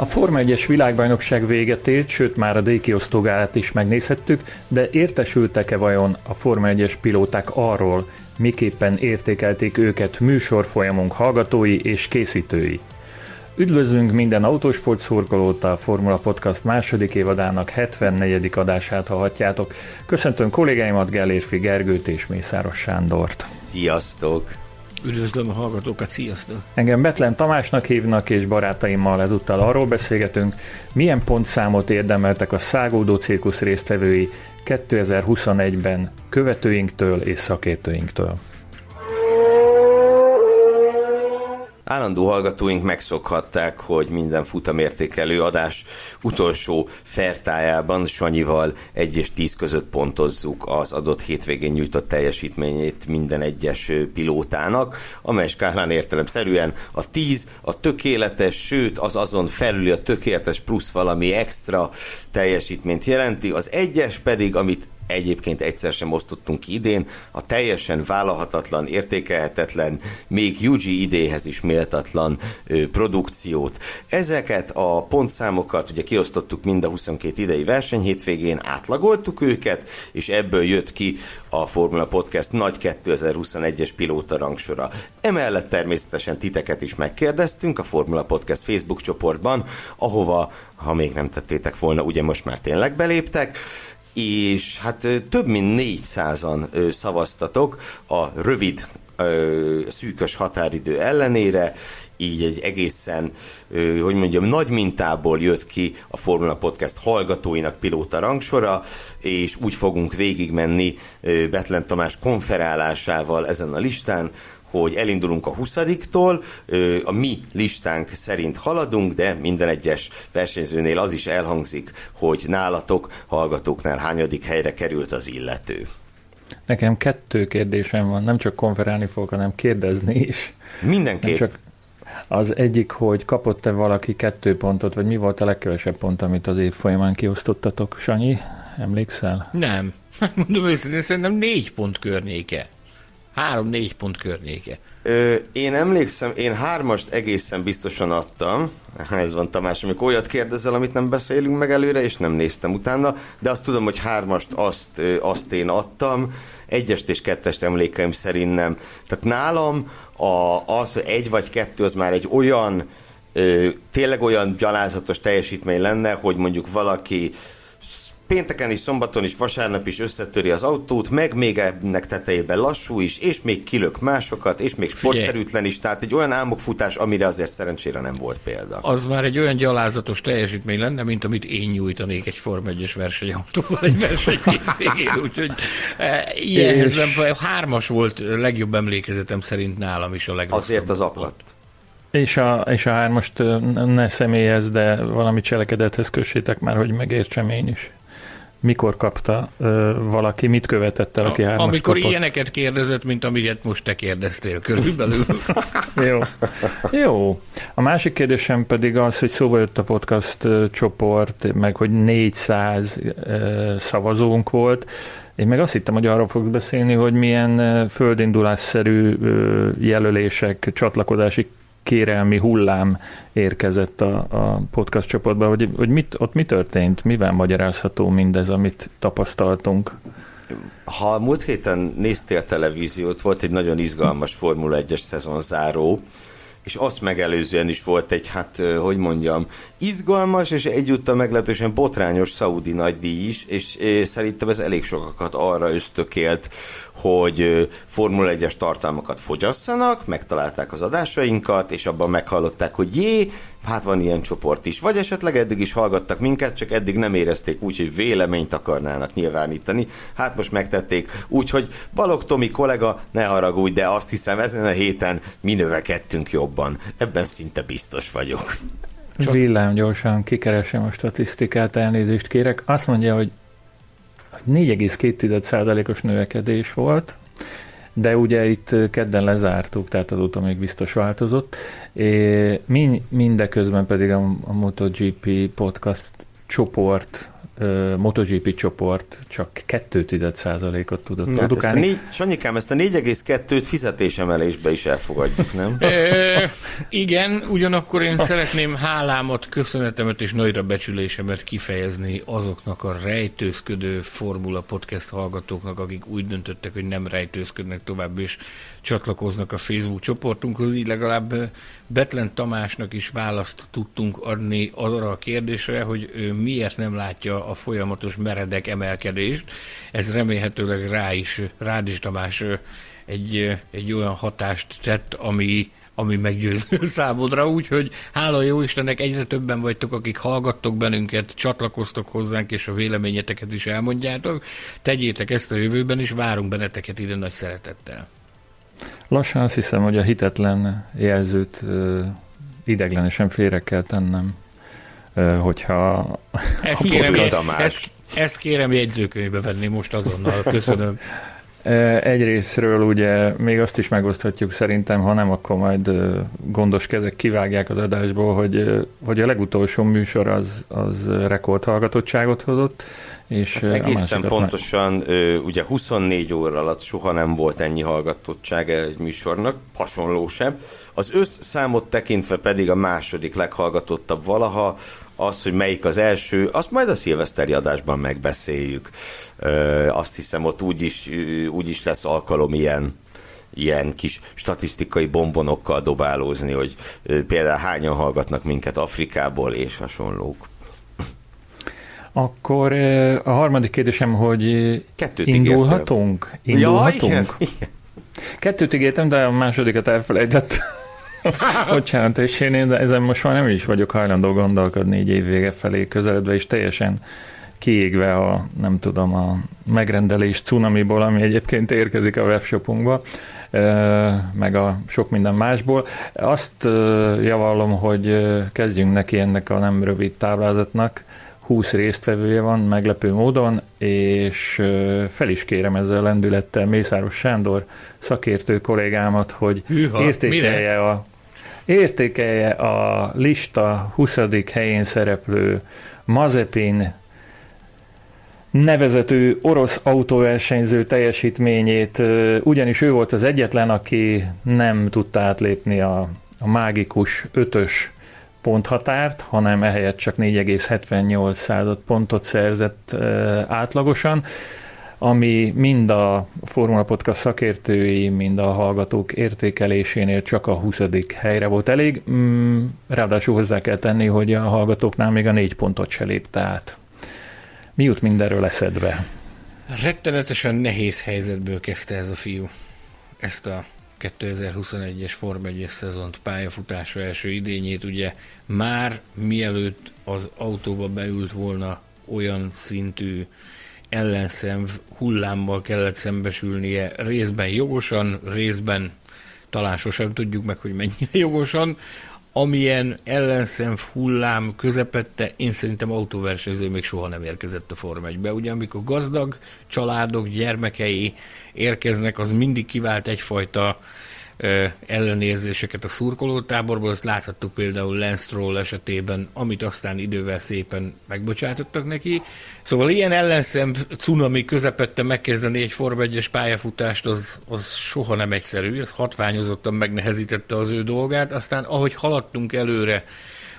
A Forma 1-es világbajnokság véget ért, sőt már a díjkiosztógálát is megnézhettük, de értesültek-e vajon a Forma 1-es pilóták arról, miképpen értékelték őket műsorfolyamunk hallgatói és készítői? Üdvözlünk minden autósport szurkolót a Formula Podcast második évadának 74. adását hallhatjátok. Köszöntöm kollégáimat, Gellérfi Gergőt és Mészáros Sándort. Sziasztok! Üdvözlöm a hallgatókat, sziasztok! Engem Betlen Tamásnak hívnak, és barátaimmal ezúttal arról beszélgetünk, milyen pontszámot érdemeltek a szágódó cirkusz résztvevői 2021-ben követőinktől és szakértőinktől. Állandó hallgatóink megszokhatták, hogy minden futamértékelő adás utolsó fertájában Sanyival 1 és 10 között pontozzuk az adott hétvégén nyújtott teljesítményét minden egyes pilótának, amely skálán értelemszerűen a 10 a tökéletes, sőt az azon felüli a tökéletes plusz valami extra teljesítményt jelenti, az egyes pedig, amit egyébként egyszer sem osztottunk ki idén, a teljesen vállalhatatlan, értékelhetetlen, még Yuji idéhez is méltatlan ö, produkciót. Ezeket a pontszámokat ugye kiosztottuk mind a 22 idei verseny hétvégén, átlagoltuk őket, és ebből jött ki a Formula Podcast nagy 2021-es pilóta rangsora. Emellett természetesen titeket is megkérdeztünk a Formula Podcast Facebook csoportban, ahova, ha még nem tettétek volna, ugye most már tényleg beléptek, és hát több mint 400-an szavaztatok a rövid szűkös határidő ellenére, így egy egészen, hogy mondjam, nagy mintából jött ki a Formula Podcast hallgatóinak pilóta rangsora, és úgy fogunk végigmenni Betlen Tamás konferálásával ezen a listán, hogy elindulunk a 20-tól, a mi listánk szerint haladunk, de minden egyes versenyzőnél az is elhangzik, hogy nálatok, hallgatóknál hányadik helyre került az illető. Nekem kettő kérdésem van, nem csak konferálni fogok, hanem kérdezni is. Mindenképp. Nem csak az egyik, hogy kapott-e valaki kettő pontot, vagy mi volt a legkevesebb pont, amit az év folyamán kiosztottatok, Sanyi? Emlékszel? Nem. Mondom őszintén, szerintem négy pont környéke. Három-négy pont környéke. Ö, én emlékszem, én hármast egészen biztosan adtam. Ez van Tamás, amikor olyat kérdezel, amit nem beszélünk meg előre, és nem néztem utána, de azt tudom, hogy hármast azt, azt én adtam, egyest és kettest emlékeim szerint nem. Tehát nálam a, az, hogy egy vagy kettő, az már egy olyan, ö, tényleg olyan gyalázatos teljesítmény lenne, hogy mondjuk valaki pénteken is, szombaton is, vasárnap is összetöri az autót, meg még ennek tetejében lassú is, és még kilök másokat, és még sportszerűtlen is, tehát egy olyan álmokfutás, amire azért szerencsére nem volt példa. Az már egy olyan gyalázatos teljesítmény lenne, mint amit én nyújtanék egy Form 1-es versenyautóval egy verseny végén, úgyhogy e, ilyenhez nem, hármas volt legjobb emlékezetem szerint nálam is a legrosszabb. Azért az akadt. És a, és a hármast ne személyhez, de valami cselekedethez kössétek már, hogy megértsem én is mikor kapta ö, valaki, mit követett el, aki hármas Amikor kapott. ilyeneket kérdezett, mint amilyet most te kérdeztél körülbelül. Jó. Jó. A másik kérdésem pedig az, hogy szóba jött a podcast csoport, meg hogy 400 ö, szavazónk volt. Én meg azt hittem, hogy arról fogsz beszélni, hogy milyen földindulásszerű jelölések, csatlakozási kérelmi hullám érkezett a, a podcast csoportba, hogy, hogy mit, ott mi történt, mivel magyarázható mindez, amit tapasztaltunk? Ha múlt héten néztél televíziót, volt egy nagyon izgalmas Formula 1-es szezon záró, és azt megelőzően is volt egy, hát, hogy mondjam, izgalmas, és egyúttal meglehetősen botrányos szaudi nagydíj is, és szerintem ez elég sokakat arra ösztökélt, hogy Formula 1-es tartalmakat fogyasszanak, megtalálták az adásainkat, és abban meghallották, hogy jé, hát van ilyen csoport is. Vagy esetleg eddig is hallgattak minket, csak eddig nem érezték úgy, hogy véleményt akarnának nyilvánítani. Hát most megtették. Úgyhogy Balog Tomi kollega, ne haragudj, de azt hiszem ezen a héten mi növekedtünk jobban. Ebben szinte biztos vagyok. Csak... Villám gyorsan kikeresem a statisztikát, elnézést kérek. Azt mondja, hogy 4,2%-os növekedés volt, de ugye itt kedden lezártuk, tehát azóta még biztos változott. Mindeközben pedig a, a MotoGP podcast csoport MotoGP csoport csak 2,1%-ot tudott hát produkálni. Ezt négy, Sanyikám, ezt a 4,2-t fizetésemelésbe is elfogadjuk, nem? e, igen, ugyanakkor én szeretném hálámat, köszönetemet és nagyra becsülésemet kifejezni azoknak a rejtőzködő Formula Podcast hallgatóknak, akik úgy döntöttek, hogy nem rejtőzködnek tovább, és csatlakoznak a Facebook csoportunkhoz, így legalább Betlen Tamásnak is választ tudtunk adni arra a kérdésre, hogy ő miért nem látja a folyamatos meredek emelkedést. Ez remélhetőleg rá is, rád is Tamás egy, egy olyan hatást tett, ami, ami meggyőző számodra, úgyhogy hála jó Istennek egyre többen vagytok, akik hallgattok bennünket, csatlakoztok hozzánk, és a véleményeteket is elmondjátok. Tegyétek ezt a jövőben, és várunk benneteket ide nagy szeretettel. Lassan azt hiszem, hogy a hitetlen jelzőt ideglenesen félre kell tennem, hogyha ezt kérem, ezt, ezt, ezt kérem jegyzőkönyvbe venni most azonnal, köszönöm. Egyrésztről ugye még azt is megoszthatjuk szerintem, ha nem, akkor majd gondos kezek kivágják az adásból, hogy, hogy a legutolsó műsor az, az rekordhallgatottságot hozott, és hát egészen pontosan, már... ugye 24 óra alatt soha nem volt ennyi hallgatottság egy műsornak, hasonló sem. Az összszámot tekintve pedig a második leghallgatottabb valaha, az, hogy melyik az első, azt majd a szilveszteri adásban megbeszéljük. Azt hiszem, ott úgyis, úgyis lesz alkalom ilyen ilyen kis statisztikai bombonokkal dobálózni, hogy például hányan hallgatnak minket Afrikából és hasonlók. Akkor a harmadik kérdésem, hogy Kettőt indulhatunk? Indulhatunk? Ja, igen, igen. Kettőt ígértem, de a másodikat elfelejtett. Bocsánat, és én de ezen most már nem is vagyok hajlandó gondolkodni így év vége felé közeledve, és teljesen kiégve a, nem tudom, a megrendelés cunamiból, ami egyébként érkezik a webshopunkba, meg a sok minden másból. Azt javallom, hogy kezdjünk neki ennek a nem rövid táblázatnak, 20 résztvevője van meglepő módon, és fel is kérem ezzel a lendülettel Mészáros Sándor szakértő kollégámat, hogy Hűha, értékelje mire? a értékelje a lista 20. helyén szereplő Mazepin nevezető orosz autóversenyző teljesítményét, ugyanis ő volt az egyetlen, aki nem tudta átlépni a, a mágikus ötös ponthatárt, hanem ehelyett csak 4,78 század pontot szerzett átlagosan, ami mind a Formula Podcast szakértői, mind a hallgatók értékelésénél csak a 20. helyre volt elég. Mm, ráadásul hozzá kell tenni, hogy a hallgatóknál még a négy pontot se lépte át. Mi jut mindenről eszedbe? Rettenetesen nehéz helyzetből kezdte ez a fiú ezt a 2021-es Form 1 szezont pályafutása első idényét, ugye már mielőtt az autóba beült volna olyan szintű ellenszemv hullámmal kellett szembesülnie, részben jogosan, részben talán sosem tudjuk meg, hogy mennyire jogosan, amilyen ellenszemv hullám közepette, én szerintem autóversenyző még soha nem érkezett a Form 1-be. Ugye amikor gazdag családok gyermekei érkeznek, az mindig kivált egyfajta ellenérzéseket a szurkolótáborból, azt láthattuk például Lance Stroll esetében, amit aztán idővel szépen megbocsátottak neki. Szóval ilyen ellenszem cunami közepette megkezdeni egy Form 1 pályafutást, az, az soha nem egyszerű, ez hatványozottan megnehezítette az ő dolgát, aztán ahogy haladtunk előre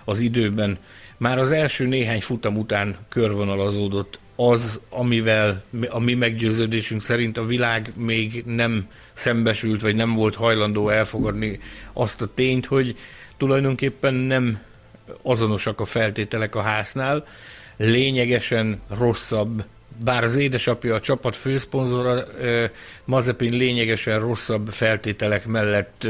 az időben, már az első néhány futam után körvonalazódott az, amivel a mi meggyőződésünk szerint a világ még nem szembesült, vagy nem volt hajlandó elfogadni azt a tényt, hogy tulajdonképpen nem azonosak a feltételek a háznál, lényegesen rosszabb, bár az édesapja a csapat főszponzora, Mazepin lényegesen rosszabb feltételek mellett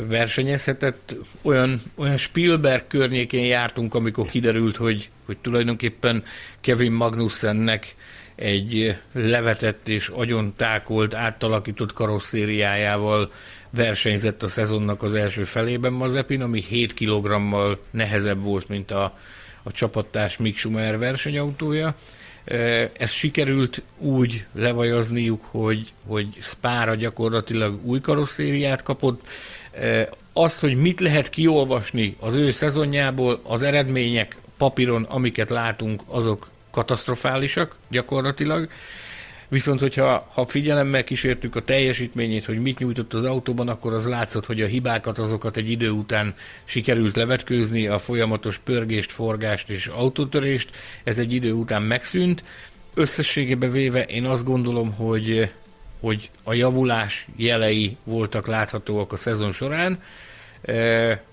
versenyezhetett. Olyan, olyan Spielberg környékén jártunk, amikor kiderült, hogy, hogy tulajdonképpen Kevin Magnussennek egy levetett és agyon tákolt, áttalakított karosszériájával versenyzett a szezonnak az első felében Mazepin, ami 7 kg-mal nehezebb volt, mint a, a csapattárs Mick Schumacher versenyautója. Ez sikerült úgy levajazniuk, hogy, hogy Spára gyakorlatilag új karosszériát kapott. Azt, hogy mit lehet kiolvasni az ő szezonjából, az eredmények papíron, amiket látunk, azok katasztrofálisak gyakorlatilag. Viszont, hogyha ha figyelemmel kísértük a teljesítményét, hogy mit nyújtott az autóban, akkor az látszott, hogy a hibákat azokat egy idő után sikerült levetkőzni, a folyamatos pörgést, forgást és autótörést, ez egy idő után megszűnt. Összességében véve én azt gondolom, hogy, hogy a javulás jelei voltak láthatóak a szezon során,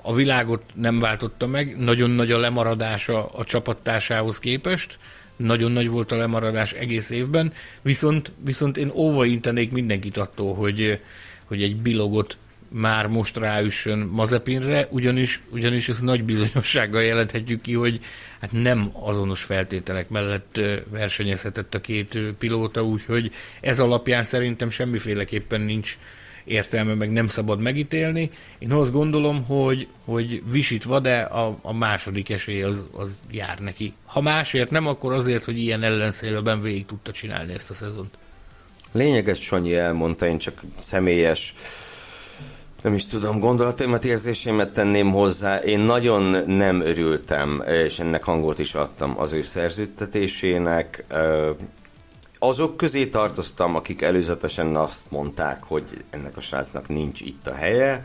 a világot nem váltotta meg, nagyon nagy a lemaradása a csapattársához képest, nagyon nagy volt a lemaradás egész évben, viszont, viszont én óvaintenék mindenkit attól, hogy, hogy egy bilogot már most ráüssön Mazepinre, ugyanis, ugyanis ez nagy bizonyossággal jelenthetjük ki, hogy hát nem azonos feltételek mellett versenyezhetett a két pilóta, úgyhogy ez alapján szerintem semmiféleképpen nincs értelme, meg nem szabad megítélni. Én azt gondolom, hogy, hogy visítva, de a, a második esély az, az jár neki. Ha másért nem, akkor azért, hogy ilyen ellenszélben végig tudta csinálni ezt a szezont. Lényeget Sanyi elmondta, én csak személyes nem is tudom, gondolataimat, érzésémet tenném hozzá. Én nagyon nem örültem, és ennek hangot is adtam az ő szerződtetésének azok közé tartoztam, akik előzetesen azt mondták, hogy ennek a srácnak nincs itt a helye.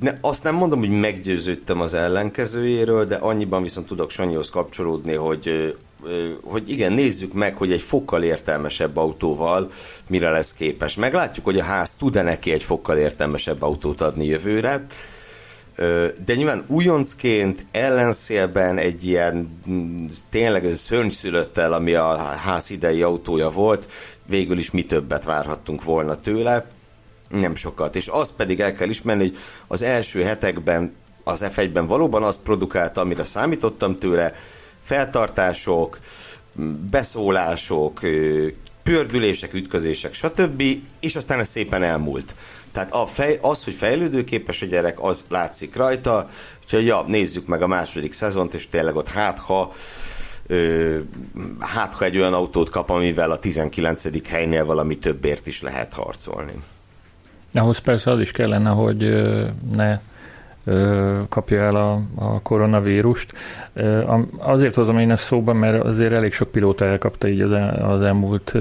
Ne, azt nem mondom, hogy meggyőződtem az ellenkezőjéről, de annyiban viszont tudok Sanyihoz kapcsolódni, hogy, hogy igen, nézzük meg, hogy egy fokkal értelmesebb autóval mire lesz képes. Meglátjuk, hogy a ház tud-e neki egy fokkal értelmesebb autót adni jövőre de nyilván újoncként ellenszélben egy ilyen mm, tényleg szörnyszülöttel, ami a ház idei autója volt, végül is mi többet várhattunk volna tőle, nem sokat. És azt pedig el kell ismerni, hogy az első hetekben az F1-ben valóban azt produkálta, amire számítottam tőle, feltartások, beszólások, pördülések, ütközések, stb. És aztán ez szépen elmúlt. Tehát a fej, az, hogy fejlődőképes a gyerek, az látszik rajta. Úgyhogy ja, nézzük meg a második szezont, és tényleg ott hát ha ö, hát ha egy olyan autót kap, amivel a 19. helynél valami többért is lehet harcolni. Ahhoz persze az is kellene, hogy ne kapja el a, a koronavírust. Azért hozom én ezt szóba, mert azért elég sok pilóta elkapta így az, az elmúlt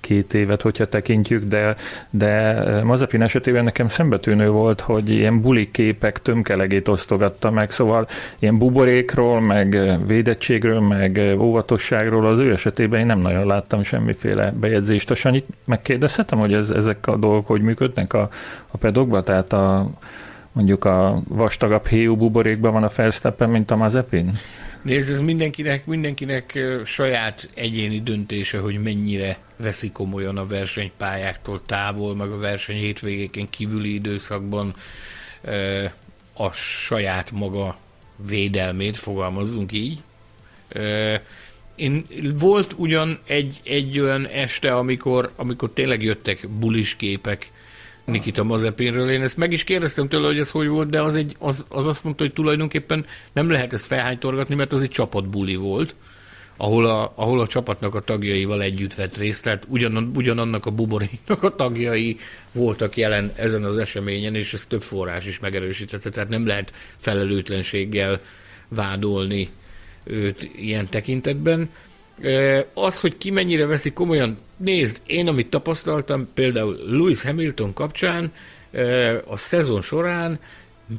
két évet, hogyha tekintjük, de, de Mazepin esetében nekem szembetűnő volt, hogy ilyen buli képek tömkelegét osztogatta meg, szóval ilyen buborékról, meg védettségről, meg óvatosságról az ő esetében én nem nagyon láttam semmiféle bejegyzést. A Sanyit megkérdezhetem, hogy ez, ezek a dolgok hogy működnek a, a pedokba, tehát a mondjuk a vastagabb héjú buborékban van a Verstappen, mint a Mazepin? Nézd, ez mindenkinek, mindenkinek saját egyéni döntése, hogy mennyire veszi komolyan a versenypályáktól távol, meg a verseny hétvégéken kívüli időszakban a saját maga védelmét, fogalmazzunk így. Én, volt ugyan egy, egy olyan este, amikor, amikor tényleg jöttek bulis képek Nikita Mazepinről. Én ezt meg is kérdeztem tőle, hogy ez hogy volt, de az, egy, az, az azt mondta, hogy tulajdonképpen nem lehet ezt felhánytorgatni, mert az egy csapatbuli volt, ahol a, ahol a csapatnak a tagjaival együtt vett részt, tehát ugyan, ugyanannak a buboréknak a tagjai voltak jelen ezen az eseményen, és ez több forrás is megerősítette, tehát nem lehet felelőtlenséggel vádolni őt ilyen tekintetben. Az, hogy ki mennyire veszi komolyan, nézd, én amit tapasztaltam, például Lewis Hamilton kapcsán a szezon során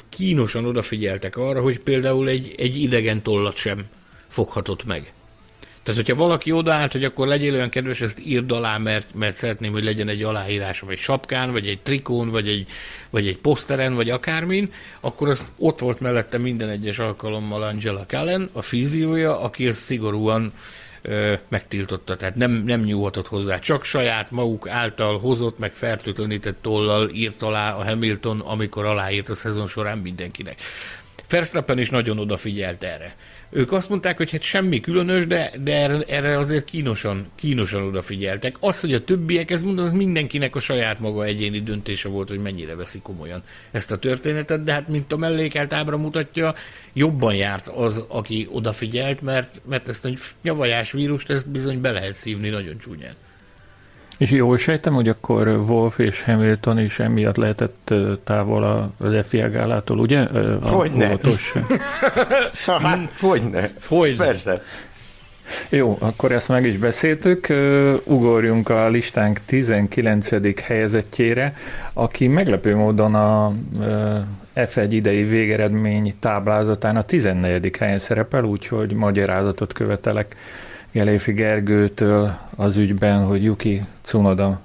kínosan odafigyeltek arra, hogy például egy, egy idegen tollat sem foghatott meg. Tehát, hogyha valaki odaállt, hogy akkor legyél olyan kedves, ezt írd alá, mert, mert szeretném, hogy legyen egy aláírás, vagy sapkán, vagy egy trikón, vagy egy, vagy egy poszteren, vagy akármin, akkor az ott volt mellette minden egyes alkalommal Angela Cullen, a fíziója, aki ezt szigorúan megtiltotta, tehát nem, nem nyúlhatott hozzá. Csak saját maguk által hozott, meg fertőtlenített tollal írt alá a Hamilton, amikor aláírt a szezon során mindenkinek. Verstappen is nagyon odafigyelt erre. Ők azt mondták, hogy hát semmi különös, de, de erre, erre azért kínosan, kínosan odafigyeltek. Az, hogy a többiek, ez mondom, az mindenkinek a saját maga egyéni döntése volt, hogy mennyire veszi komolyan ezt a történetet, de hát mint a mellékelt ábra mutatja, jobban járt az, aki odafigyelt, mert, mert ezt a nyavajás vírust, ezt bizony be lehet szívni nagyon csúnyán. És jól sejtem, hogy akkor Wolf és Hamilton is emiatt lehetett távol az FIA gálától, ugye? Hogyne. hát, hogyne. Hogyne. Persze. Jó, akkor ezt meg is beszéltük. Ugorjunk a listánk 19. helyezettjére, aki meglepő módon a F1 idei végeredmény táblázatán a 14. helyen szerepel, úgyhogy magyarázatot követelek Geléfi Gergőtől az ügyben, hogy Yuki Tsunoda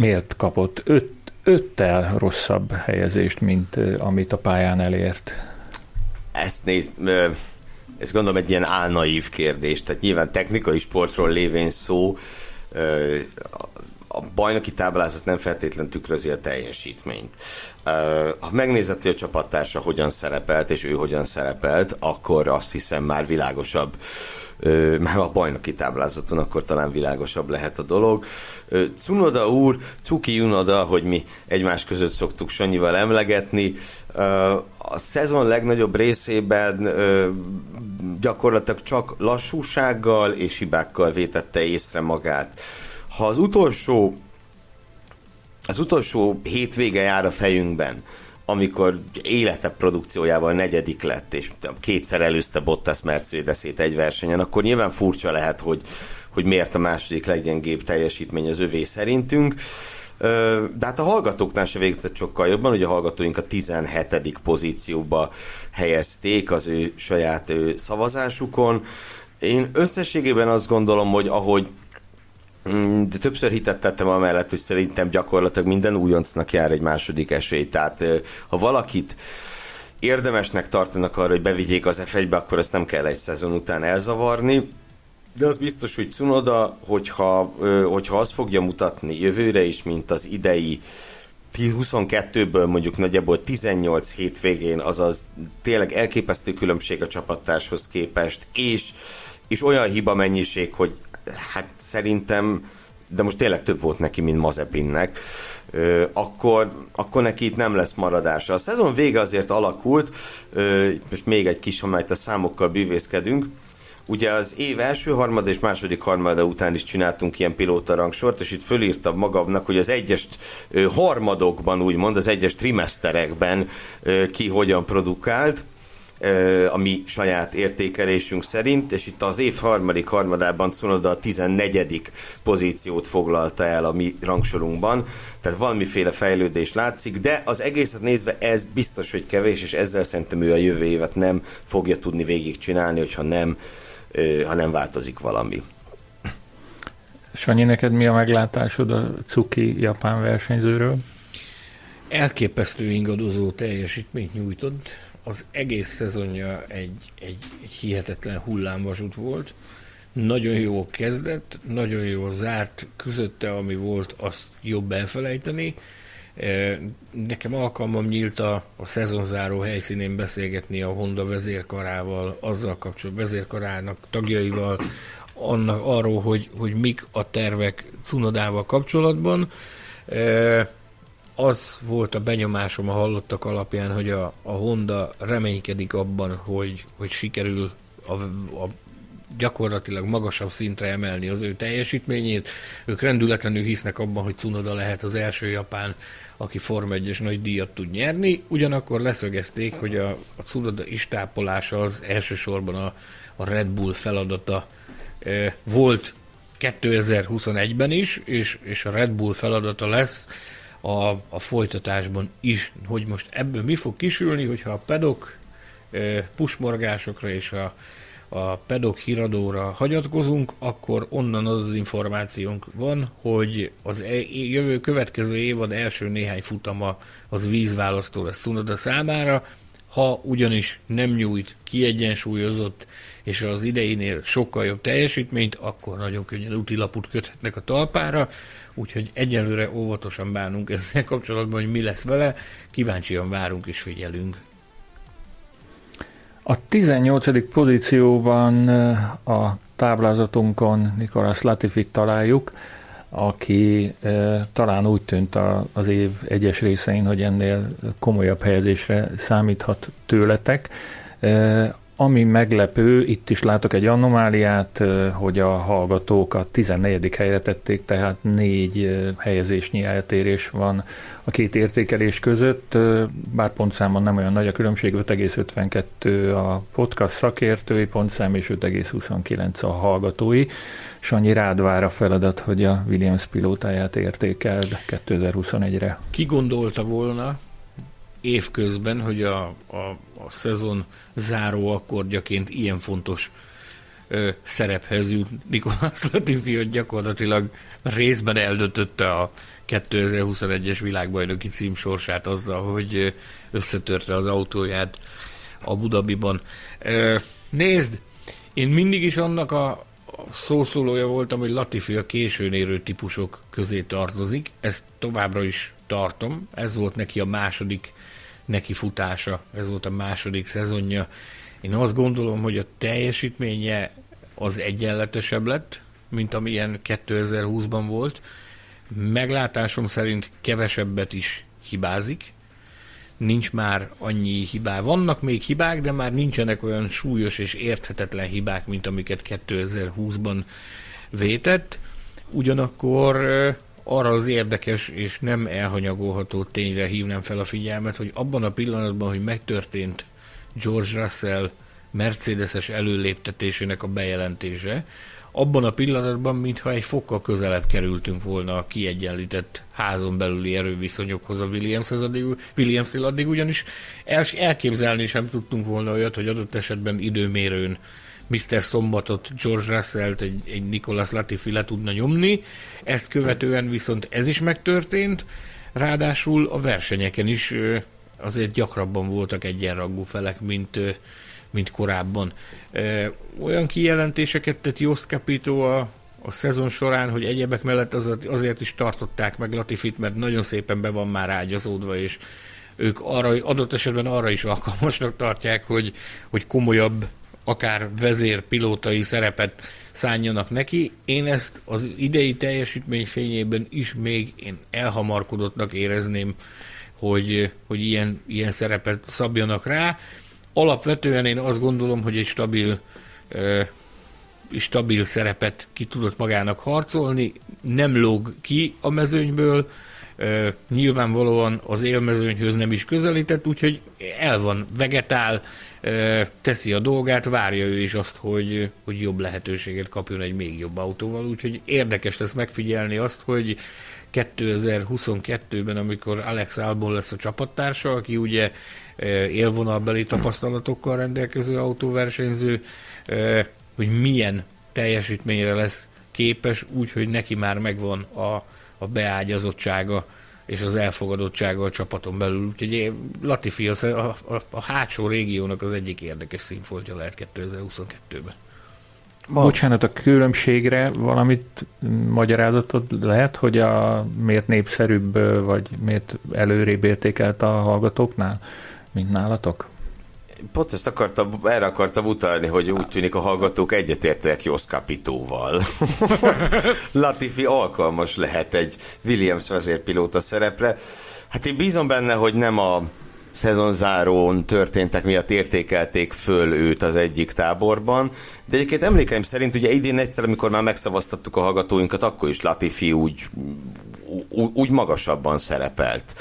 miért kapott öt, öttel rosszabb helyezést, mint amit a pályán elért. Ezt nézd, ez gondolom egy ilyen álnaív kérdés, tehát nyilván technikai sportról lévén szó, a bajnoki táblázat nem feltétlenül tükrözi a teljesítményt. Ha megnézett, hogy a csapattársa hogyan szerepelt, és ő hogyan szerepelt, akkor azt hiszem már világosabb, már a bajnoki táblázaton akkor talán világosabb lehet a dolog. Cunoda úr, Cuki Unoda, hogy mi egymás között szoktuk Sanyival emlegetni, a szezon legnagyobb részében gyakorlatilag csak lassúsággal és hibákkal vétette észre magát ha az utolsó az utolsó hétvége jár a fejünkben, amikor élete produkciójával negyedik lett, és kétszer előzte Bottas mercedes egy versenyen, akkor nyilván furcsa lehet, hogy, hogy miért a második leggyengébb teljesítmény az övé szerintünk. De hát a hallgatóknál se végzett sokkal jobban, hogy a hallgatóink a 17. pozícióba helyezték az ő saját ő szavazásukon. Én összességében azt gondolom, hogy ahogy de többször hitettettem amellett, hogy szerintem gyakorlatilag minden újoncnak jár egy második esély. Tehát ha valakit érdemesnek tartanak arra, hogy bevigyék az F1-be, akkor ezt nem kell egy szezon után elzavarni. De az biztos, hogy Cunoda, hogyha, hogyha az fogja mutatni jövőre is, mint az idei 22-ből mondjuk nagyjából 18 hétvégén, azaz tényleg elképesztő különbség a csapattárshoz képest, és, és olyan hiba mennyiség, hogy hát szerintem de most tényleg több volt neki, mint Mazepinnek, akkor, akkor neki itt nem lesz maradása. A szezon vége azért alakult, most még egy kis, ha a számokkal bűvészkedünk, Ugye az év első harmad és második harmada után is csináltunk ilyen pilóta rangsort, és itt fölírtam magamnak, hogy az egyes harmadokban, úgymond, az egyes trimeszterekben ki hogyan produkált a mi saját értékelésünk szerint, és itt az év harmadik harmadában Cunoda a 14. pozíciót foglalta el a mi rangsorunkban, tehát valamiféle fejlődés látszik, de az egészet nézve ez biztos, hogy kevés, és ezzel szerintem ő a jövő évet nem fogja tudni végigcsinálni, hogyha nem, ha nem változik valami. Sanyi, neked mi a meglátásod a Cuki japán versenyzőről? Elképesztő ingadozó teljesítményt nyújtott az egész szezonja egy, egy, egy hihetetlen hullámvasút volt. Nagyon jó kezdett, nagyon jó zárt, közötte, ami volt, azt jobb elfelejteni. E, nekem alkalmam nyílt a, a szezonzáró helyszínén beszélgetni a Honda vezérkarával, azzal kapcsolatban, vezérkarának tagjaival, annak arról, hogy, hogy mik a tervek Cunodával kapcsolatban. Az volt a benyomásom a hallottak alapján, hogy a, a Honda reménykedik abban, hogy, hogy sikerül a, a gyakorlatilag magasabb szintre emelni az ő teljesítményét. Ők rendületlenül hisznek abban, hogy Cunoda lehet az első japán, aki Form 1 nagy díjat tud nyerni. Ugyanakkor leszögezték, hogy a, a Cunoda istápolása az elsősorban a, a Red Bull feladata e, volt 2021-ben is, és, és a Red Bull feladata lesz a, a folytatásban is, hogy most ebből mi fog kisülni, hogyha a pedok pusmorgásokra és a, a pedok híradóra hagyatkozunk, akkor onnan az az információnk van, hogy az e, jövő következő évad első néhány futama az vízválasztó lesz Cunoda számára. Ha ugyanis nem nyújt kiegyensúlyozott és az ideinél sokkal jobb teljesítményt, akkor nagyon könnyen útilaput köthetnek a talpára, úgyhogy egyelőre óvatosan bánunk ezzel kapcsolatban, hogy mi lesz vele, kíváncsian várunk és figyelünk. A 18. pozícióban a táblázatunkon Nikolas Latifit találjuk, aki e, talán úgy tűnt a, az év egyes részein, hogy ennél komolyabb helyezésre számíthat tőletek. E, ami meglepő, itt is látok egy anomáliát, hogy a hallgatók a 14. helyre tették, tehát négy helyezésnyi eltérés van a két értékelés között, bár pontszámon nem olyan nagy a különbség, 5,52 a podcast szakértői pontszám és 5,29 a hallgatói. Sanyi rád vár a feladat, hogy a Williams pilótáját értékeld 2021-re. Ki gondolta volna, évközben, hogy a, a, a szezon záró akkordjaként ilyen fontos ö, szerephez jut Nikolás Latifi, hogy gyakorlatilag részben eldöntötte a 2021-es világbajnoki cím sorsát azzal, hogy összetörte az autóját a Budabiban. Ö, nézd, én mindig is annak a, szószólója voltam, hogy Latifi a későn érő típusok közé tartozik. Ezt továbbra is tartom. Ez volt neki a második neki futása, ez volt a második szezonja. Én azt gondolom, hogy a teljesítménye az egyenletesebb lett, mint amilyen 2020-ban volt. Meglátásom szerint kevesebbet is hibázik, nincs már annyi hibá. Vannak még hibák, de már nincsenek olyan súlyos és érthetetlen hibák, mint amiket 2020-ban vétett. Ugyanakkor arra az érdekes és nem elhanyagolható tényre hívnám fel a figyelmet, hogy abban a pillanatban, hogy megtörtént George Russell Mercedeses előléptetésének a bejelentése, abban a pillanatban, mintha egy fokkal közelebb kerültünk volna a kiegyenlített házon belüli erőviszonyokhoz a Williams-hez addig, williams addig ugyanis el, elképzelni sem tudtunk volna olyat, hogy adott esetben időmérőn Mr. Szombatot, George Russell-t, egy, egy Nicolas Latifi le tudna nyomni, ezt követően viszont ez is megtörtént, ráadásul a versenyeken is azért gyakrabban voltak egyenrangú felek, mint, mint korábban. Olyan kijelentéseket tett Jost Capito a, a szezon során, hogy egyebek mellett azért, is tartották meg Latifit, mert nagyon szépen be van már ágyazódva, és ők arra, adott esetben arra is alkalmasnak tartják, hogy, hogy komolyabb akár vezérpilótai szerepet szánjanak neki. Én ezt az idei teljesítmény fényében is még én elhamarkodottnak érezném, hogy, hogy ilyen, ilyen szerepet szabjanak rá. Alapvetően én azt gondolom, hogy egy stabil stabil szerepet ki tudott magának harcolni, nem lóg ki a mezőnyből, nyilvánvalóan az élmezőnyhöz nem is közelített, úgyhogy el van, vegetál, teszi a dolgát, várja ő is azt, hogy, hogy jobb lehetőséget kapjon egy még jobb autóval, úgyhogy érdekes lesz megfigyelni azt, hogy 2022-ben, amikor Alex Albon lesz a csapattársa, aki ugye élvonalbeli tapasztalatokkal rendelkező autóversenyző, hogy milyen teljesítményre lesz képes, úgyhogy neki már megvan a, a beágyazottsága és az elfogadottsága a csapaton belül. Úgyhogy Latifi a, a, a hátsó régiónak az egyik érdekes színfoltja lehet 2022-ben. Bocsánat, a különbségre valamit magyarázatot lehet, hogy a miért népszerűbb, vagy miért előrébb értékelt a hallgatóknál, mint nálatok? Pont ezt akartam, erre akartam utalni, hogy úgy tűnik a hallgatók egyetértek Jos Capitóval. Latifi alkalmas lehet egy Williams vezérpilóta szerepre. Hát én bízom benne, hogy nem a szezonzárón történtek miatt értékelték föl őt az egyik táborban, de egyébként emlékeim szerint ugye idén egyszer, amikor már megszavaztattuk a hallgatóinkat, akkor is Latifi úgy, úgy magasabban szerepelt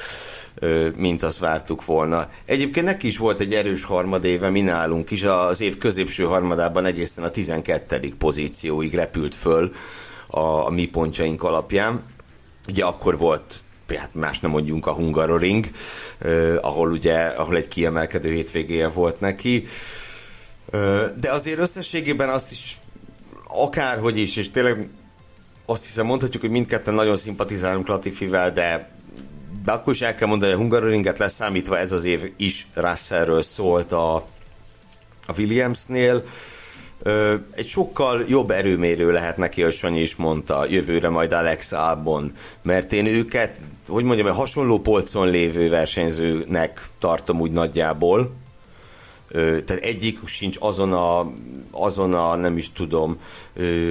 mint azt vártuk volna. Egyébként neki is volt egy erős harmadéve, mi nálunk is, az év középső harmadában egészen a 12. pozícióig repült föl a, a mi pontjaink alapján. Ugye akkor volt hát más nem mondjunk a Hungaroring, eh, ahol ugye, ahol egy kiemelkedő hétvégéje volt neki. Eh, de azért összességében azt is akárhogy is, és tényleg azt hiszem mondhatjuk, hogy mindketten nagyon szimpatizálunk Latifivel, de de akkor is el kell mondani, hogy a Hungaroringet leszámítva ez az év is Russellről szólt a, a Williamsnél. Egy sokkal jobb erőmérő lehet neki, hogy Sanyi is mondta, jövőre majd Alex Albon, mert én őket, hogy mondjam, egy hasonló polcon lévő versenyzőnek tartom úgy nagyjából, tehát egyik sincs azon a, azon a, nem is tudom,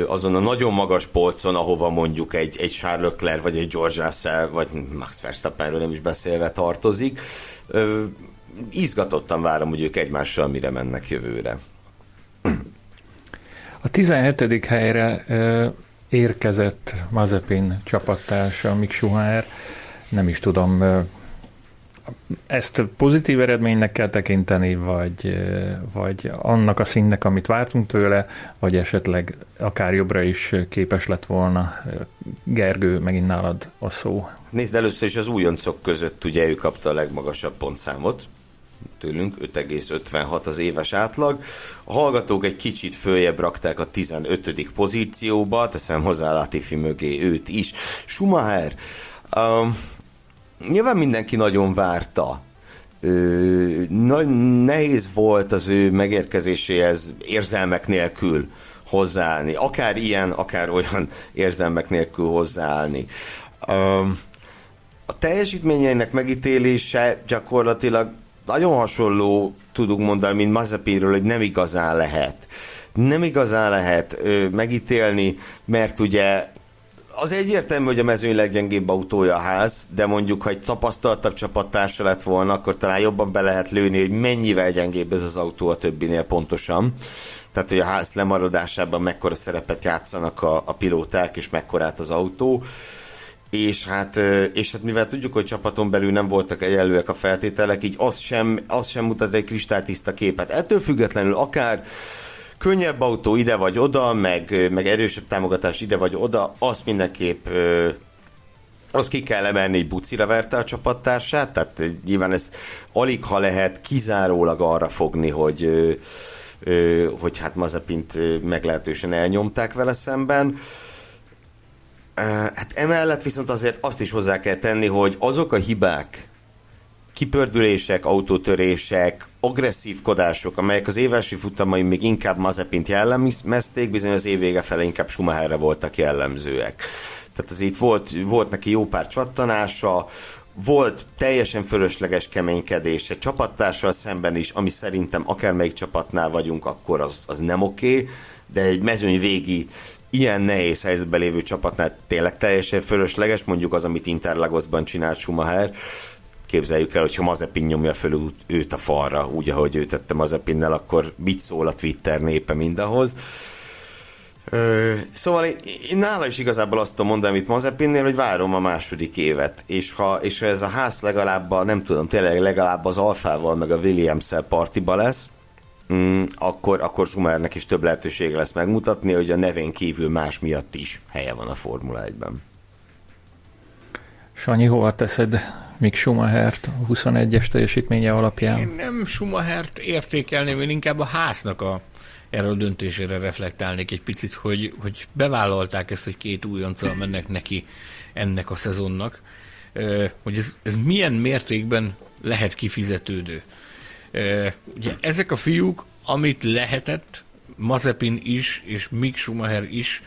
azon a nagyon magas polcon, ahova mondjuk egy, egy Charles Leclerc, vagy egy George Russell, vagy Max Verstappenről nem is beszélve tartozik. Izgatottan várom, hogy ők egymással mire mennek jövőre. A 17. helyre érkezett Mazepin csapattársa Mick Schumacher, nem is tudom, ezt pozitív eredménynek kell tekinteni, vagy, vagy annak a színnek, amit vártunk tőle, vagy esetleg akár jobbra is képes lett volna. Gergő, megint nálad a szó. Nézd, először is az újoncok között ugye ő kapta a legmagasabb pontszámot, tőlünk 5,56 az éves átlag. A hallgatók egy kicsit följebb rakták a 15. pozícióba, teszem hozzá Latifi mögé őt is. Schumacher, um, nyilván mindenki nagyon várta. Ö, na, nehéz volt az ő megérkezéséhez érzelmek nélkül hozzáállni. Akár ilyen, akár olyan érzelmek nélkül hozzáállni. Ö, a teljesítményeinek megítélése gyakorlatilag nagyon hasonló tudunk mondani, mint Mazepinről, hogy nem igazán lehet. Nem igazán lehet ö, megítélni, mert ugye az egyértelmű, hogy a mezőny leggyengébb autója a ház, de mondjuk, ha egy tapasztaltabb csapattársa lett volna, akkor talán jobban be lehet lőni, hogy mennyivel gyengébb ez az autó a többinél pontosan. Tehát, hogy a ház lemaradásában mekkora szerepet játszanak a, a pilóták, és mekkorát az autó. És hát, és hát mivel tudjuk, hogy csapaton belül nem voltak egyenlőek a feltételek, így az sem, az sem mutat egy kristálytiszta képet. Ettől függetlenül akár könnyebb autó ide vagy oda, meg, meg erősebb támogatás ide vagy oda, azt mindenképp az ki kell emelni, hogy bucira verte a csapattársát, tehát nyilván ez alig ha lehet kizárólag arra fogni, hogy, hogy hát Mazepint meglehetősen elnyomták vele szemben. Hát emellett viszont azért azt is hozzá kell tenni, hogy azok a hibák, kipördülések, autótörések, agresszívkodások, amelyek az évesi futamai még inkább Mazepint jellemezték, bizony az év vége fele inkább Schumacherre voltak jellemzőek. Tehát azért volt, volt neki jó pár csattanása, volt teljesen fölösleges keménykedése csapattársal szemben is, ami szerintem akármelyik csapatnál vagyunk, akkor az, az nem oké, okay, de egy mezőny végi ilyen nehéz helyzetben lévő csapatnál tényleg teljesen fölösleges, mondjuk az, amit Interlagosban csinált Schumacher, képzeljük el, hogyha Mazepin nyomja föl őt a falra, úgy, ahogy ő tette Mazepinnel, akkor mit szól a Twitter népe mindahhoz. Szóval én, én nála is igazából azt tudom mondani, amit Mazepinnél, hogy várom a második évet, és ha, és ha ez a ház legalább, a, nem tudom, tényleg legalább az Alfával, meg a Williams-el partiba lesz, mm, akkor, akkor Schumernek is több lehetőség lesz megmutatni, hogy a nevén kívül más miatt is helye van a Formula 1-ben. Sanyi, hova teszed Mick Schumachert a 21-es teljesítménye alapján? Én nem Schumachert értékelném, én inkább a háznak a erről a döntésére reflektálnék egy picit, hogy, hogy bevállalták ezt, hogy két újonccal mennek neki ennek a szezonnak, hogy ez, ez milyen mértékben lehet kifizetődő. Ugye ezek a fiúk, amit lehetett, Mazepin is, és Mick Schumacher is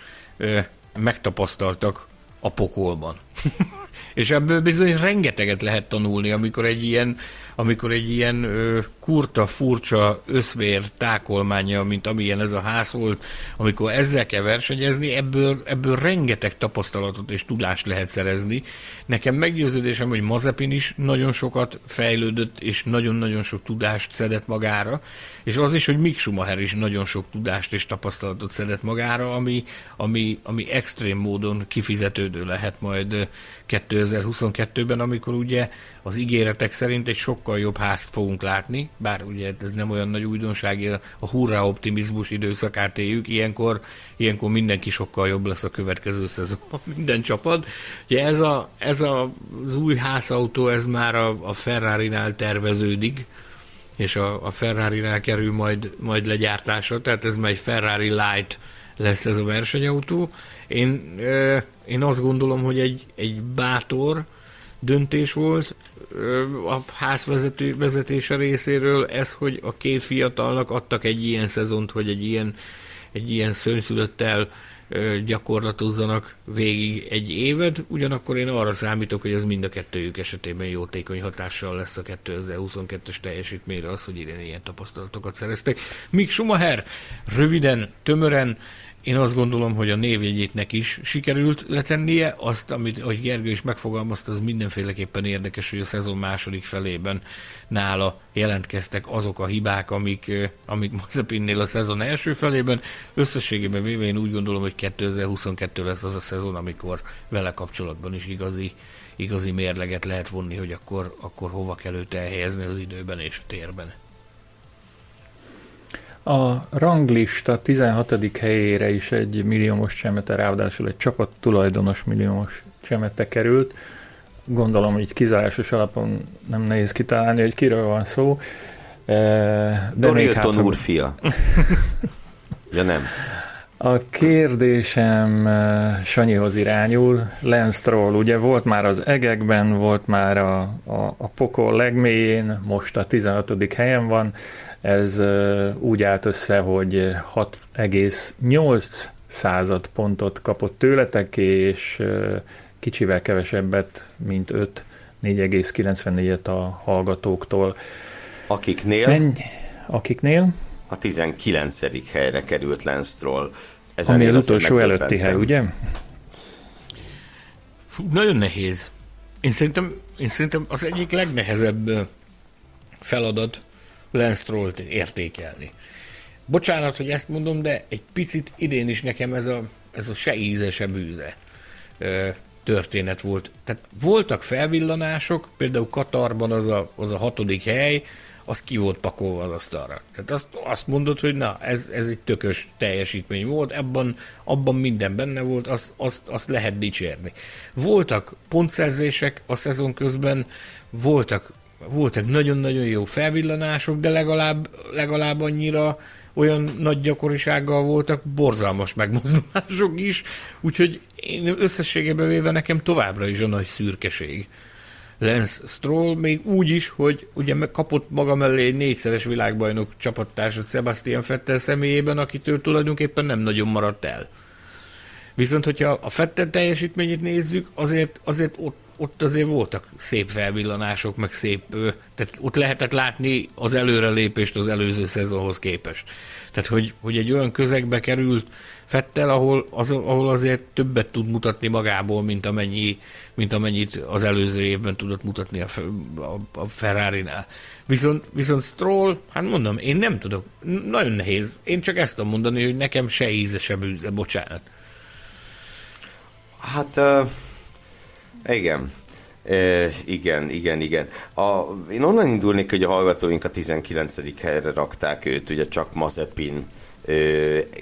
megtapasztaltak a pokolban. És ebből bizony rengeteget lehet tanulni, amikor egy ilyen, amikor egy ilyen ö, kurta, furcsa, összvér tákolmánya, mint amilyen ez a ház volt, amikor ezzel kell versenyezni, ebből, ebből rengeteg tapasztalatot és tudást lehet szerezni. Nekem meggyőződésem, hogy Mazepin is nagyon sokat fejlődött, és nagyon-nagyon sok tudást szedett magára, és az is, hogy Mick Schumacher is nagyon sok tudást és tapasztalatot szedett magára, ami, ami, ami extrém módon kifizetődő lehet majd 2022-ben, amikor ugye az ígéretek szerint egy sokkal jobb házt fogunk látni, bár ugye ez nem olyan nagy újdonság, a hurrá optimizmus időszakát éljük, ilyenkor, ilyenkor mindenki sokkal jobb lesz a következő szezonban, minden csapat. Ugye ez, a, ez a, az új házautó, ez már a, a Ferrari-nál terveződik, és a, a Ferrari-nál kerül majd, majd legyártásra, tehát ez már egy Ferrari Light lesz ez a versenyautó. Én, én azt gondolom, hogy egy, egy bátor, döntés volt a házvezető vezetése részéről, ez, hogy a két fiatalnak adtak egy ilyen szezont, hogy egy ilyen, egy ilyen szörnyszülöttel gyakorlatozzanak végig egy évet, ugyanakkor én arra számítok, hogy ez mind a kettőjük esetében jótékony hatással lesz a 2022-es teljesítményre az, hogy idén ilyen tapasztalatokat szereztek. Míg Schumacher röviden, tömören én azt gondolom, hogy a névjegyétnek is sikerült letennie. Azt, amit, ahogy Gergő is megfogalmazta, az mindenféleképpen érdekes, hogy a szezon második felében nála jelentkeztek azok a hibák, amik, amik Mazepinnél a szezon első felében. Összességében véve én úgy gondolom, hogy 2022 lesz az a szezon, amikor vele kapcsolatban is igazi, igazi mérleget lehet vonni, hogy akkor, akkor hova kell őt elhelyezni az időben és a térben. A ranglista 16. helyére is egy milliómos csemete, ráadásul egy csapat tulajdonos milliómos csemete került. Gondolom, hogy kizárásos alapon nem nehéz kitalálni, hogy kiről van szó. E, de Dorilton hát, úr fia. ja nem. A kérdésem e, Sanyihoz irányul. Lance Stroll, ugye volt már az egekben, volt már a, a, a pokol legmélyén, most a 15. helyen van ez úgy állt össze, hogy 6,8 század pontot kapott tőletek, és kicsivel kevesebbet, mint 5, 4,94-et a hallgatóktól. Akiknél? Menj, akiknél? A 19. helyre került Lance Stroll. Ami az utolsó előtti hely, ugye? Fú, nagyon nehéz. Én szerintem, én szerintem az egyik legnehezebb feladat, Lance Stroll-t értékelni. Bocsánat, hogy ezt mondom, de egy picit idén is nekem ez a, ez a se íze, se bűze történet volt. Tehát voltak felvillanások, például Katarban az a, az a hatodik hely, az ki volt pakolva az asztalra. Tehát azt, azt mondod, hogy na, ez, ez egy tökös teljesítmény volt, ebben, abban minden benne volt, azt, azt, azt lehet dicsérni. Voltak pontszerzések a szezon közben, voltak voltak nagyon-nagyon jó felvillanások, de legalább, legalább annyira olyan nagy gyakorisággal voltak borzalmas megmozdulások is, úgyhogy én összességében véve nekem továbbra is a nagy szürkeség. Lance Stroll még úgy is, hogy ugye kapott maga mellé egy négyszeres világbajnok csapattársat Sebastian Vettel személyében, akitől tulajdonképpen nem nagyon maradt el. Viszont, hogyha a Fettel teljesítményét nézzük, azért, azért ott ott azért voltak szép felvillanások, meg szép, tehát ott lehetett látni az előrelépést az előző szezonhoz képest. Tehát, hogy, hogy egy olyan közegbe került Fettel, ahol, az, ahol azért többet tud mutatni magából, mint, amennyi, mint amennyit az előző évben tudott mutatni a, a, a Ferrari-nál. Viszont, viszont Stroll, hát mondom, én nem tudok, nagyon nehéz. Én csak ezt tudom mondani, hogy nekem se íze, se bűze, bocsánat. Hát uh igen. E, igen, igen, igen. A, én onnan indulnék, hogy a hallgatóink a 19. helyre rakták őt, ugye csak Mazepin, e,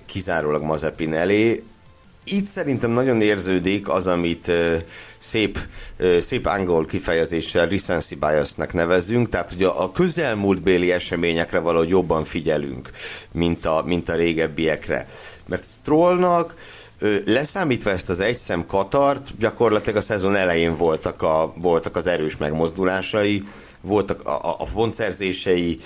kizárólag Mazepin elé. Itt szerintem nagyon érződik az, amit uh, szép, uh, szép angol kifejezéssel recency biasnek nevezünk, tehát hogy a, a közelmúltbéli eseményekre valahogy jobban figyelünk, mint a, mint a régebbiekre. Mert Strollnak leszámítva ezt az egyszem Katart, gyakorlatilag a szezon elején voltak, a, voltak az erős megmozdulásai, voltak a, a, a pontszerzései,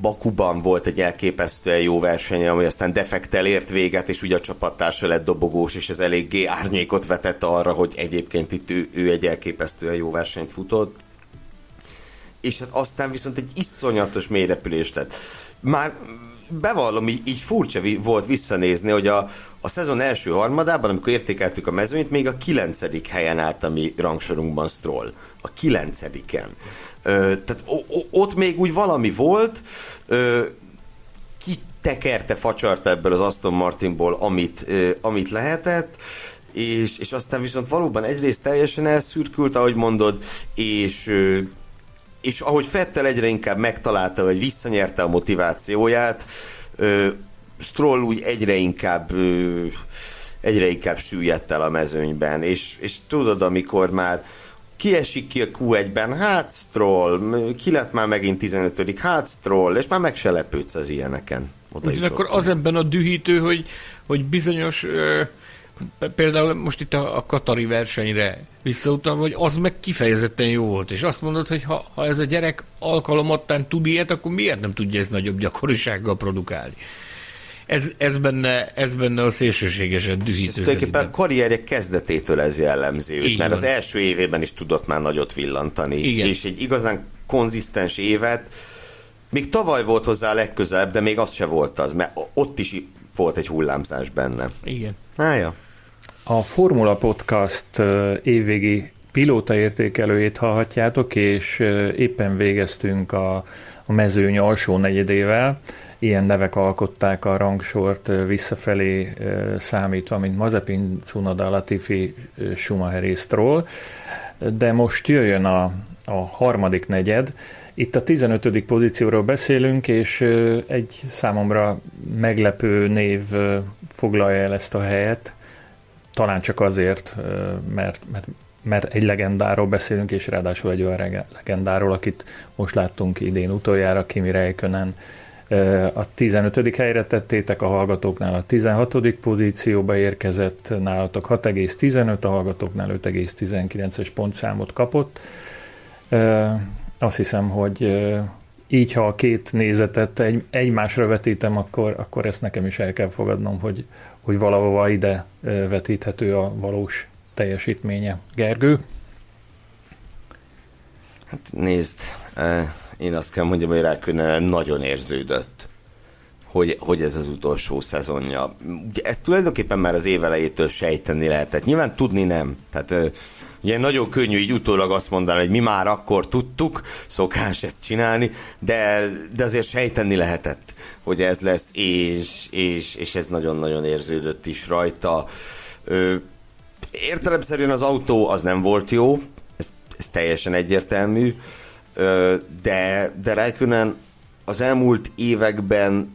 Bakuban volt egy elképesztően jó verseny, ami aztán defektel ért véget, és ugye a csapattársa lett dobogós, és ez eléggé árnyékot vetett arra, hogy egyébként itt ő, ő egy elképesztően jó versenyt futott és hát aztán viszont egy iszonyatos mélyrepülést lett. Már bevallom, így, így furcsa volt visszanézni, hogy a, a szezon első harmadában, amikor értékeltük a mezőnyt, még a kilencedik helyen állt a mi rangsorunkban Stroll. A kilencediken. Ö, tehát o, o, ott még úgy valami volt, ö, tekerte, facsart ebből az Aston Martinból, amit, ö, amit lehetett, és, és aztán viszont valóban egyrészt teljesen elszürkült, ahogy mondod, és ö, és ahogy Fettel egyre inkább megtalálta, vagy visszanyerte a motivációját, Stroll úgy egyre inkább egyre inkább süllyedt el a mezőnyben, és, és tudod, amikor már kiesik ki a Q1-ben, hát Stroll, ki lett már megint 15 hát Stroll, és már meg se lepődsz az ilyeneken. akkor az ebben a dühítő, hogy, hogy bizonyos például most itt a, a Katari versenyre visszautalva, hogy az meg kifejezetten jó volt, és azt mondod, hogy ha, ha ez a gyerek alkalomattán tud ilyet, akkor miért nem tudja ez nagyobb gyakorisággal produkálni? Ez, ez, benne, ez benne a szélsőségesen dühítő. Tulajdonképpen a karrierje kezdetétől ez jellemzi őt, mert van. az első évében is tudott már nagyot villantani, Igen. és egy igazán konzisztens évet, még tavaly volt hozzá a legközelebb, de még az se volt az, mert ott is volt egy hullámzás benne. Igen. Hája. A Formula Podcast évvégi pilóta értékelőjét hallhatjátok, és éppen végeztünk a, a mezőny alsó negyedével. Ilyen nevek alkották a rangsort visszafelé számítva, mint Mazepin, Cunoda, Latifi, Schumacher Stroll. De most jöjjön a, a harmadik negyed, itt a 15. pozícióról beszélünk, és egy számomra meglepő név foglalja el ezt a helyet, talán csak azért, mert, mert, mert egy legendáról beszélünk, és ráadásul egy olyan legendáról, akit most láttunk idén utoljára, Kimi Räikkönen. A 15. helyre tettétek a hallgatóknál, a 16. pozícióba érkezett, nálatok 6,15, a hallgatóknál 5,19-es pontszámot kapott azt hiszem, hogy így, ha a két nézetet egy, egymásra vetítem, akkor, akkor ezt nekem is el kell fogadnom, hogy, hogy valahova ide vetíthető a valós teljesítménye. Gergő? Hát nézd, én azt kell mondjam, hogy Rákönen nagyon érződött hogy, hogy ez az utolsó szezonja. Ugye ezt tulajdonképpen már az évelejétől sejteni lehetett. Nyilván tudni nem. Tehát ugye nagyon könnyű így utólag azt mondani, hogy mi már akkor tudtuk, szokás ezt csinálni, de, de azért sejteni lehetett, hogy ez lesz, és, és, és ez nagyon-nagyon érződött is rajta. értelemszerűen az autó az nem volt jó, ez, ez teljesen egyértelmű, de, de Räikkönen az elmúlt években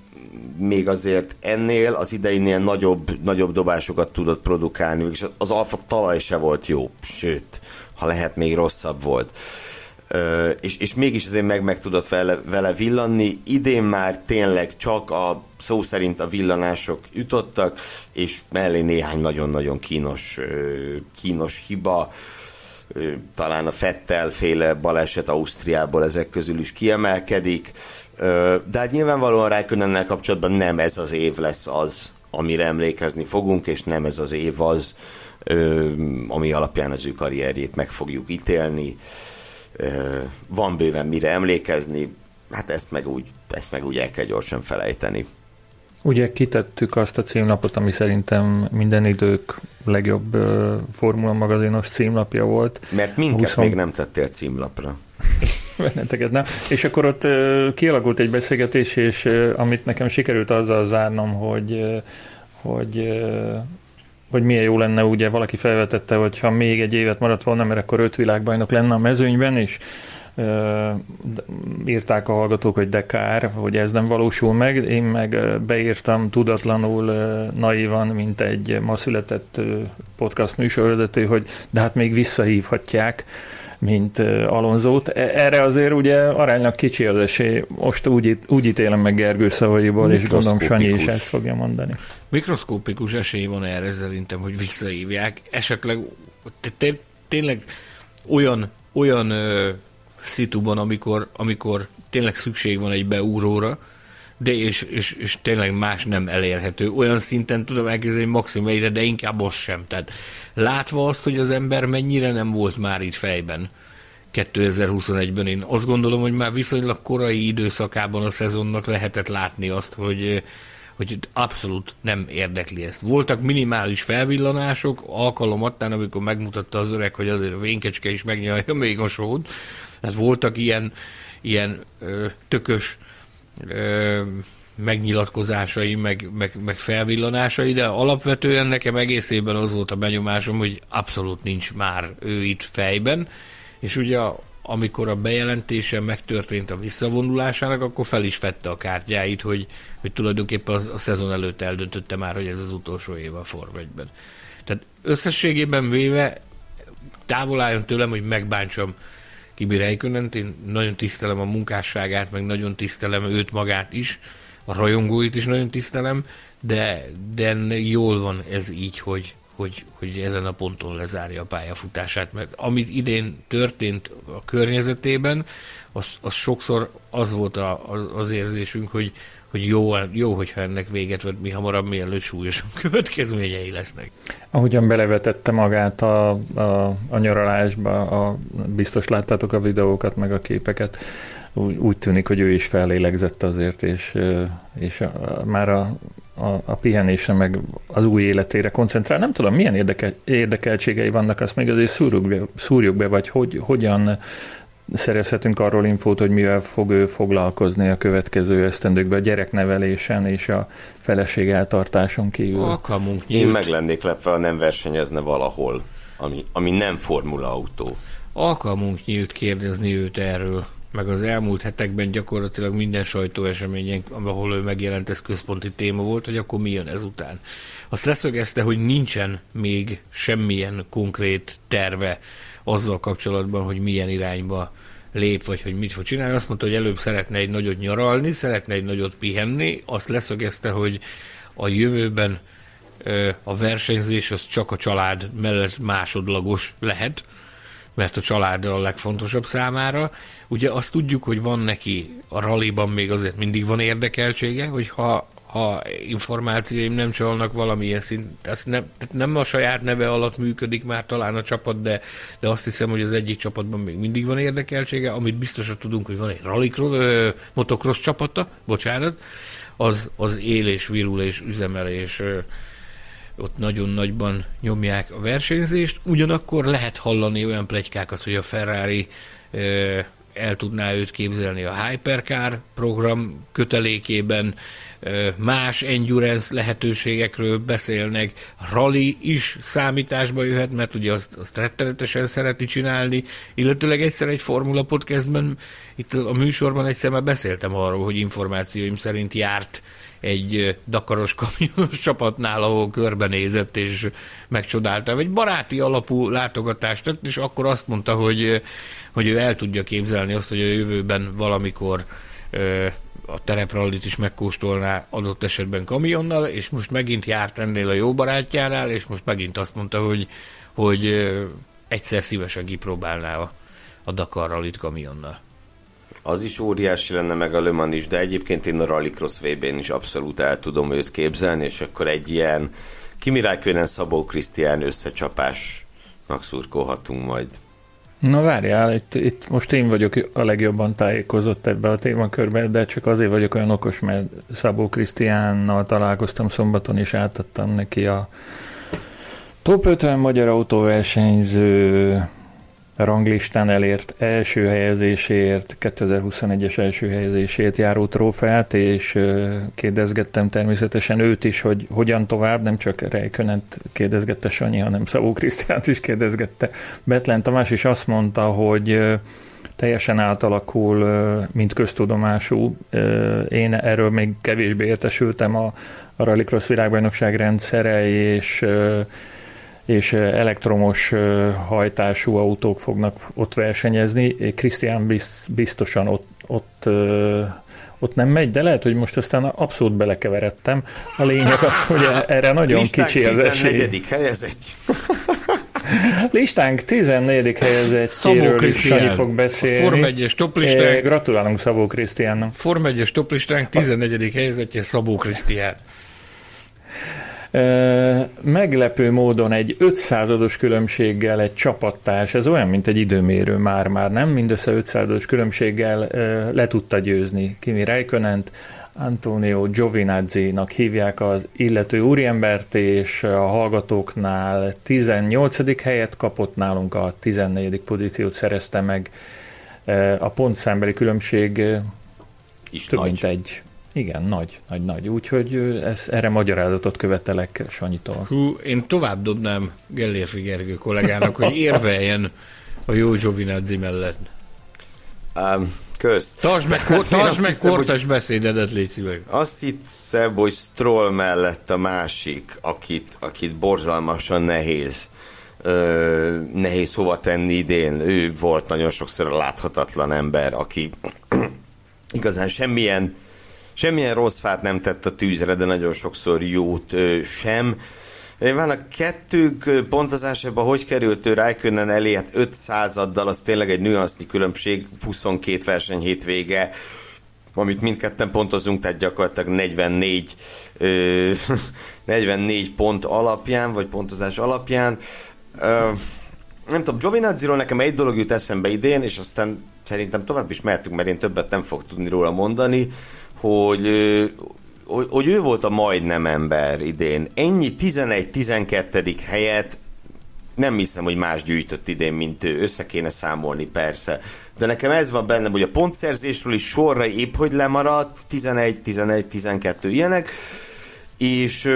még azért ennél, az ideinél nagyobb, nagyobb dobásokat tudott produkálni, és az Alfa tavaly se volt jó, sőt, ha lehet, még rosszabb volt. Uh, és, és mégis azért meg, meg tudott vele, vele villanni. Idén már tényleg csak a szó szerint a villanások ütottak, és mellé néhány nagyon-nagyon kínos, kínos hiba. Uh, talán a Fettel féle baleset Ausztriából ezek közül is kiemelkedik. De hát nyilvánvalóan Räikkönennel kapcsolatban nem ez az év lesz az, amire emlékezni fogunk, és nem ez az év az, ami alapján az ő karrierjét meg fogjuk ítélni. Van bőven mire emlékezni, hát ezt meg úgy, ezt meg úgy el kell gyorsan felejteni. Ugye kitettük azt a címlapot, ami szerintem minden idők legjobb uh, Formula magazinos címlapja volt. Mert minket 20... még nem tettél címlapra. benneteket, nem? És akkor ott uh, kialakult egy beszélgetés, és uh, amit nekem sikerült azzal zárnom, hogy, uh, hogy uh, hogy milyen jó lenne, ugye valaki felvetette, hogy ha még egy évet maradt volna, mert akkor öt világbajnok lenne a mezőnyben, és írták a hallgatók, hogy de kár, hogy ez nem valósul meg. Én meg beírtam tudatlanul naivan, mint egy ma született podcast műsorvezető, hogy de hát még visszahívhatják mint Alonzót. E, erre azért ugye aránylag kicsi az esély. Most úgy, úgy ítélem meg Gergő szavaiból, és gondolom Sanyi is ezt fogja mondani. Mikroszkópikus esély van erre szerintem, hogy visszahívják. Esetleg tényleg olyan, olyan szituban, amikor, amikor tényleg szükség van egy beúróra, de és, és, és tényleg más nem elérhető. Olyan szinten tudom elképzelni maximum egyre, de inkább az sem. Tehát látva azt, hogy az ember mennyire nem volt már itt fejben 2021-ben, én azt gondolom, hogy már viszonylag korai időszakában a szezonnak lehetett látni azt, hogy hogy abszolút nem érdekli ezt. Voltak minimális felvillanások, alkalomattán, amikor megmutatta az öreg, hogy azért a vénkecske is megnyalja még a sót. Hát voltak ilyen, ilyen ö, tökös ö, megnyilatkozásai, meg, meg, meg felvillanásai, de alapvetően nekem egészében az volt a benyomásom, hogy abszolút nincs már ő itt fejben, és ugye amikor a bejelentése megtörtént a visszavonulásának, akkor fel is vette a kártyáit, hogy, hogy tulajdonképpen a, a szezon előtt eldöntötte már, hogy ez az utolsó év a Form Tehát összességében véve távol álljon tőlem, hogy megbántsam Kimi Räikkönent, én nagyon tisztelem a munkásságát, meg nagyon tisztelem őt magát is, a rajongóit is nagyon tisztelem, de, de jól van ez így, hogy, hogy, hogy ezen a ponton lezárja a pályafutását, mert amit idén történt a környezetében, az, az sokszor az volt a, az, az érzésünk, hogy, hogy jó, jó, hogyha ennek véget vett mi hamarabb, mielőtt súlyos következményei lesznek. Ahogyan belevetette magát a, a, a nyaralásba, a, biztos láttátok a videókat, meg a képeket, úgy, úgy tűnik, hogy ő is fellélegzett azért, és, és a, már a, a, a pihenésre, meg az új életére koncentrál. Nem tudom, milyen érdekel, érdekeltségei vannak, azt még azért szúrjuk be, szúrjuk be vagy hogy, hogyan szerezhetünk arról infót, hogy mivel fog ő foglalkozni a következő esztendőkben a gyereknevelésen és a feleség eltartáson kívül. Alkalmunk Én meg lennék lepve, ha nem versenyezne valahol, ami, ami nem formula autó. Alkalmunk nyílt kérdezni őt erről meg az elmúlt hetekben gyakorlatilag minden sajtóeseményen, ahol ő megjelent, ez központi téma volt, hogy akkor mi jön ezután. Azt leszögezte, hogy nincsen még semmilyen konkrét terve azzal kapcsolatban, hogy milyen irányba lép, vagy hogy mit fog csinálni. Azt mondta, hogy előbb szeretne egy nagyot nyaralni, szeretne egy nagyot pihenni. Azt leszögezte, hogy a jövőben a versenyzés az csak a család mellett másodlagos lehet, mert a család a legfontosabb számára. Ugye azt tudjuk, hogy van neki a ralliban még azért mindig van érdekeltsége, hogy ha, ha információim nem csalnak valamilyen szint, ez nem, tehát nem a saját neve alatt működik már talán a csapat, de, de azt hiszem, hogy az egyik csapatban még mindig van érdekeltsége, amit biztosan tudunk, hogy van egy rallycross, motocross csapata, bocsánat, az, az él és virul és üzemel és ott nagyon nagyban nyomják a versenyzést, ugyanakkor lehet hallani olyan plegykákat, hogy a Ferrari el tudná őt képzelni a Hypercar program kötelékében, más endurance lehetőségekről beszélnek, rally is számításba jöhet, mert ugye azt, azt rettenetesen szereti csinálni, illetőleg egyszer egy Formula Podcastben, itt a műsorban egyszer már beszéltem arról, hogy információim szerint járt egy dakaros kamionos csapatnál, ahol körbenézett és megcsodálta. Egy baráti alapú látogatást tett, és akkor azt mondta, hogy, hogy ő el tudja képzelni azt, hogy a jövőben valamikor a tereprallit is megkóstolná adott esetben kamionnal, és most megint járt ennél a jó barátjánál, és most megint azt mondta, hogy, hogy egyszer szívesen kipróbálná a, a Dakar rallit kamionnal az is óriási lenne, meg a Le is, de egyébként én a Rallycross VB-n is abszolút el tudom őt képzelni, és akkor egy ilyen Kimi Räikkönen Szabó Krisztián összecsapásnak szurkolhatunk majd. Na várjál, itt, itt most én vagyok a legjobban tájékozott ebbe a témakörbe, de csak azért vagyok olyan okos, mert Szabó Krisztiánnal találkoztam szombaton, és átadtam neki a Top 50 magyar autóversenyző ranglistán elért első helyezésért, 2021-es első helyezésért járó trófeát, és kérdezgettem természetesen őt is, hogy hogyan tovább, nem csak Rejkönet kérdezgette Sanyi, hanem Szabó Krisztiánt is kérdezgette. Betlen Tamás is azt mondta, hogy teljesen átalakul, mint köztudomású. Én erről még kevésbé értesültem a, a Rallycross világbajnokság rendszere, és és elektromos hajtású autók fognak ott versenyezni. Krisztián biztosan ott, ott ott nem megy, de lehet, hogy most aztán abszolút belekeveredtem. A lényeg az, hogy e- erre nagyon Listánk kicsi az esély. helyezett. Listánk 14. helyezettjéről is Sanyi fog beszélni. Form 1-es toplistánk. Gratulálunk Szabó Krisztiánnak. Form 1-es toplistánk 14. helyezettje Szabó Krisztián. Meglepő módon egy 500-os különbséggel egy csapattárs, ez olyan, mint egy időmérő már-már, nem? Mindössze 500-os különbséggel le tudta győzni Kimi Räikkönent, Antonio Giovinazzi-nak hívják az illető úriembert, és a hallgatóknál 18. helyet kapott, nálunk a 14. pozíciót szerezte meg. A pontszámbeli különbség is több nagy. mint egy igen, nagy, nagy, nagy. Úgyhogy ez, erre magyarázatot követelek Sanyitól. Hú, én tovább dobnám Gellérfi Gergő kollégának, hogy érveljen a jó Giovinazzi mellett. Um, kösz. Tartsd meg, tartsd meg hiszem, kortas hogy beszédedet, légy szíves. Azt hiszem, hogy Stroll mellett a másik, akit, akit borzalmasan nehéz ö, nehéz hova tenni idén. Ő volt nagyon sokszor a láthatatlan ember, aki igazán semmilyen semmilyen rossz fát nem tett a tűzre, de nagyon sokszor jót sem. Van a kettők pontozásában, hogy került ő Rijkönen elé, hát 5 századdal, az tényleg egy nüansznyi különbség, 22 verseny hétvége, amit mindketten pontozunk, tehát gyakorlatilag 44, ö, 44 pont alapján, vagy pontozás alapján. Ö, nem tudom, Giovinazziról nekem egy dolog jut eszembe idén, és aztán szerintem tovább is mehetünk, mert én többet nem fog tudni róla mondani, hogy, hogy, hogy ő volt a majdnem ember idén. Ennyi 11-12. helyet nem hiszem, hogy más gyűjtött idén, mint ő. Össze kéne számolni, persze. De nekem ez van bennem, hogy a pontszerzésről is sorra épp, hogy lemaradt, 11-11-12 ilyenek, és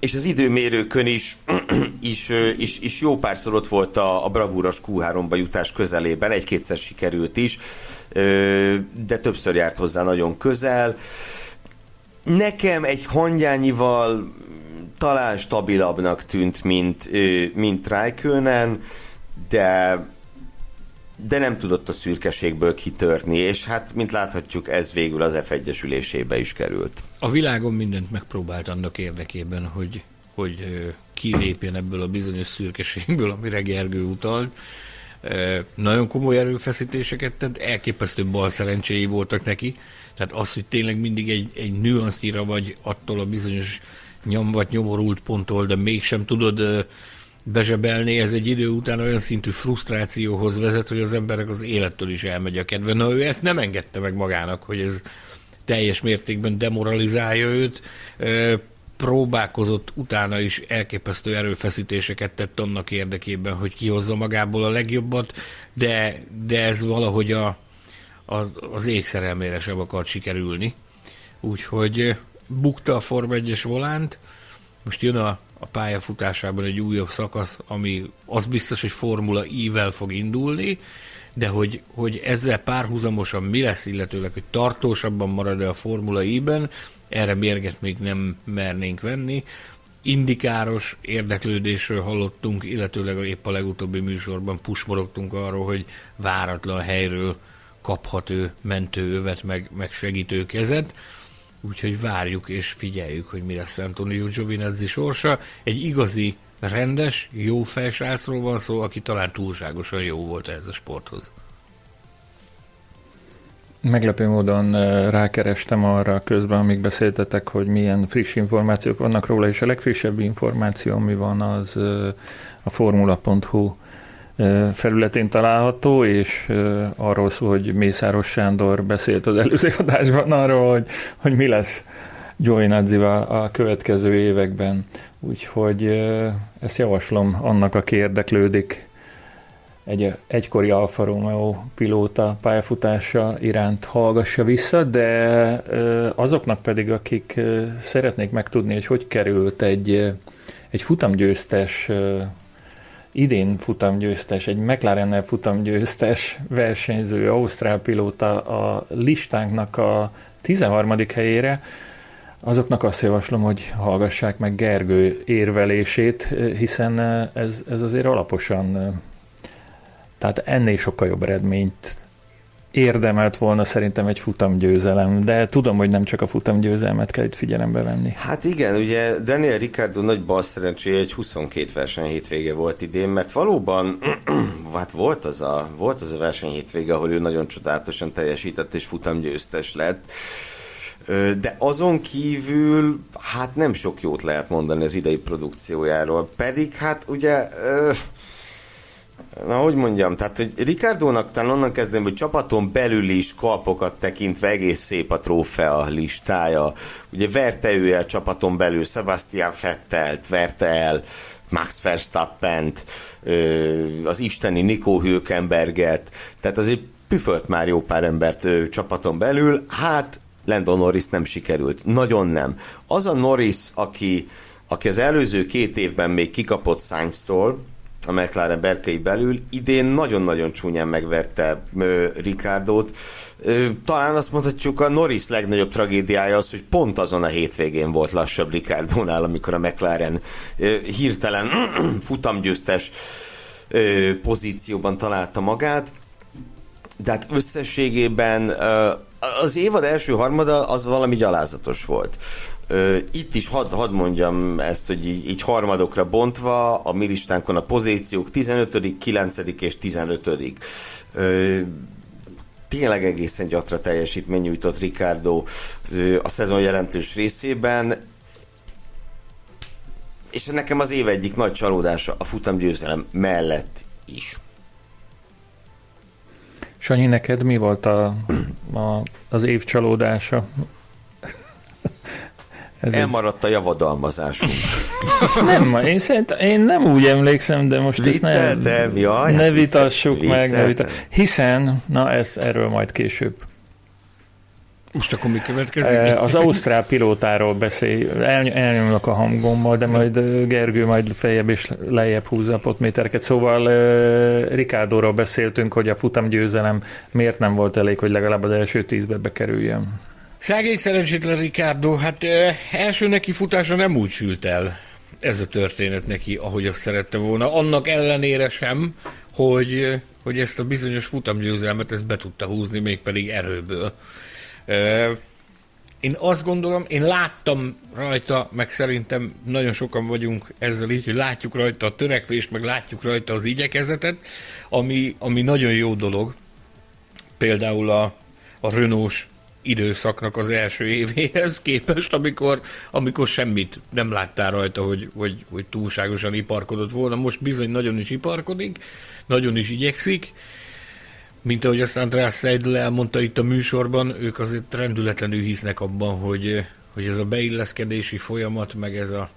és az időmérőkön is, is, is, is jó párszor ott volt a, a bravúros Q3-ba jutás közelében, egy-kétszer sikerült is, de többször járt hozzá nagyon közel. Nekem egy hangyányival talán stabilabbnak tűnt, mint, mint Rijkönen, de de nem tudott a szürkeségből kitörni, és hát, mint láthatjuk, ez végül az f ülésébe is került. A világon mindent megpróbált annak érdekében, hogy, hogy kilépjen ebből a bizonyos szürkeségből, amire Gergő utalt. Nagyon komoly erőfeszítéseket tett, elképesztő bal szerencséi voltak neki, tehát az, hogy tényleg mindig egy, egy nüansznyira vagy attól a bizonyos nyomvat nyomorult ponttól, de mégsem tudod bezsebelni, ez egy idő után olyan szintű frusztrációhoz vezet, hogy az emberek az élettől is elmegy a kedve. Na ő ezt nem engedte meg magának, hogy ez teljes mértékben demoralizálja őt, próbálkozott utána is elképesztő erőfeszítéseket tett annak érdekében, hogy kihozza magából a legjobbat, de, de ez valahogy a, a, az égszerelmére sem akart sikerülni. Úgyhogy bukta a Form 1-es volánt, most jön a a pályafutásában egy újabb szakasz, ami az biztos, hogy Formula I-vel fog indulni, de hogy, hogy ezzel párhuzamosan mi lesz, illetőleg, hogy tartósabban marad-e a Formula I-ben, erre mérget még nem mernénk venni. Indikáros érdeklődésről hallottunk, illetőleg épp a legutóbbi műsorban pusmorogtunk arról, hogy váratlan helyről kaphat ő mentőövet, meg, meg segítő kezet úgyhogy várjuk és figyeljük, hogy mi lesz Antonio Giovinazzi sorsa. Egy igazi, rendes, jó felsrácról van szó, aki talán túlságosan jó volt ez a sporthoz. Meglepő módon rákerestem arra közben, amíg beszéltetek, hogy milyen friss információk vannak róla, és a legfrissebb információ, ami van, az a formula.hu felületén található, és arról szól, hogy Mészáros Sándor beszélt az előző adásban arról, hogy, hogy mi lesz Giovinazzival a következő években. Úgyhogy ezt javaslom annak, aki érdeklődik egy egykori Alfa Romeo pilóta pályafutása iránt hallgassa vissza, de azoknak pedig, akik szeretnék megtudni, hogy hogy került egy, egy futamgyőztes idén futamgyőztes, egy McLaren-nel futamgyőztes versenyző, ausztrál pilóta a listánknak a 13. helyére, azoknak azt javaslom, hogy hallgassák meg Gergő érvelését, hiszen ez, ez azért alaposan, tehát ennél sokkal jobb eredményt érdemelt volna szerintem egy futamgyőzelem, de tudom, hogy nem csak a futamgyőzelmet kell itt figyelembe venni. Hát igen, ugye Daniel Ricardo nagy bal szerencséje egy 22 verseny hétvége volt idén, mert valóban hát volt az a, volt az a verseny hétvége, ahol ő nagyon csodálatosan teljesített és futamgyőztes lett. De azon kívül hát nem sok jót lehet mondani az idei produkciójáról. Pedig hát ugye na hogy mondjam, tehát hogy Ricardónak talán onnan kezdem, hogy csapaton belül is kalpokat tekintve egész szép a trófea listája. Ugye verte ő el csapaton belül Sebastian Vettelt, verte el Max Verstappent, az isteni Nico Hülkenberget, tehát azért püfölt már jó pár embert csapaton belül, hát Landon Norris nem sikerült, nagyon nem. Az a Norris, aki, aki az előző két évben még kikapott Sainz-tól, a McLaren berkei belül. Idén nagyon-nagyon csúnyán megverte ö, Ricardót. Talán azt mondhatjuk, a Norris legnagyobb tragédiája az, hogy pont azon a hétvégén volt lassabb Ricardónál, amikor a McLaren hirtelen futamgyőztes pozícióban találta magát. De hát összességében az évad első harmada az valami gyalázatos volt. Itt is hadd had mondjam ezt, hogy így, így harmadokra bontva a mi listánkon a pozíciók 15., 9. és 15. Tényleg egészen gyatra teljesítmény nyújtott Ricardo a szezon jelentős részében, és nekem az év egyik nagy csalódása a futam győzelem mellett is. Sanyi, neked mi volt a, a, az év csalódása? Ez Elmaradt a javadalmazásunk. nem, én szerintem, én nem úgy emlékszem, de most Vicceltem, ezt ne, jaj, ne hát vitassuk vicceltem. meg. Ne vitassuk. Hiszen, na ez, erről majd később. Most akkor mi következik? Az ausztrál pilótáról beszél, El, elnyomlok a hangommal, de majd Gergő majd feljebb és lejjebb húzza a potmétereket. Szóval Ricardóról beszéltünk, hogy a futamgyőzelem miért nem volt elég, hogy legalább az első tízbe bekerüljön. Szágény szerencsétlen Ricardo, hát első neki futása nem úgy sült el ez a történet neki, ahogy azt szerette volna. Annak ellenére sem, hogy, hogy ezt a bizonyos futamgyőzelmet ezt be tudta húzni, mégpedig erőből. Én azt gondolom, én láttam rajta, meg szerintem nagyon sokan vagyunk ezzel így, hogy látjuk rajta a törekvést, meg látjuk rajta az igyekezetet, ami, ami nagyon jó dolog. Például a, a renault időszaknak az első évéhez képest, amikor, amikor semmit nem láttál rajta, hogy, hogy, hogy túlságosan iparkodott volna. Most bizony nagyon is iparkodik, nagyon is igyekszik, mint ahogy azt András Seidel elmondta itt a műsorban, ők azért rendületlenül hisznek abban, hogy, hogy ez a beilleszkedési folyamat, meg ez a,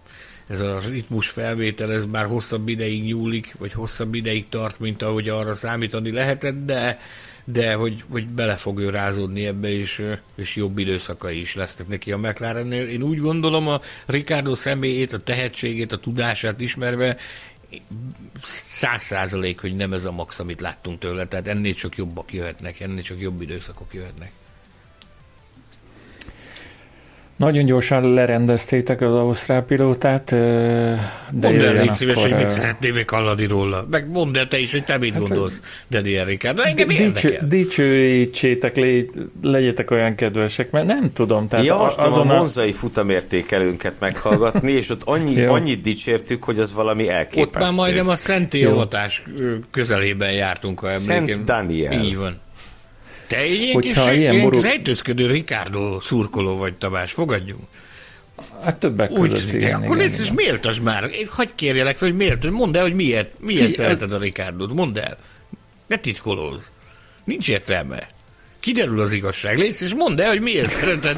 ez a ritmus felvétel, ez már hosszabb ideig nyúlik, vagy hosszabb ideig tart, mint ahogy arra számítani lehetett, de, de hogy, hogy bele fog ő rázódni ebbe, és, és jobb időszakai is lesznek neki a McLarennél. Én úgy gondolom a Ricardo személyét, a tehetségét, a tudását ismerve, száz százalék, hogy nem ez a max, amit láttunk tőle, tehát ennél csak jobbak jöhetnek, ennél csak jobb időszakok jöhetnek. Nagyon gyorsan lerendeztétek az ausztrál pilótát, de Mondd el, légy szíves, hogy mit szeretnél még hallani róla. Meg mondd el te is, hogy te mit hát, gondolsz, Daniel Ricciardo. Engem dicső, Dicsőítsétek, legyetek olyan kedvesek, mert nem tudom. Tehát Javaslom azon a monzai futamértékelőnket meghallgatni, és ott annyi, annyit dicsértük, hogy az valami elképesztő. Ott már majdnem a Szenti Avatás közelében jártunk, ha emlékszem. Szent Daniel. Így van. Te Hogyha ilyen, morog... rejtőzködő Ricardo szurkoló vagy, Tamás, fogadjunk. Hát többek Úgy, között igen, igen. Akkor légy és méltas már. Én kérjelek, hogy miért, mondd el, hogy miért, miért Fi, szereted a Ricardot. Mondd el. Ne titkolózz. Nincs értelme. Kiderül az igazság. Légy és mondd el, hogy miért szereted.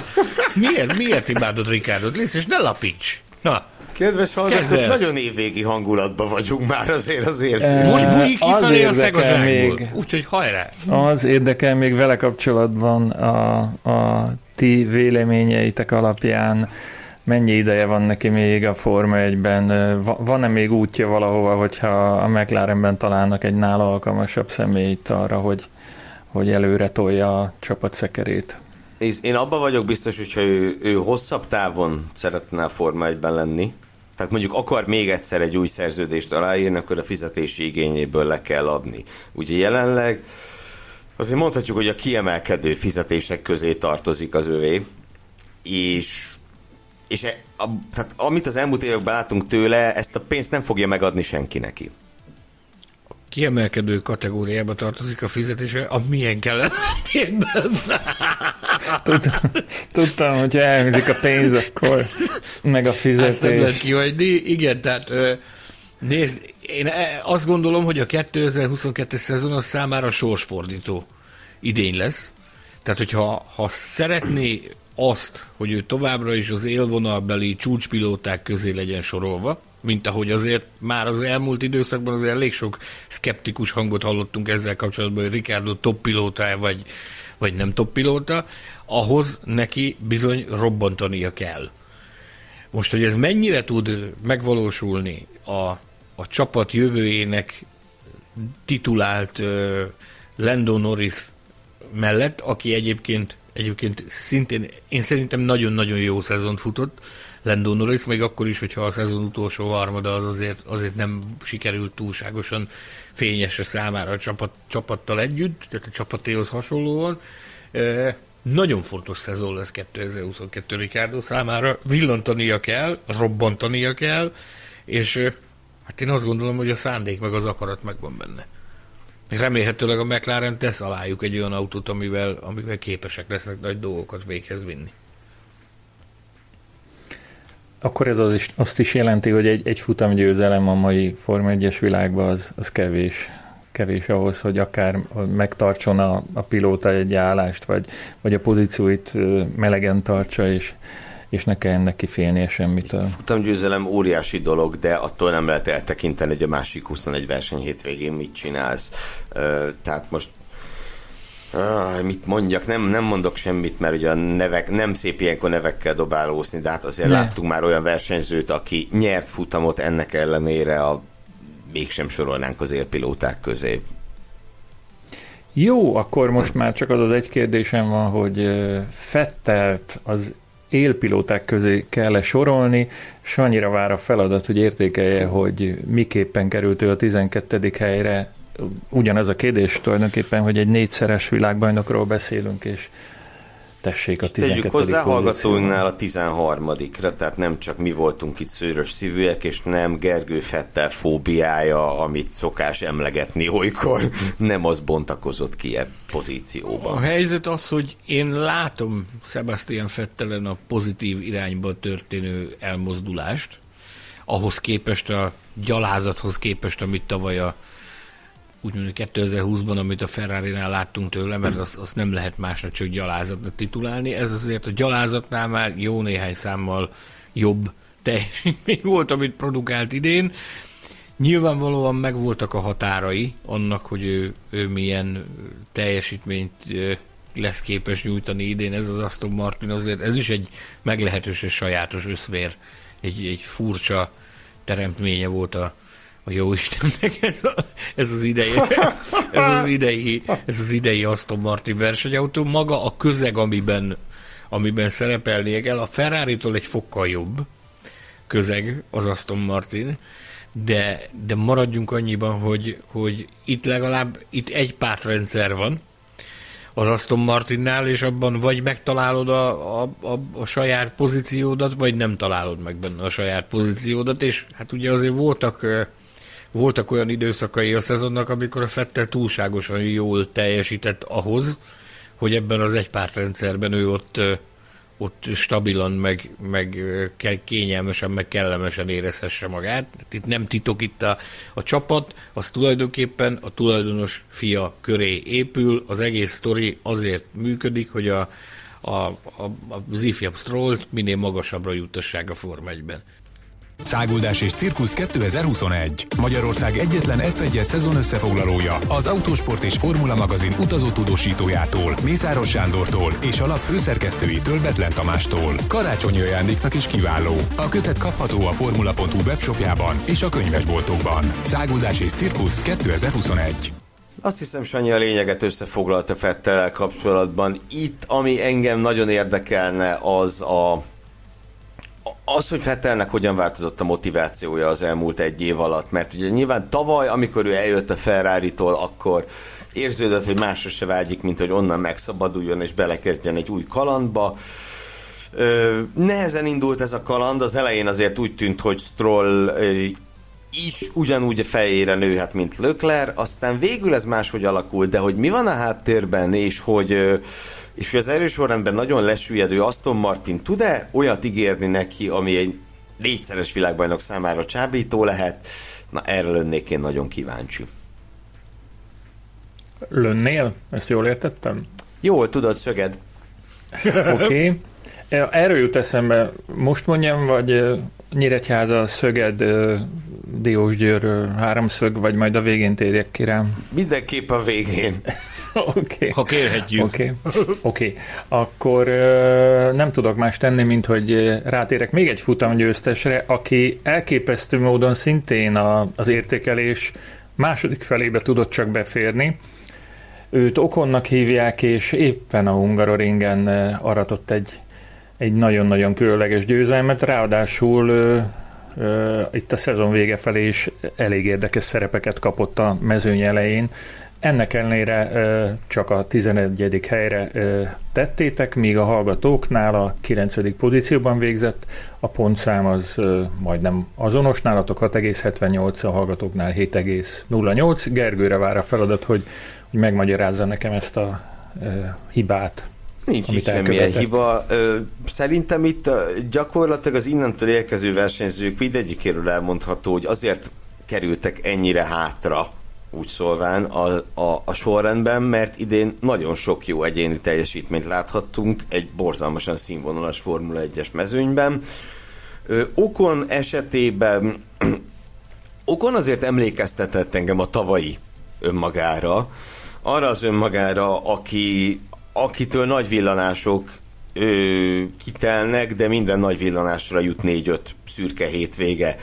Miért, miért imádod Ricardot. Légy és ne lapíts. Na, Kedves hallgatók, nagyon évvégi hangulatban vagyunk már azért az érzés. Most bújik kifelé a szegazságból, úgyhogy hajrá! Az érdekel még vele kapcsolatban a, a ti véleményeitek alapján, mennyi ideje van neki még a Forma 1-ben? Van-e még útja valahova, hogyha a McLarenben találnak egy nála alkalmasabb személyt arra, hogy, hogy előre tolja a csapat szekerét? Én abban vagyok biztos, hogyha ő, ő hosszabb távon szeretne a Forma 1-ben lenni, tehát mondjuk akar még egyszer egy új szerződést aláírni, akkor a fizetési igényéből le kell adni. Ugye jelenleg azért mondhatjuk, hogy a kiemelkedő fizetések közé tartozik az övé, és, és e, a, tehát amit az elmúlt években látunk tőle, ezt a pénzt nem fogja megadni senki neki kiemelkedő kategóriába tartozik a fizetése, a milyen kellett tudtam, tudtam, hogy elhangzik a pénz, akkor meg a fizetés. Ezt nem lehet kihagyni. Igen, tehát nézd, én e, azt gondolom, hogy a 2022-es szezon az számára sorsfordító idény lesz. Tehát, hogyha ha szeretné azt, hogy ő továbbra is az élvonalbeli csúcspilóták közé legyen sorolva, mint ahogy azért már az elmúlt időszakban azért elég sok szkeptikus hangot hallottunk ezzel kapcsolatban, hogy Ricardo top pilóta vagy, vagy nem top pilóta, ahhoz neki bizony robbantania kell. Most, hogy ez mennyire tud megvalósulni a, a csapat jövőjének titulált uh, Lando Norris mellett, aki egyébként, egyébként szintén, én szerintem nagyon-nagyon jó szezont futott, Lando Norris, még akkor is, hogyha a szezon utolsó harmada az azért, azért nem sikerült túlságosan fényesre számára a csapat, csapattal együtt, tehát a csapatéhoz hasonlóan. nagyon fontos szezon lesz 2022 Ricardo számára, villantania kell, robbantania kell, és hát én azt gondolom, hogy a szándék meg az akarat megvan benne. Remélhetőleg a McLaren tesz alájuk egy olyan autót, amivel, amivel képesek lesznek nagy dolgokat véghez vinni. Akkor ez az is, azt is jelenti, hogy egy, egy futamgyőzelem a mai Forma 1-es világban az, az kevés kevés ahhoz, hogy akár megtartson a, a pilóta egy állást, vagy, vagy a pozícióit melegen tartsa, és, és ne kelljen neki félnie. A futamgyőzelem óriási dolog, de attól nem lehet eltekinteni, hogy a másik 21 verseny hétvégén mit csinálsz. Tehát most Ah, mit mondjak, nem, nem mondok semmit, mert ugye a nevek, nem szép ilyenkor nevekkel dobálózni, de hát azért ne. láttunk már olyan versenyzőt, aki nyert futamot ennek ellenére a mégsem sorolnánk az élpilóták közé. Jó, akkor most már csak az az egy kérdésem van, hogy Fettelt az élpilóták közé kell -e sorolni, és annyira vár a feladat, hogy értékelje, hogy miképpen került ő a 12. helyre. Ugyanaz a kérdés tulajdonképpen, hogy egy négyszeres világbajnokról beszélünk, és tessék a 12. Tegyük hozzá hallgatóinknál a 13 tehát nem csak mi voltunk itt szőrös szívűek, és nem Gergő Fettel fóbiája, amit szokás emlegetni olykor, nem az bontakozott ki e pozícióban. A helyzet az, hogy én látom Sebastian Fettelen a pozitív irányba történő elmozdulást, ahhoz képest a gyalázathoz képest, amit tavaly a úgymond 2020-ban, amit a Ferrari-nál láttunk tőle, mert azt, azt nem lehet másra csak gyalázatnak titulálni. Ez azért a gyalázatnál már jó néhány számmal jobb teljesítmény volt, amit produkált idén. Nyilvánvalóan megvoltak a határai annak, hogy ő, ő milyen teljesítményt lesz képes nyújtani idén. Ez az Aston Martin azért, ez is egy meglehetősen sajátos összvér, egy, egy furcsa teremtménye volt a, a jó Istennek ez, a, ez az idei, ez az idei, ez az idei Aston Martin versenyautó, maga a közeg, amiben, amiben szerepelnie kell, a Ferrari-tól egy fokkal jobb közeg az Aston Martin, de, de maradjunk annyiban, hogy, hogy itt legalább itt egy pártrendszer van, az Aston Martinnál, és abban vagy megtalálod a, a, a, a saját pozíciódat, vagy nem találod meg benne a saját pozíciódat, és hát ugye azért voltak voltak olyan időszakai a szezonnak, amikor a Fettel túlságosan jól teljesített ahhoz, hogy ebben az egypártrendszerben ő ott, ott stabilan, meg, meg kényelmesen, meg kellemesen érezhesse magát. Itt nem titok itt a, a csapat, az tulajdonképpen a tulajdonos fia köré épül, az egész sztori azért működik, hogy a, a, a, a ifjabb Strollt minél magasabbra juttassák a Form 1-ben. Száguldás és Cirkusz 2021. Magyarország egyetlen F1-es szezon összefoglalója. Az Autósport és Formula magazin utazó tudósítójától, Mészáros Sándortól és a lap főszerkesztőitől Betlen Tamástól. Karácsonyi ajándéknak is kiváló. A kötet kapható a formula.hu webshopjában és a könyvesboltokban. Száguldás és Cirkusz 2021. Azt hiszem, Sanyi a lényeget összefoglalta Fettel kapcsolatban. Itt, ami engem nagyon érdekelne, az a az, hogy Fettelnek hogyan változott a motivációja az elmúlt egy év alatt, mert ugye nyilván tavaly, amikor ő eljött a Ferrari-tól, akkor érződött, hogy másra se vágyik, mint hogy onnan megszabaduljon és belekezdjen egy új kalandba. Ö, nehezen indult ez a kaland, az elején azért úgy tűnt, hogy Stroll is ugyanúgy a fejére nőhet, mint Lökler, aztán végül ez máshogy alakul, de hogy mi van a háttérben, és hogy, és hogy az erősorrendben nagyon lesüllyedő Aston Martin tud-e olyat ígérni neki, ami egy négyszeres világbajnok számára csábító lehet, na erre lennék én nagyon kíváncsi. Lönnél? Ezt jól értettem? Jól, tudod, szöged. Oké. Okay. Erről jut eszembe, most mondjam, vagy Nyíregyháza, Szöged, Diósgyőr háromszög, vagy majd a végén térjek ki rám? Mindenképp a végén. Oké. okay. Ha kérhetjük. Oké. Okay. okay. Akkor nem tudok más tenni, mint hogy rátérek még egy futamgyőztesre, aki elképesztő módon szintén az értékelés második felébe tudott csak beférni. Őt Okonnak hívják, és éppen a Hungaroringen aratott egy, egy nagyon-nagyon különleges győzelmet, ráadásul itt a szezon vége felé is elég érdekes szerepeket kapott a mezőny elején. Ennek ellenére csak a 11. helyre tettétek, míg a hallgatóknál a 9. pozícióban végzett, a pontszám az majdnem azonos, nálatok 6,78, a hallgatóknál 7,08. Gergőre vár a feladat, hogy, hogy megmagyarázza nekem ezt a hibát. Nincs is semmilyen hiba. Szerintem itt gyakorlatilag az innentől érkező versenyzők mindegyikéről elmondható, hogy azért kerültek ennyire hátra úgy szólván a, a, a sorrendben, mert idén nagyon sok jó egyéni teljesítményt láthattunk egy borzalmasan színvonalas Formula 1-es mezőnyben. Okon esetében Okon azért emlékeztetett engem a tavalyi önmagára, arra az önmagára, aki, akitől nagy villanások ö, kitelnek, de minden nagy villanásra jut négy-öt szürke hétvége.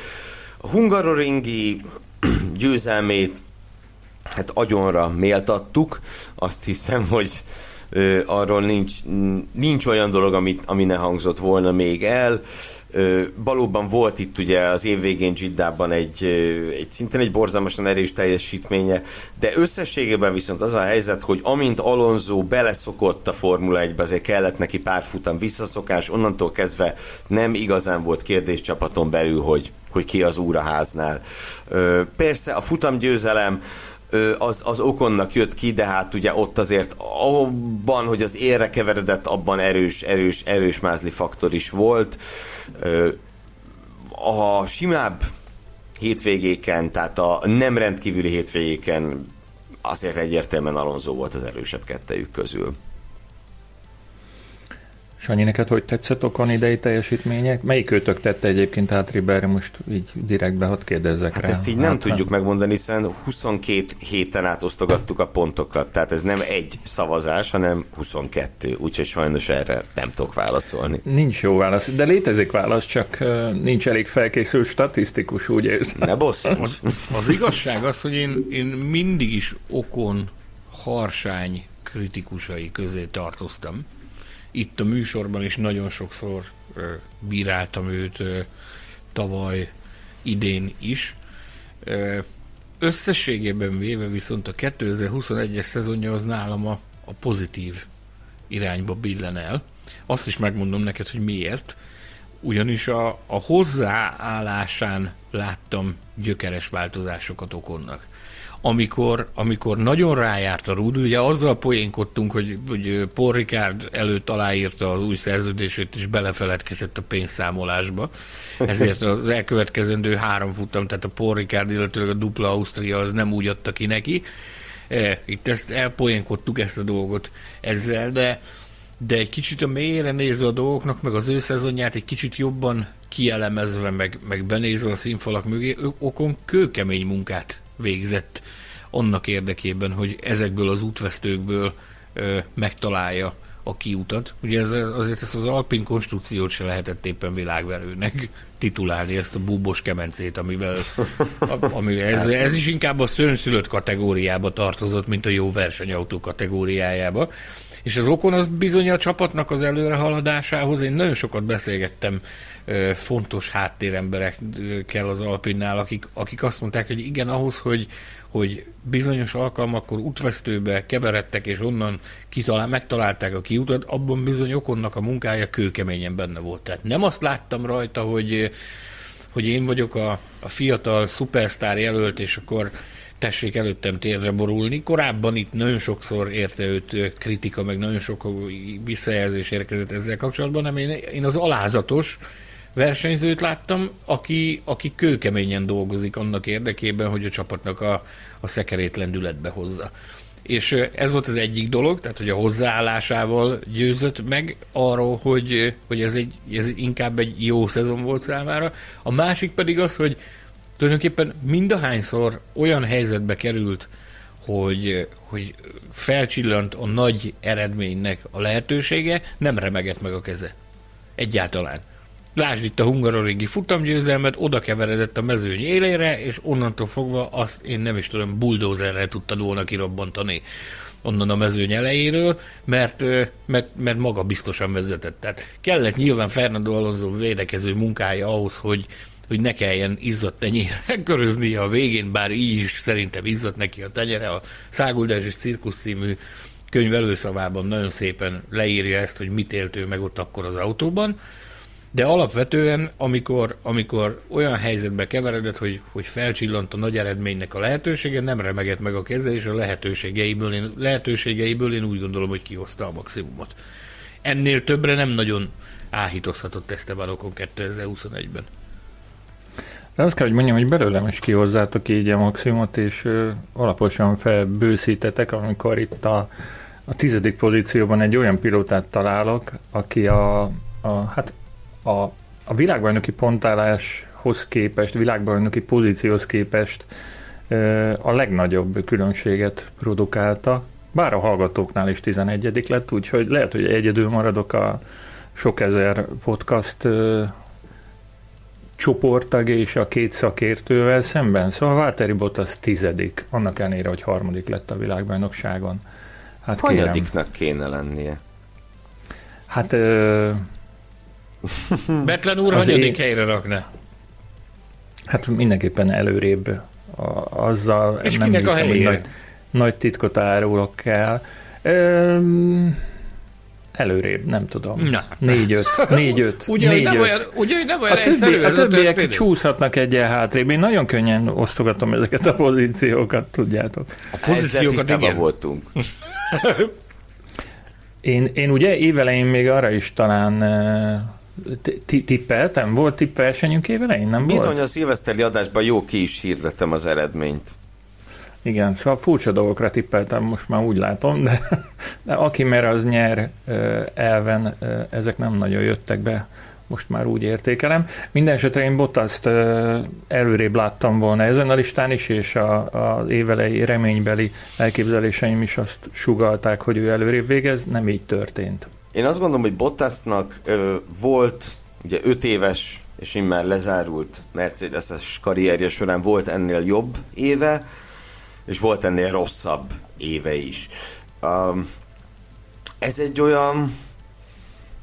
A Hungaroringi győzelmét hát agyonra méltattuk. Azt hiszem, hogy ö, arról nincs, nincs olyan dolog, amit, ami ne hangzott volna még el. Ö, valóban volt itt ugye az év végén Giddában egy, egy szintén egy borzalmasan erős teljesítménye, de összességében viszont az a helyzet, hogy amint Alonso beleszokott a Formula 1-be, azért kellett neki pár futam visszaszokás, onnantól kezdve nem igazán volt kérdés csapaton belül, hogy hogy ki az úraháznál. Persze a futamgyőzelem az, az okonnak jött ki, de hát ugye ott azért abban, hogy az érre keveredett, abban erős, erős, erős mázli faktor is volt. A simább hétvégéken, tehát a nem rendkívüli hétvégéken azért egyértelműen Alonso volt az erősebb kettejük közül. Sanyi, neked hogy tetszett Okon idei teljesítmények? Melyik őtök tette egyébként hátrébb erre most így direktbe, hadd kérdezzek hát rá. ezt így nem hát, tudjuk megmondani, hiszen 22 héten át osztogattuk a pontokat, tehát ez nem egy szavazás, hanem 22, úgyhogy sajnos erre nem tudok válaszolni. Nincs jó válasz, de létezik válasz, csak nincs elég felkészült statisztikus, úgy érzem. Ne bosszant. Az, az igazság az, hogy én, én mindig is Okon harsány kritikusai közé tartoztam itt a műsorban is nagyon sokszor bíráltam őt tavaly, idén is. Összességében véve viszont a 2021-es szezonja az nálam a, a pozitív irányba billen el. Azt is megmondom neked, hogy miért. Ugyanis a, a hozzáállásán láttam gyökeres változásokat okonnak amikor, amikor nagyon rájárt a rúd, ugye azzal poénkodtunk, hogy, hogy Paul Ricard előtt aláírta az új szerződését, és belefeledkezett a pénzszámolásba. Ezért az elkövetkezendő három futam, tehát a Paul Ricard, illetve a dupla Ausztria az nem úgy adta ki neki. E, itt ezt elpoénkodtuk ezt a dolgot ezzel, de, de egy kicsit a mélyére nézve a dolgoknak, meg az ő szezonját egy kicsit jobban kielemezve, meg, meg benézve a színfalak mögé, okon kőkemény munkát végzett annak érdekében, hogy ezekből az útvesztőkből ö, megtalálja a kiutat. Ugye ez, azért ezt az alpin konstrukciót se lehetett éppen világverőnek titulálni, ezt a búbos kemencét, amivel, ami, ez, ez is inkább a szőnszülött kategóriába tartozott, mint a jó versenyautó kategóriájába. És az okon az bizony a csapatnak az előrehaladásához. Én nagyon sokat beszélgettem fontos háttéremberekkel az Alpinnál, akik, akik azt mondták, hogy igen, ahhoz, hogy, hogy bizonyos alkalmakkor útvesztőbe keveredtek, és onnan kitalál, megtalálták a kiutat, abban bizony okonnak a munkája kőkeményen benne volt. Tehát nem azt láttam rajta, hogy, hogy én vagyok a, a fiatal szupersztár jelölt, és akkor tessék előttem térdre borulni. Korábban itt nagyon sokszor érte őt kritika, meg nagyon sok visszajelzés érkezett ezzel kapcsolatban, nem én, én az alázatos, versenyzőt láttam, aki, aki kőkeményen dolgozik annak érdekében, hogy a csapatnak a, a szekerét lendületbe hozza. És ez volt az egyik dolog, tehát hogy a hozzáállásával győzött meg arról, hogy, hogy ez, egy, ez inkább egy jó szezon volt számára. A másik pedig az, hogy tulajdonképpen mindahányszor olyan helyzetbe került, hogy, hogy felcsillant a nagy eredménynek a lehetősége, nem remegett meg a keze. Egyáltalán. Lásd itt a hungarorégi futamgyőzelmet, oda keveredett a mezőny élére, és onnantól fogva azt én nem is tudom, buldózerrel tudtad volna kirobbantani onnan a mezőny elejéről, mert, mert, mert maga biztosan vezetett. Tehát kellett nyilván Fernando Alonso védekező munkája ahhoz, hogy hogy ne kelljen izzadt tenyérre köröznie a végén, bár így is szerintem izzadt neki a tenyere. A Száguldás és Cirkusz című könyv előszavában nagyon szépen leírja ezt, hogy mit élt ő meg ott akkor az autóban. De alapvetően, amikor, amikor olyan helyzetbe keveredett, hogy, hogy felcsillant a nagy eredménynek a lehetősége, nem remegett meg a keze, és a lehetőségeiből én, lehetőségeiből én úgy gondolom, hogy kihozta a maximumot. Ennél többre nem nagyon áhítozhatott Esteban Ocon 2021-ben. De azt kell, hogy mondjam, hogy belőlem is kihozzátok így a maximumot, és ö, alaposan felbőszítetek, amikor itt a, a tizedik pozícióban egy olyan pilótát találok, aki a, a hát a, a világbajnoki pontáláshoz képest, világbajnoki pozícióhoz képest a legnagyobb különbséget produkálta, bár a hallgatóknál is 11 lett, úgyhogy lehet, hogy egyedül maradok a sok ezer podcast csoporttag és a két szakértővel szemben. Szóval Valtteri Bottas tizedik, annak ellenére, hogy harmadik lett a világbajnokságon. Hát Hanyadiknak kéne lennie? Hát... Ö, Betlen úr hanyadik én... helyre rakna? Hát mindenképpen előrébb a, azzal és nem hiszem, a hogy nagy, nagy titkot árulok kell. Ö, előrébb, nem tudom. Na. Négy-öt, négy-öt, ugye, négy, nem olyan, ugye, nem olyan a, többi, a többiek a csúszhatnak egyen hátrébb. Én nagyon könnyen osztogatom ezeket a pozíciókat, tudjátok. A pozíciókat igen. voltunk. én, én ugye évelején még arra is talán tippeltem? Volt tippversenyünk évelején, nem Bizony volt? a szilveszteri adásban jó ki is hirdettem az eredményt. Igen, szóval furcsa dolgokra tippeltem, most már úgy látom, de, de aki mer az nyer elven, ezek nem nagyon jöttek be, most már úgy értékelem. Minden esetre én Bottaszt előrébb láttam volna ezen a listán is, és az évelei reménybeli elképzeléseim is azt sugalták, hogy ő előrébb végez, nem így történt. Én azt gondolom, hogy Bottasnak ö, volt ugye 5 éves, és immár lezárult Mercedes-es karrierje során volt ennél jobb éve, és volt ennél rosszabb éve is. Um, ez egy olyan,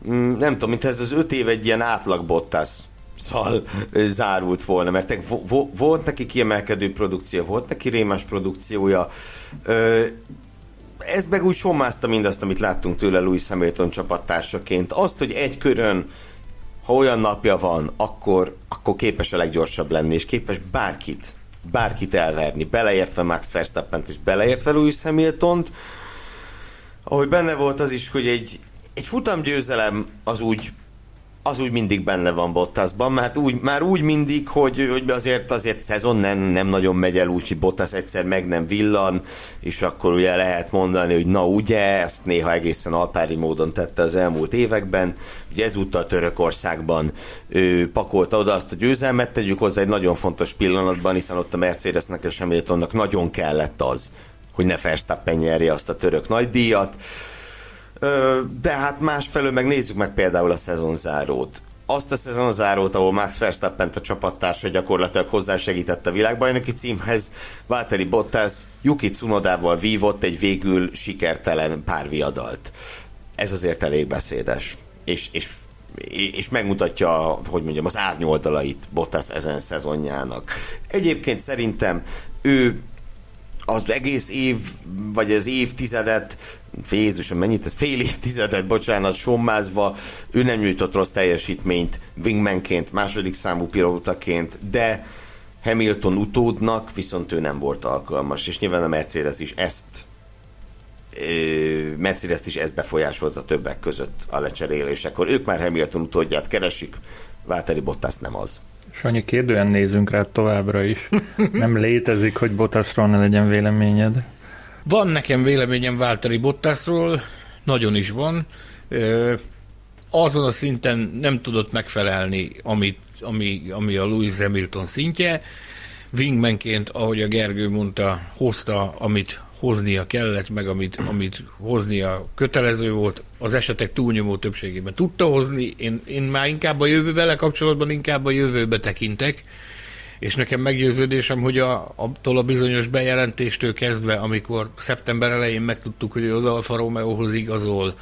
mm, nem tudom, mint ez az öt év egy ilyen átlag Bottas szal zárult volna, mert volt neki kiemelkedő produkció, volt neki rémes produkciója, ez meg úgy sommázta mindazt, amit láttunk tőle Louis Hamilton csapattársaként. Azt, hogy egy körön, ha olyan napja van, akkor, akkor képes a leggyorsabb lenni, és képes bárkit bárkit elverni, beleértve Max Verstappen-t és beleértve Lewis Hamilton-t. Ahogy benne volt az is, hogy egy, egy futamgyőzelem az úgy az úgy mindig benne van Bottasban, mert úgy, már úgy mindig, hogy, hogy azért azért szezon nem, nem nagyon megy el úgy, Bottas egyszer meg nem villan, és akkor ugye lehet mondani, hogy na ugye, ezt néha egészen alpári módon tette az elmúlt években, ugye ezúttal Törökországban ő, pakolta oda azt a győzelmet, tegyük hozzá egy nagyon fontos pillanatban, hiszen ott a Mercedesnek és Hamiltonnak nagyon kellett az, hogy ne Verstappen nyerje azt a török nagydíjat, de hát másfelől meg nézzük meg például a szezonzárót. Azt a szezonzárót, ahol Max Verstappen a csapattársa gyakorlatilag hozzásegített a világbajnoki címhez, Valtteri Bottas Yuki Tsunodával vívott egy végül sikertelen párviadalt. Ez azért elég beszédes. És, és és megmutatja, hogy mondjam, az árnyoldalait Bottas ezen szezonjának. Egyébként szerintem ő az egész év, vagy az évtizedet, Jézusom, mennyit ez, fél évtizedet, bocsánat, sommázva, ő nem nyújtott rossz teljesítményt wingmanként, második számú pilótaként, de Hamilton utódnak viszont ő nem volt alkalmas, és nyilván a Mercedes is ezt Mercedes is ezt befolyásolta többek között a lecserélésekor. Ők már Hamilton utódját keresik, Válteri Bottas nem az. Sanyi, kérdően nézünk rá továbbra is. Nem létezik, hogy Bottasról ne legyen véleményed. Van nekem véleményem Válteri Bottasról, nagyon is van. Azon a szinten nem tudott megfelelni, amit, ami, ami a Louis Hamilton szintje. Wingmanként, ahogy a Gergő mondta, hozta, amit hoznia kellett, meg amit, amit hoznia kötelező volt, az esetek túlnyomó többségében tudta hozni. Én, én már inkább a jövő vele kapcsolatban inkább a jövőbe tekintek, és nekem meggyőződésem, hogy a, attól a bizonyos bejelentéstől kezdve, amikor szeptember elején megtudtuk, hogy az Alfa Romeo-hoz igazol,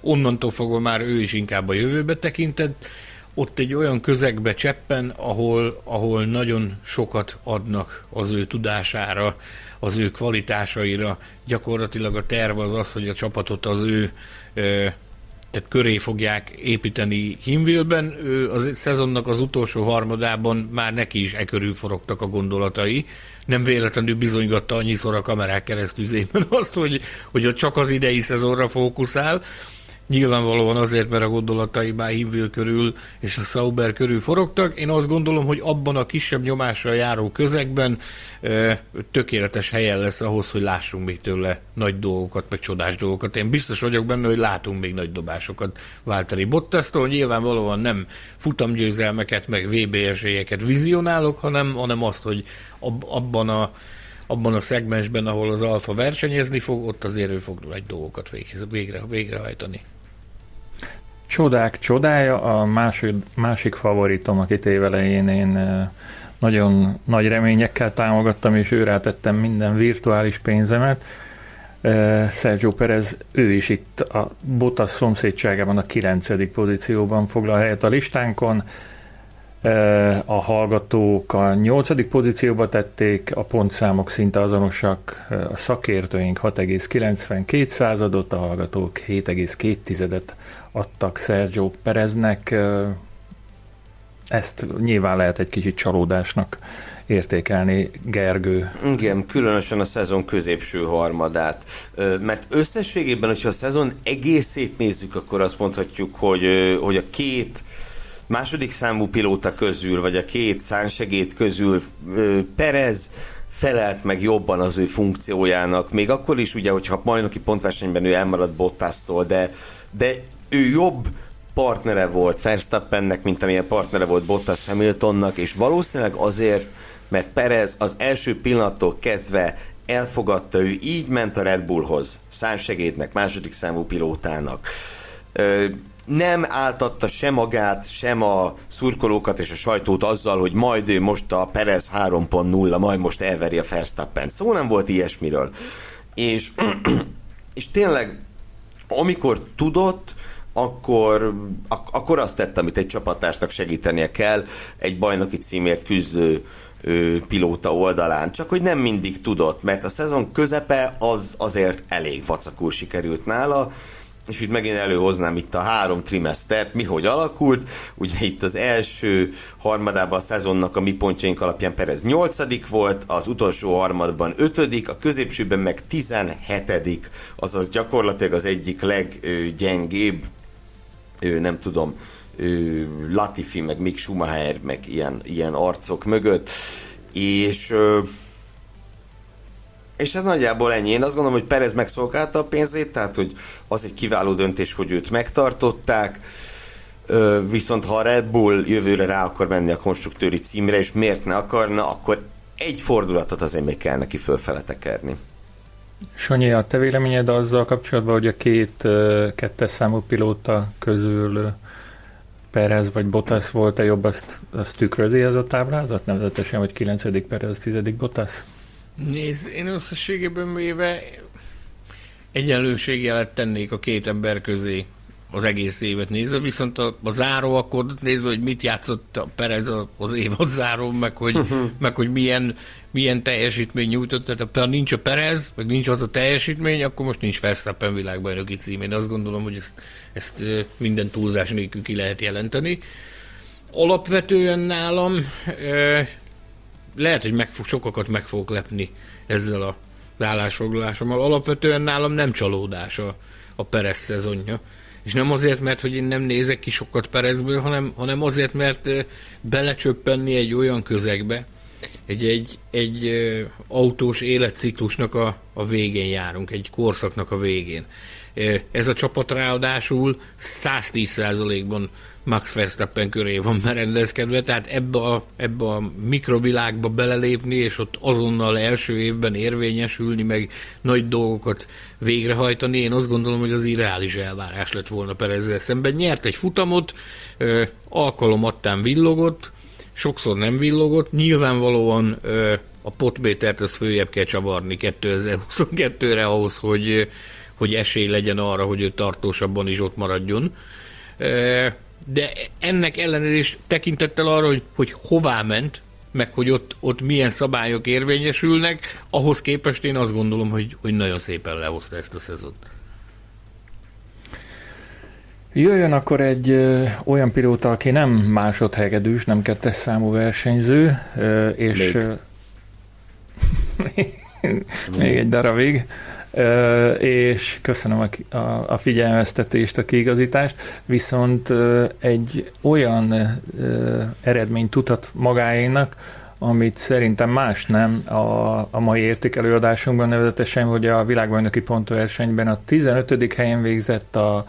onnantól fogva már ő is inkább a jövőbe tekintett, ott egy olyan közegbe cseppen, ahol, ahol nagyon sokat adnak az ő tudására, az ő kvalitásaira. Gyakorlatilag a terv az az, hogy a csapatot az ő tehát köré fogják építeni Himvillben. Ő az szezonnak az utolsó harmadában már neki is e körül forogtak a gondolatai. Nem véletlenül bizonygatta annyiszor a kamerák keresztüzében azt, hogy, hogy csak az idei szezonra fókuszál. Nyilvánvalóan azért, mert a gondolatai már Hívül körül és a Sauber körül forogtak. Én azt gondolom, hogy abban a kisebb nyomásra járó közegben e, tökéletes helyen lesz ahhoz, hogy lássunk még tőle nagy dolgokat, meg csodás dolgokat. Én biztos vagyok benne, hogy látunk még nagy dobásokat Válteri Bottasztól. Nyilvánvalóan nem futamgyőzelmeket, meg VB esélyeket vizionálok, hanem, hanem azt, hogy ab, abban a abban a szegmensben, ahol az alfa versenyezni fog, ott azért ő fog egy dolgokat végre, végrehajtani. Csodák csodája, a másik, másik favoritom, akit évelején én nagyon nagy reményekkel támogattam, és őrá tettem minden virtuális pénzemet. Sergio Perez, ő is itt a Bottas szomszédságában a 9. pozícióban foglal helyet a listánkon. A hallgatók a 8. pozícióba tették, a pontszámok szinte azonosak, a szakértőink 6,92 századot, a hallgatók 7,2-et adtak Sergio Pereznek. Ezt nyilván lehet egy kicsit csalódásnak értékelni Gergő. Igen, különösen a szezon középső harmadát. Mert összességében, hogyha a szezon egészét nézzük, akkor azt mondhatjuk, hogy, hogy a két második számú pilóta közül, vagy a két szánsegét közül Perez felelt meg jobban az ő funkciójának, még akkor is ugye, hogyha majnoki pontversenyben ő elmarad Bottasztól, de, de ő jobb partnere volt Verstappennek, mint amilyen partnere volt Bottas Hamiltonnak, és valószínűleg azért, mert Perez az első pillanattól kezdve elfogadta, ő így ment a Red Bullhoz, szánsegédnek, második számú pilótának. Ö, nem áltatta sem magát, sem a szurkolókat és a sajtót azzal, hogy majd ő most a Perez 3.0, majd most elveri a Verstappen. Szó nem volt ilyesmiről. És, és tényleg, amikor tudott, akkor, ak- akkor azt tette, amit egy csapatásnak segítenie kell egy bajnoki címért küzdő ö, pilóta oldalán. Csak hogy nem mindig tudott, mert a szezon közepe az azért elég vacakul sikerült nála, és itt megint előhoznám itt a három trimestert, mi hogy alakult. Ugye itt az első harmadában a szezonnak a mi pontjaink alapján Perez 8 volt, az utolsó harmadban 5 a középsőben meg 17 azaz gyakorlatilag az egyik leggyengébb, nem tudom, Latifi, meg Mick Schumacher, meg ilyen, ilyen arcok mögött, és és ez nagyjából ennyi. Én azt gondolom, hogy Perez megszolgálta a pénzét, tehát hogy az egy kiváló döntés, hogy őt megtartották, viszont ha a Red Bull jövőre rá akar menni a konstruktőri címre, és miért ne akarna, akkor egy fordulatot azért még kell neki fölfele tekerni. Sanyi, a te véleményed azzal kapcsolatban, hogy a két kettes számú pilóta közül Perez vagy Bottas volt-e jobb, azt, azt tükrözi ez a táblázat? Nevezetesen, hogy 9. Perez, 10. Bottas? Nézd, én összességében véve egyenlőségjelet tennék a két ember közé az egész évet nézve, viszont a, a záró akkor nézve, hogy mit játszott a Perez az évad záró, meg hogy, meg hogy milyen, milyen teljesítmény nyújtott, tehát ha nincs a Perez, meg nincs az a teljesítmény, akkor most nincs Verstappen világbajnoki cím. Én azt gondolom, hogy ezt, ezt minden túlzás nélkül ki lehet jelenteni. Alapvetően nálam lehet, hogy meg fog, sokakat meg fogok lepni ezzel a állásfoglalásommal. Alapvetően nálam nem csalódás a, a Perez szezonja. És nem azért, mert hogy én nem nézek ki sokat Perezből, hanem, hanem azért, mert belecsöppenni egy olyan közegbe, egy, egy, egy autós életciklusnak a, a végén járunk, egy korszaknak a végén. Ez a csapat ráadásul 110%-ban Max Verstappen köré van berendezkedve, tehát ebbe a, ebbe a mikrovilágba belelépni, és ott azonnal első évben érvényesülni, meg nagy dolgokat végrehajtani, én azt gondolom, hogy az irreális elvárás lett volna Perezzel szemben. Nyert egy futamot, alkalomattán villogott, sokszor nem villogott, nyilvánvalóan a potmétert az följebb kell csavarni 2022-re ahhoz, hogy, hogy esély legyen arra, hogy ő tartósabban is ott maradjon de ennek ellenére is tekintettel arra, hogy, hogy hová ment, meg hogy ott, ott milyen szabályok érvényesülnek, ahhoz képest én azt gondolom, hogy, hogy nagyon szépen lehozta ezt a szezont. Jöjjön akkor egy ö, olyan pilóta, aki nem másodhegedűs, nem kettes számú versenyző, ö, és Még. még egy darabig, ö, és köszönöm a, a, a figyelmeztetést, a kiigazítást, viszont egy olyan eredményt tudhat magáénak, amit szerintem más nem a, a mai értékelőadásunkban, nevezetesen, hogy a világbajnoki pontversenyben a 15. helyen végzett a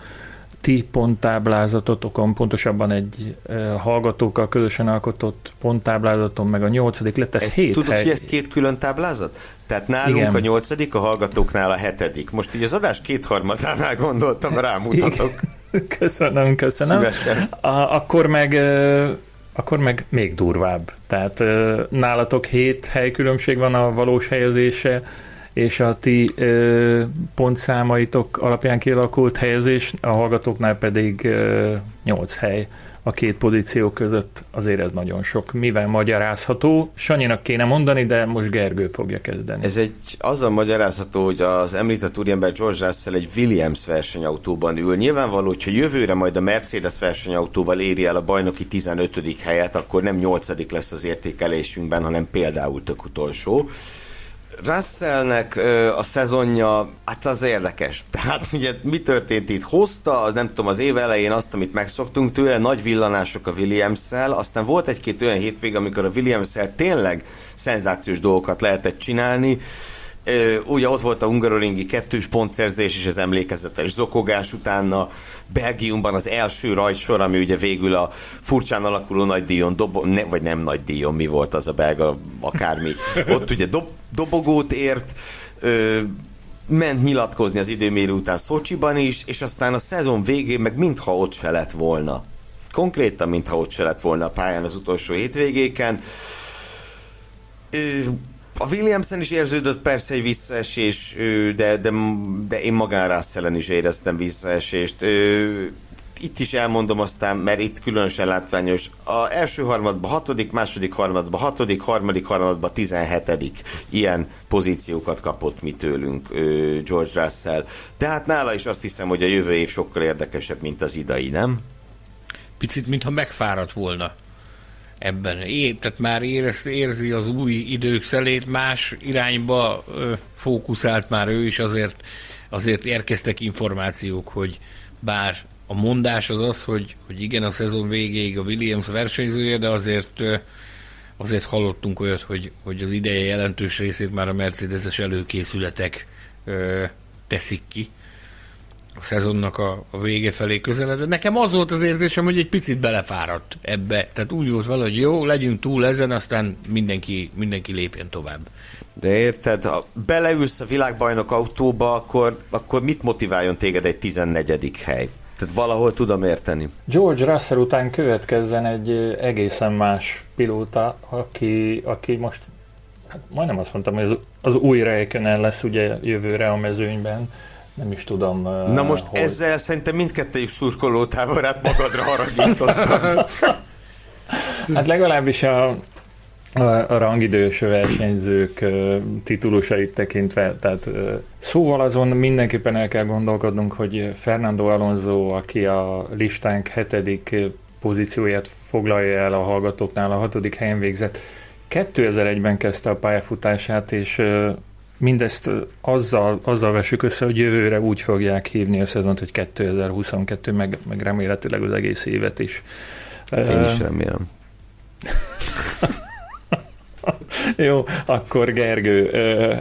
ti ponttáblázatot, pontosabban egy uh, hallgatókkal közösen alkotott ponttáblázaton, meg a nyolcadik lett, ez Ezt hét tudod, hely. hogy ez két külön táblázat? Tehát nálunk Igen. a nyolcadik, a hallgatóknál a hetedik. Most így az adás kétharmadánál gondoltam, rámutatok. Köszönöm, köszönöm. Szívesen. A, akkor meg ö, akkor meg még durvább. Tehát ö, nálatok hét helykülönbség van a valós helyezése, és a ti ö, pontszámaitok alapján kialakult helyezés, a hallgatóknál pedig nyolc hely a két pozíció között. Azért ez nagyon sok. Mivel magyarázható? Sanyinak kéne mondani, de most Gergő fogja kezdeni. Ez egy azzal magyarázható, hogy az említett úriember George Russell egy Williams versenyautóban ül. Nyilvánvaló, hogyha jövőre majd a Mercedes versenyautóval éri el a bajnoki 15. helyet, akkor nem 8. lesz az értékelésünkben, hanem például tök utolsó. Russellnek a szezonja, hát az érdekes. Tehát ugye mi történt itt? Hozta, az nem tudom, az év elején azt, amit megszoktunk tőle, nagy villanások a Williams-szel, aztán volt egy-két olyan hétvég, amikor a Williams-szel tényleg szenzációs dolgokat lehetett csinálni, ugye ott volt a Hungaroringi kettős pontszerzés és az emlékezetes zokogás utána, Belgiumban az első rajtsor, ami ugye végül a furcsán alakuló nagy díjon, dobo, ne, vagy nem nagy díjon, mi volt az a belga, akármi, ott ugye dob, dobogót ért, ö, ment nyilatkozni az időmérő után Szocsiban is, és aztán a szezon végén meg mintha ott se lett volna. Konkrétan, mintha ott se lett volna a pályán az utolsó hétvégéken. Ö, a Williamson is érződött persze egy visszaesés, de, de, de én magán Russellen is éreztem visszaesést. Ö, Itt is elmondom aztán, mert itt különösen látványos. A első harmadban hatodik, második harmadban hatodik, harmadik harmadban tizenhetedik ilyen pozíciókat kapott mi tőlünk George Russell. Tehát nála is azt hiszem, hogy a jövő év sokkal érdekesebb, mint az idei, nem? Picit, mintha megfáradt volna ebben. É, tehát már érez, érzi az új idők szelét, más irányba ö, fókuszált már ő is, azért, azért érkeztek információk, hogy bár a mondás az az, hogy, hogy igen, a szezon végéig a Williams versenyzője, de azért azért hallottunk olyat, hogy, hogy az ideje jelentős részét már a Mercedes-es előkészületek ö, teszik ki a szezonnak a, a vége felé közeledve. Nekem az volt az érzésem, hogy egy picit belefáradt ebbe. Tehát úgy volt valahogy jó, legyünk túl ezen, aztán mindenki, mindenki lépjen tovább. De érted, ha beleülsz a világbajnok autóba, akkor, akkor mit motiváljon téged egy 14. hely? Tehát valahol tudom érteni. George Russell után következzen egy egészen más pilóta, aki, aki most, hát majdnem azt mondtam, hogy az, az új Räikkönen lesz ugye jövőre a mezőnyben. Nem is tudom. Na most hogy... ezzel szerintem mindkettőjük szurkoló táborát magadra haragítottad. Hát legalábbis a, a, a rangidős versenyzők titulusait tekintve, tehát szóval azon mindenképpen el kell gondolkodnunk, hogy Fernando Alonso, aki a listánk hetedik pozícióját foglalja el a hallgatóknál, a hatodik helyen végzett, 2001-ben kezdte a pályafutását, és mindezt azzal, azzal vessük össze, hogy jövőre úgy fogják hívni a szezont, hogy 2022, meg, meg remélhetőleg az egész évet is. Ezt én is remélem. Jó, akkor Gergő,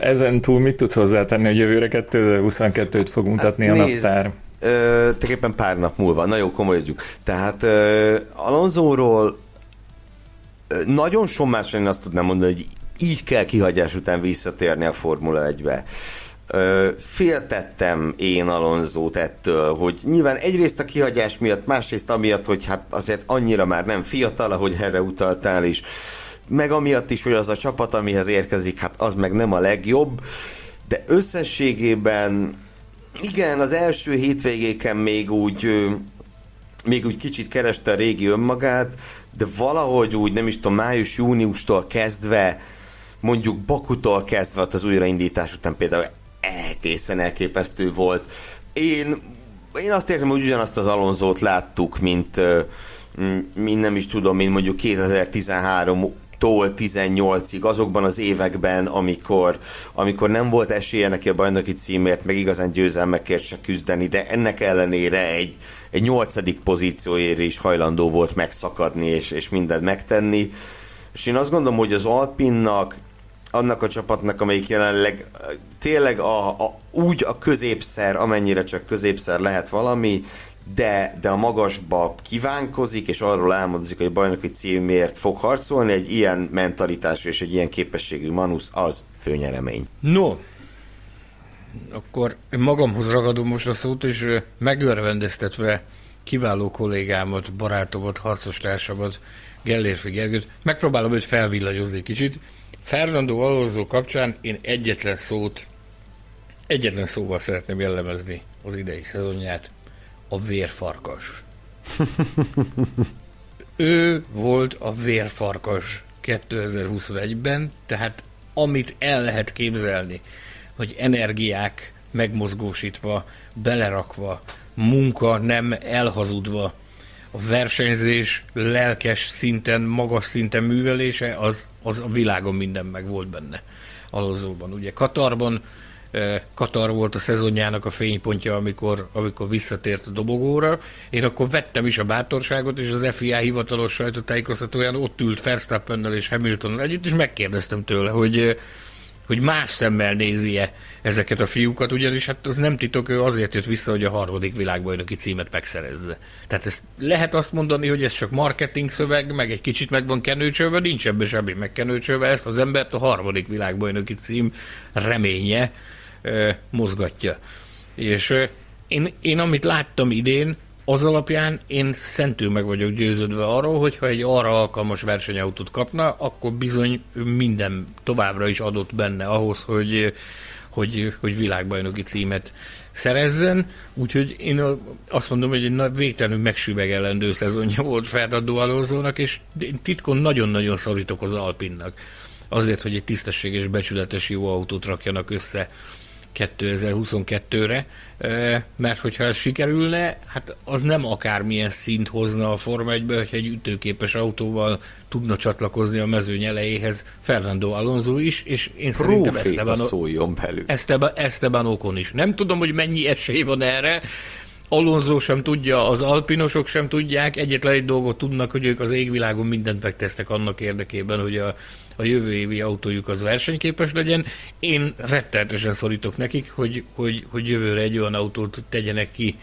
ezen túl mit tudsz hozzátenni, hogy jövőre 2022-t fog mutatni Hát a nézd, naptár? Ö, tulajdonképpen pár nap múlva, na jó, komolyodjuk. Tehát ö, Alonsoról ö, nagyon sommásan én azt tudnám mondani, hogy így kell kihagyás után visszatérni a Formula 1-be. Féltettem én Alonzót ettől, hogy nyilván egyrészt a kihagyás miatt, másrészt amiatt, hogy hát azért annyira már nem fiatal, ahogy erre utaltál is, meg amiatt is, hogy az a csapat, amihez érkezik, hát az meg nem a legjobb, de összességében igen, az első hétvégéken még úgy még úgy kicsit kereste a régi önmagát, de valahogy úgy, nem is tudom, május-júniustól kezdve, mondjuk Bakutól kezdve az újraindítás után például egészen elképesztő volt. Én, én azt érzem, hogy ugyanazt az Alonzót láttuk, mint, mint nem is tudom, mint mondjuk 2013 tól 18-ig, azokban az években, amikor, amikor nem volt esélye neki a bajnoki címért, meg igazán győzelmekért se küzdeni, de ennek ellenére egy, egy nyolcadik pozícióért is hajlandó volt megszakadni, és, és mindent megtenni. És én azt gondolom, hogy az Alpinnak, annak a csapatnak, amelyik jelenleg tényleg a, a, úgy a középszer, amennyire csak középszer lehet valami, de, de a magasba kívánkozik, és arról álmodozik, hogy a bajnoki címért fog harcolni, egy ilyen mentalitású és egy ilyen képességű Manusz az főnyeremény. No, akkor magamhoz ragadom most a szót, és megörvendeztetve kiváló kollégámat, barátomat, harcostársamat, Gellérfi Gergőt, megpróbálom őt felvillanyozni kicsit. Fernando Alonso kapcsán én egyetlen szót, egyetlen szóval szeretném jellemezni az idei szezonját a vérfarkas. ő volt a vérfarkas 2021-ben, tehát amit el lehet képzelni, hogy energiák megmozgósítva, belerakva, munka nem elhazudva, a versenyzés lelkes szinten, magas szinten művelése, az, az a világon minden meg volt benne. Alonzóban. Ugye Katarban Katar volt a szezonjának a fénypontja, amikor, amikor visszatért a dobogóra. Én akkor vettem is a bátorságot, és az FIA hivatalos sajtótájékoztatóján ott ült Verstappennel és Hamiltonnal együtt, és megkérdeztem tőle, hogy, hogy más szemmel nézi-e ezeket a fiúkat, ugyanis hát az nem titok, ő azért jött vissza, hogy a harmadik világbajnoki címet megszerezze. Tehát ezt lehet azt mondani, hogy ez csak marketing szöveg, meg egy kicsit meg van kenőcsölve, nincs ebbe semmi megkenőcsölve, ezt az embert a harmadik világbajnoki cím reménye mozgatja. És én, én amit láttam idén, az alapján én szentül meg vagyok győződve arról, hogy ha egy arra alkalmas versenyautót kapna, akkor bizony minden továbbra is adott benne ahhoz, hogy, hogy, hogy világbajnoki címet szerezzen, úgyhogy én azt mondom, hogy egy végtelenül megsüvegelendő szezonja volt Fernando Alonso-nak, és titkon nagyon-nagyon szorítok az Alpinnak. Azért, hogy egy tisztességes, becsületes jó autót rakjanak össze 2022-re, mert hogyha ez sikerülne, hát az nem akármilyen szint hozna a Forma 1 hogy egy ütőképes autóval tudna csatlakozni a mezőny elejéhez Fernando Alonso is, és én Proféta szerintem Esteban, szóljon belül. Esteban, Esteban Okon is. Nem tudom, hogy mennyi esély van erre, Alonso sem tudja, az alpinosok sem tudják, egyetlen egy dolgot tudnak, hogy ők az égvilágon mindent megtesznek annak érdekében, hogy a a jövő évi autójuk az versenyképes legyen. Én rettenetesen szorítok nekik, hogy, hogy, hogy jövőre egy olyan autót tegyenek ki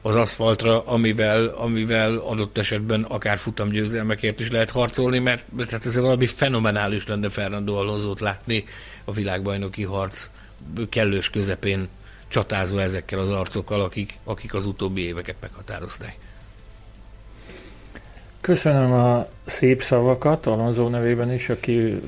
az aszfaltra, amivel, amivel adott esetben akár futamgyőzelmekért is lehet harcolni, mert tehát ez valami fenomenális lenne Fernando Alonso-t látni a világbajnoki harc kellős közepén csatázva ezekkel az arcokkal, akik, akik az utóbbi éveket meghatározták. Köszönöm a szép szavakat Alonso nevében is, aki,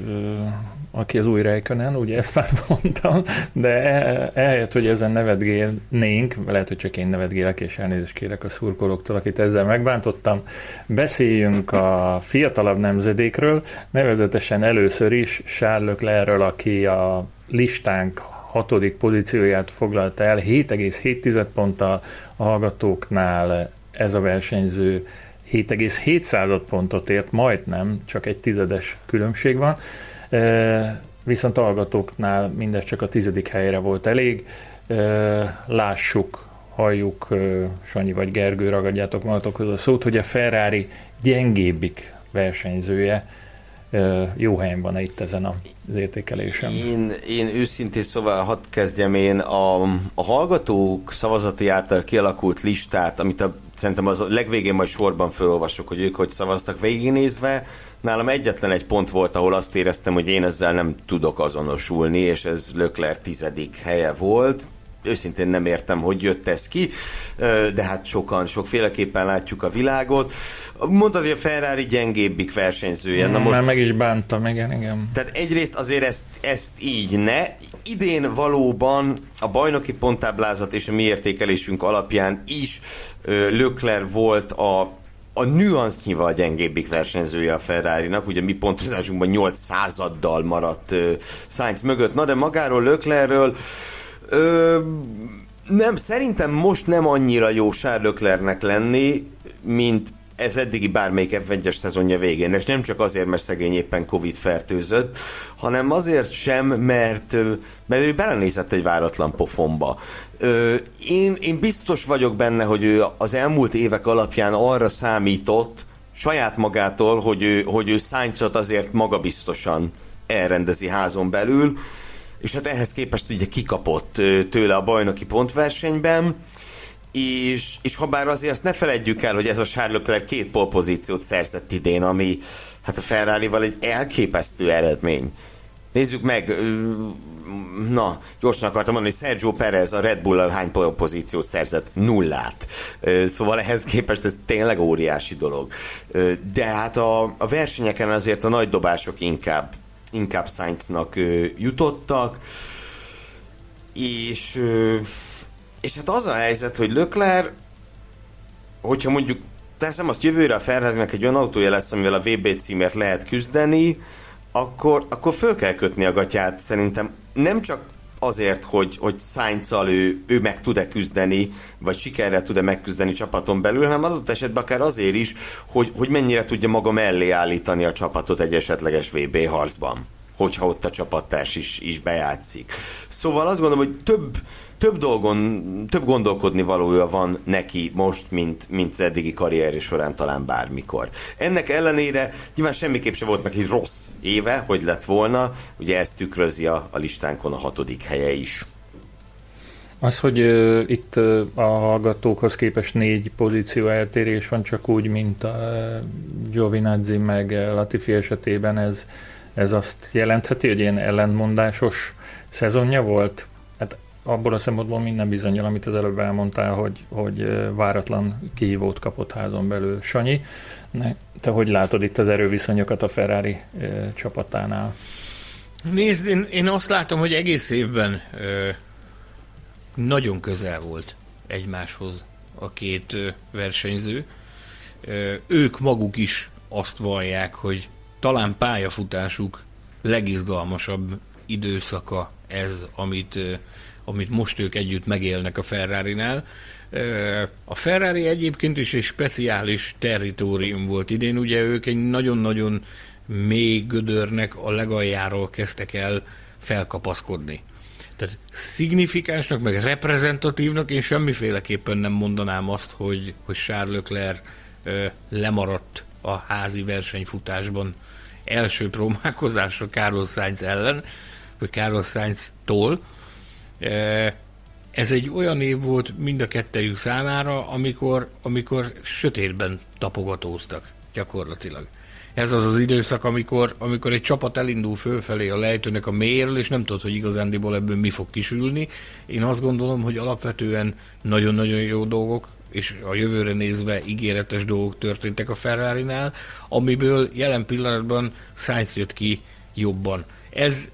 aki az új Reikönen, ugye ezt már mondtam, de e, ehelyett, hogy ezen nevetgélnénk, lehet, hogy csak én nevetgélek, és elnézést kérek a szurkolóktól, akit ezzel megbántottam, beszéljünk a fiatalabb nemzedékről, nevezetesen először is Charles Leclerről, aki a listánk hatodik pozícióját foglalta el, 7,7 ponttal a hallgatóknál ez a versenyző 7,7 pontot ért, majdnem, csak egy tizedes különbség van, viszont a hallgatóknál mindez csak a tizedik helyre volt elég. Lássuk, halljuk, Sanyi vagy Gergő, ragadjátok magatokhoz a szót, hogy a Ferrari gyengébbik versenyzője jó helyen van itt ezen az értékelésem. Én, én őszintén szóval hadd kezdjem én a, a hallgatók szavazati által kialakult listát, amit a, szerintem az legvégén majd sorban felolvasok, hogy ők hogy szavaztak végignézve. Nálam egyetlen egy pont volt, ahol azt éreztem, hogy én ezzel nem tudok azonosulni, és ez Lökler tizedik helye volt. Őszintén nem értem, hogy jött ez ki, de hát sokan, sokféleképpen látjuk a világot. Mondtad, hogy a Ferrari gyengébbik versenyzője. Na most, Már meg is bántam, igen, igen. Tehát egyrészt azért ezt, ezt így ne. Idén valóban a bajnoki ponttáblázat és a mi értékelésünk alapján is Lökler volt a a nüansznyival gyengébbik versenyzője a Ferrari-nak, ugye mi pontozásunkban 8 századdal maradt uh, Sainz mögött, na de magáról Löklerről Ö, nem, szerintem most nem annyira jó Charles lenni, mint ez eddigi bármelyik f 1 szezonja végén, és nem csak azért, mert szegény éppen Covid fertőzött, hanem azért sem, mert, mert ő belenézett egy váratlan pofonba. Én, én biztos vagyok benne, hogy ő az elmúlt évek alapján arra számított, saját magától, hogy ő, hogy ő azért magabiztosan elrendezi házon belül, és hát ehhez képest ugye kikapott tőle a bajnoki pontversenyben, és, és ha bár azért azt ne feledjük el, hogy ez a Charles Leclerc két polpozíciót szerzett idén, ami hát a ferrari egy elképesztő eredmény. Nézzük meg, na, gyorsan akartam mondani, Sergio Perez a Red Bull-al hány pozíciót szerzett? Nullát. Szóval ehhez képest ez tényleg óriási dolog. De hát a, a versenyeken azért a nagy dobások inkább inkább Sainznak jutottak, és, és hát az a helyzet, hogy Lökler, hogyha mondjuk teszem azt jövőre a ferrari egy olyan autója lesz, amivel a VB címért lehet küzdeni, akkor, akkor föl kell kötni a gatyát szerintem. Nem csak azért, hogy, hogy sainz ő, ő meg tud-e küzdeni, vagy sikerrel tud-e megküzdeni csapaton belül, hanem adott esetben akár azért is, hogy, hogy mennyire tudja maga mellé állítani a csapatot egy esetleges VB harcban hogyha ott a csapattárs is, is bejátszik. Szóval azt gondolom, hogy több, több dolgon, több gondolkodni valója van neki most, mint, mint az eddigi karrieri során talán bármikor. Ennek ellenére nyilván semmiképp se volt neki rossz éve, hogy lett volna, ugye ezt tükrözi a, a listánkon a hatodik helye is. Az, hogy uh, itt uh, a hallgatókhoz képest négy pozíció eltérés van, csak úgy, mint a uh, Giovinazzi meg Latifi esetében, ez, ez azt jelentheti, hogy ilyen ellentmondásos szezonja volt? Hát abból a szempontból minden bizonyal, amit az előbb elmondtál, hogy, hogy váratlan kihívót kapott házon belül Sanyi. Te hogy látod itt az erőviszonyokat a Ferrari csapatánál? Nézd, én, én azt látom, hogy egész évben ö, nagyon közel volt egymáshoz a két ö, versenyző. Ö, ők maguk is azt vallják, hogy talán pályafutásuk legizgalmasabb időszaka ez, amit, amit most ők együtt megélnek a Ferrari-nál. A Ferrari egyébként is egy speciális territórium volt idén, ugye ők egy nagyon-nagyon mély gödörnek a legaljáról kezdtek el felkapaszkodni. Tehát szignifikánsnak, meg reprezentatívnak én semmiféleképpen nem mondanám azt, hogy, hogy Charles Leclerc lemaradt a házi versenyfutásban első próbálkozásra Carlos Sainz ellen, vagy Carlos Sainz-tól. E, ez egy olyan év volt mind a kettejük számára, amikor, amikor sötétben tapogatóztak gyakorlatilag. Ez az az időszak, amikor, amikor egy csapat elindul fölfelé a lejtőnek a mélyről, és nem tudod, hogy igazándiból ebből mi fog kisülni. Én azt gondolom, hogy alapvetően nagyon-nagyon jó dolgok és a jövőre nézve ígéretes dolgok történtek a Ferrari-nál, amiből jelen pillanatban Sainz jött ki jobban. Ez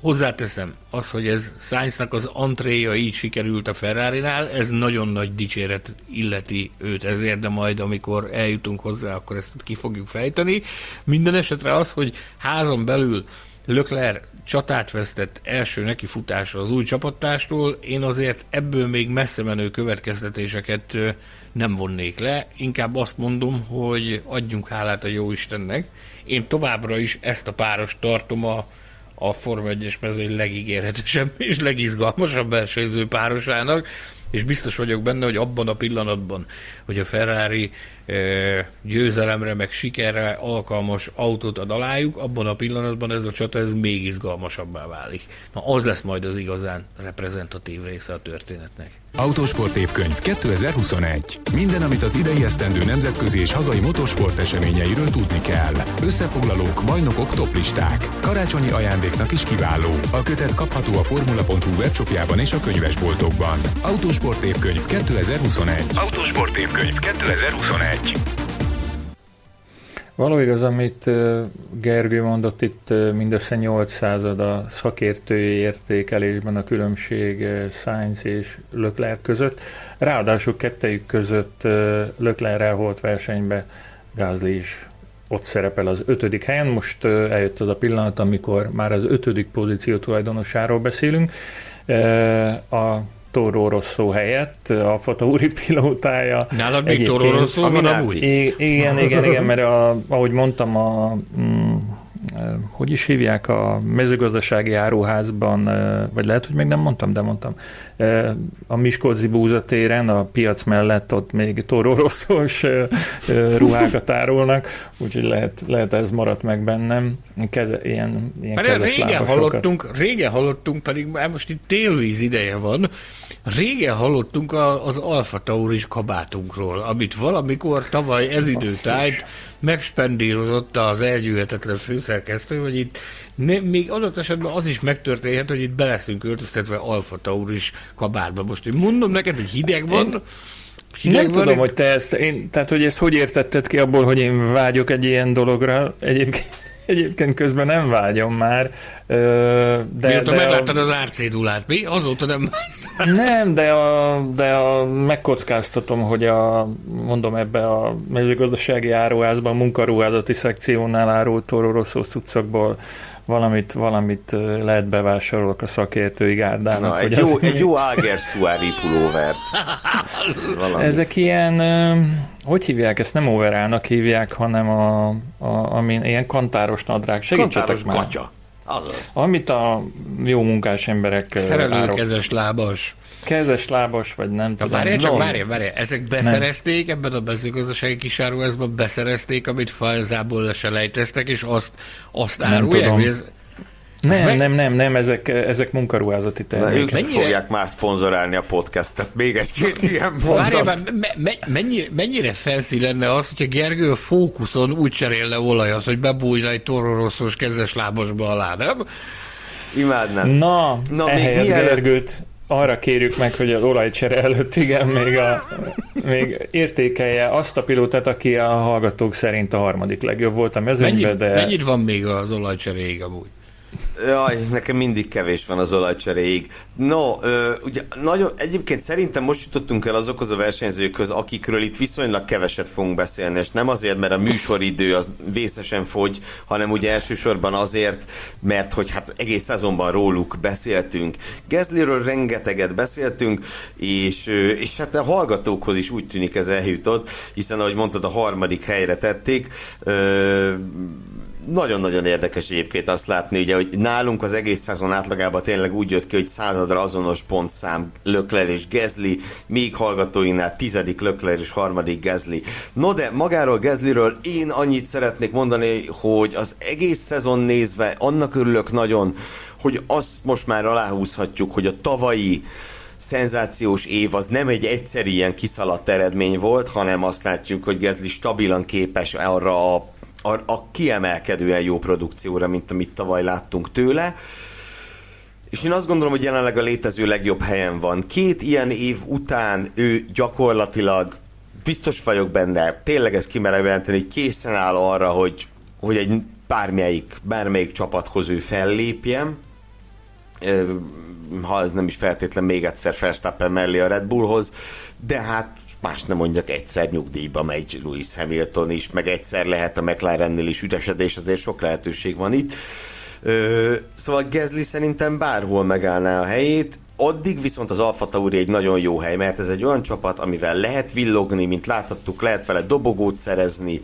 hozzáteszem, az, hogy ez Sainznak az antréja így sikerült a Ferrari-nál, ez nagyon nagy dicséret illeti őt ezért, de majd amikor eljutunk hozzá, akkor ezt ki fogjuk fejteni. Minden esetre az, hogy házon belül Leclerc csatát vesztett első neki futásra az új csapattástól, én azért ebből még messze menő következtetéseket nem vonnék le, inkább azt mondom, hogy adjunk hálát a jó Istennek. Én továbbra is ezt a páros tartom a, a Forma 1-es mezőny legígéretesebb és legizgalmasabb versenyző párosának, és biztos vagyok benne, hogy abban a pillanatban, hogy a Ferrari győzelemre, meg sikerre alkalmas autót ad alájuk, abban a pillanatban ez a csata ez még izgalmasabbá válik. Na az lesz majd az igazán reprezentatív része a történetnek. Autósport évkönyv 2021. Minden, amit az idei esztendő nemzetközi és hazai motorsport eseményeiről tudni kell. Összefoglalók, bajnokok, toplisták. Karácsonyi ajándéknak is kiváló. A kötet kapható a formula.hu webshopjában és a könyvesboltokban. Autósport évkönyv 2021. Autósport évkönyv 2021. Való igaz, amit Gergő mondott, itt mindössze 800 a szakértői értékelésben a különbség Sainz és Leclerc között. Ráadásul kettejük között Leclerc elholt versenybe Gázli is ott szerepel az ötödik helyen. Most eljött az a pillanat, amikor már az ötödik pozíció tulajdonosáról beszélünk. A Toro Rosso helyett, a Fatauri pilótája. Nálad még Toro Rosso van amúgy? Igen, igen, igen, mert a, ahogy mondtam, a, mm, hogy is hívják? A mezőgazdasági áruházban, vagy lehet, hogy még nem mondtam, de mondtam, a Miskolci búzatéren, a piac mellett ott még tororoszos ruhákat árulnak, úgyhogy lehet, lehet ez maradt meg bennem. Keze, ilyen, ilyen régen hallottunk, régen hallottunk, pedig most itt télvíz ideje van, régen hallottunk az Alfa Tauris kabátunkról, amit valamikor tavaly ez időtájt megspendírozott az elgyűhetetlen főszerkesztő, hogy itt ne, még adott esetben az is megtörténhet, hogy itt beleszünk öltöztetve Alfa Tauris kabátba. Most én mondom neked, hogy hideg van, én... Hideg nem van, tudom, én... hogy te ezt, én, tehát hogy ezt hogy értetted ki abból, hogy én vágyok egy ilyen dologra egyébként? Egyébként közben nem vágyom már. De, Mióta de megláttad a... az árcédulát, mi? Azóta nem Nem, de, a, de a, megkockáztatom, hogy a, mondom ebbe a mezőgazdasági áruházban, a munkaruházati szekciónál árult Toro Rosso valamit, valamit lehet bevásárolok a szakértői gárdának. Na, egy, jó, egy jó Áger pulóvert. Ezek ilyen, hogy hívják, ezt nem overának hívják, hanem a, a, amin, ilyen kantáros nadrág. Segítsetek kantáros már. Katya. Azaz. Amit a jó munkás emberek Szerelőkezes lábas. Kezes lábas, vagy nem tudom. Várjál, csak várjál, várjál. Ezek beszerezték nem. ebben a mezőgazdasági kisáruházban, beszerezték, amit falzából leselejteztek, és azt, azt árulják? Nem ez, nem, meg... nem, nem, nem, ezek, ezek munkaruházati termékek. ők mennyire... fogják már szponzorálni a podcastet. Még egy-két ilyen mondat. Várjál, me, me, mennyire, mennyire felszi lenne az, hogyha Gergő a fókuszon úgy cserélne olajat, hogy bebújna egy tororoszos kezes lábasba alá, nem? Imádnám. Na, Na még mielőtt... Gergőt arra kérjük meg, hogy az olajcsere előtt igen, még, a, még értékelje azt a pilótát, aki a hallgatók szerint a harmadik legjobb volt a mezőnyben, mennyit, de... Mennyit van még az olajcseréig amúgy? Jaj, nekem mindig kevés van az olajcseréig. No, ö, ugye nagyon, egyébként szerintem most jutottunk el azokhoz a versenyzőkhöz, akikről itt viszonylag keveset fogunk beszélni, és nem azért, mert a műsoridő az vészesen fogy, hanem ugye elsősorban azért, mert hogy hát egész szezonban róluk beszéltünk. Gezliről rengeteget beszéltünk, és, és hát a hallgatókhoz is úgy tűnik ez eljutott, hiszen ahogy mondtad, a harmadik helyre tették. Ö, nagyon-nagyon érdekes egyébként azt látni, ugye, hogy nálunk az egész szezon átlagában tényleg úgy jött ki, hogy századra azonos pontszám Lökler és Gezli, még hallgatóinál tizedik Lökler és harmadik Gezli. No de magáról Gezliről én annyit szeretnék mondani, hogy az egész szezon nézve annak örülök nagyon, hogy azt most már aláhúzhatjuk, hogy a tavalyi szenzációs év az nem egy egyszerű ilyen kiszaladt eredmény volt, hanem azt látjuk, hogy Gezli stabilan képes arra a a, a kiemelkedően jó produkcióra, mint amit tavaly láttunk tőle. És én azt gondolom, hogy jelenleg a létező legjobb helyen van. Két ilyen év után ő gyakorlatilag biztos vagyok benne, tényleg ez kimerem jelenteni, hogy készen áll arra, hogy, hogy egy bármelyik, bármelyik csapathoz ő fellépjen ha ez nem is feltétlen még egyszer Verstappen mellé a Red Bullhoz, de hát más nem mondjak, egyszer nyugdíjba megy Lewis Hamilton is, meg egyszer lehet a McLarennél is ütesedés, azért sok lehetőség van itt. Ö, szóval Gezli szerintem bárhol megállná a helyét, Addig viszont az Alfa Tauri egy nagyon jó hely, mert ez egy olyan csapat, amivel lehet villogni, mint láthattuk, lehet vele dobogót szerezni.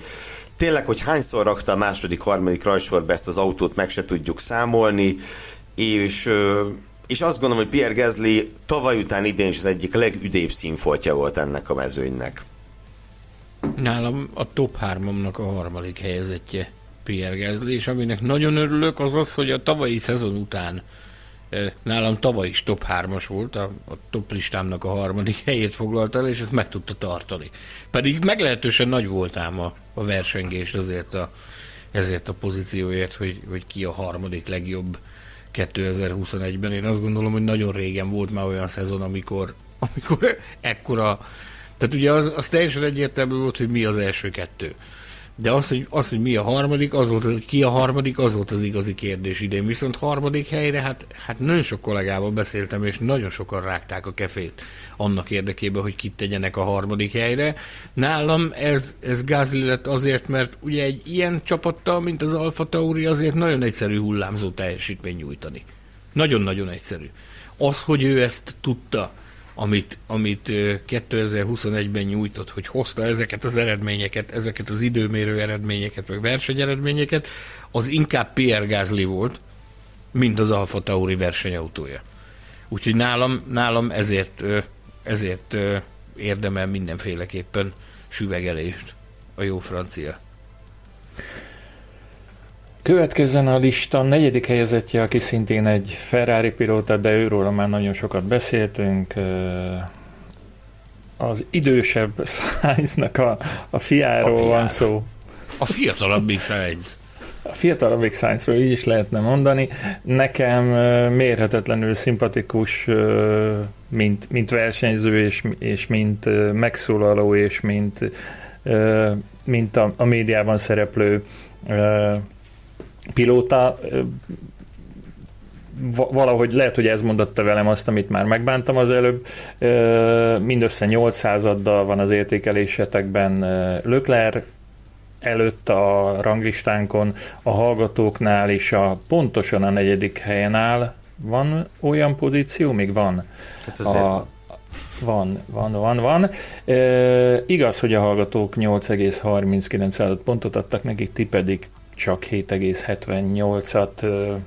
Tényleg, hogy hányszor rakta a második, harmadik rajsorba ezt az autót, meg se tudjuk számolni, és és azt gondolom, hogy Pierre Gasly tavaly után idén is az egyik legüdébb színfoltja volt ennek a mezőnynek. Nálam a top 3 a harmadik helyezettje Pierre Gasly, és aminek nagyon örülök az az, hogy a tavalyi szezon után nálam tavaly is top 3-as volt, a, a top listámnak a harmadik helyét foglalta el, és ezt meg tudta tartani. Pedig meglehetősen nagy volt ám a, a versengés azért a, ezért a pozícióért, hogy, hogy ki a harmadik legjobb 2021-ben. Én azt gondolom, hogy nagyon régen volt már olyan szezon, amikor, amikor ekkora... Tehát ugye az, az teljesen egyértelmű volt, hogy mi az első kettő. De az hogy, az, hogy mi a harmadik, az volt, hogy ki a harmadik, az volt az igazi kérdés idén. Viszont harmadik helyre, hát, hát nagyon sok kollégával beszéltem, és nagyon sokan rágták a kefét annak érdekében, hogy kit tegyenek a harmadik helyre. Nálam ez, ez gázli lett azért, mert ugye egy ilyen csapattal, mint az Alfa Tauri, azért nagyon egyszerű hullámzó teljesítmény nyújtani. Nagyon-nagyon egyszerű. Az, hogy ő ezt tudta, amit, amit 2021-ben nyújtott, hogy hozta ezeket az eredményeket, ezeket az időmérő eredményeket, vagy versenyeredményeket, az inkább Pierre Gasly volt, mint az Alfa Tauri versenyautója. Úgyhogy nálam, nálam ezért, ezért érdemel mindenféleképpen süvegelést a jó francia. Következzen a lista negyedik helyezettje, aki szintén egy Ferrari pilóta, de őről már nagyon sokat beszéltünk. Az idősebb Sainznak a, a fiáról a van szó. A fiatalabbik Sainz. A fiatalabbik Sainzról így is lehetne mondani. Nekem mérhetetlenül szimpatikus, mint, mint versenyző, és, és mint megszólaló, és mint, mint a, a médiában szereplő pilóta valahogy lehet, hogy ez mondotta velem azt, amit már megbántam az előbb. Mindössze 8 századdal van az értékelésetekben Lökler, előtt a ranglistánkon, a hallgatóknál is a pontosan a negyedik helyen áll. Van olyan pozíció? Még van. Hát a, van, van, van, van. E, igaz, hogy a hallgatók 8,39 pontot adtak nekik, ti pedig csak 7,78-at.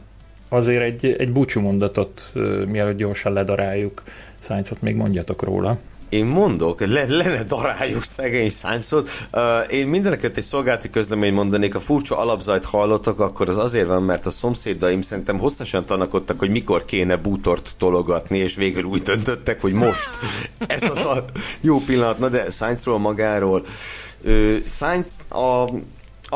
Azért egy, egy búcsú mondatot, mielőtt gyorsan ledaráljuk, Szájcot még mondjatok róla. Én mondok, le, le ne daráljuk szegény szányszót. Uh, én mindeneket egy szolgálati közlemény mondanék, a furcsa alapzajt hallottak, akkor az azért van, mert a szomszédaim szerintem hosszasan tanakodtak, hogy mikor kéne bútort tologatni, és végül úgy döntöttek, hogy most. Ez az a jó pillanat. Na de Sainzról magáról. Uh, Sainz a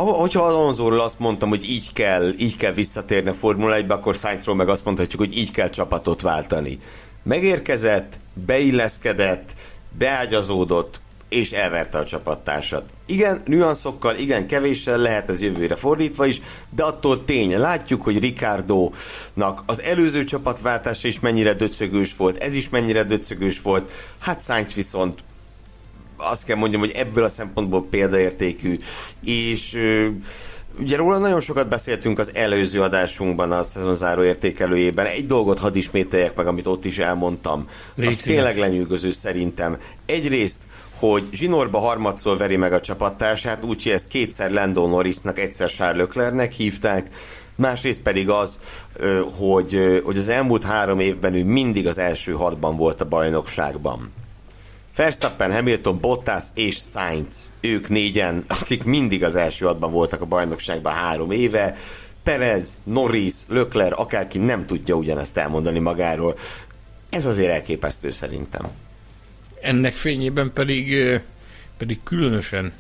hogyha Alonsoról azt mondtam, hogy így kell, így kell visszatérni a Formula 1-be, akkor Sainzról meg azt mondhatjuk, hogy így kell csapatot váltani. Megérkezett, beilleszkedett, beágyazódott, és elverte a csapattársat. Igen, nüanszokkal, igen, kevéssel lehet ez jövőre fordítva is, de attól tény. Látjuk, hogy Ricardo-nak az előző csapatváltása is mennyire döcögős volt, ez is mennyire döcögős volt, hát Sainz viszont azt kell mondjam, hogy ebből a szempontból példaértékű, és Ugye róla nagyon sokat beszéltünk az előző adásunkban, a szezonzáró értékelőjében. Egy dolgot hadd ismételjek meg, amit ott is elmondtam. Légy az tényleg lenyűgöző szerintem. Egyrészt, hogy zsinórba harmadszor veri meg a csapattársát, úgyhogy ezt kétszer Lando Norrisnak, egyszer Charles Leclernek hívták. Másrészt pedig az, hogy, hogy az elmúlt három évben ő mindig az első hatban volt a bajnokságban. Verstappen, Hamilton, Bottas és Sainz, ők négyen, akik mindig az első adban voltak a bajnokságban három éve, Perez, Norris, Lökler, akárki nem tudja ugyanezt elmondani magáról. Ez azért elképesztő szerintem. Ennek fényében pedig, pedig különösen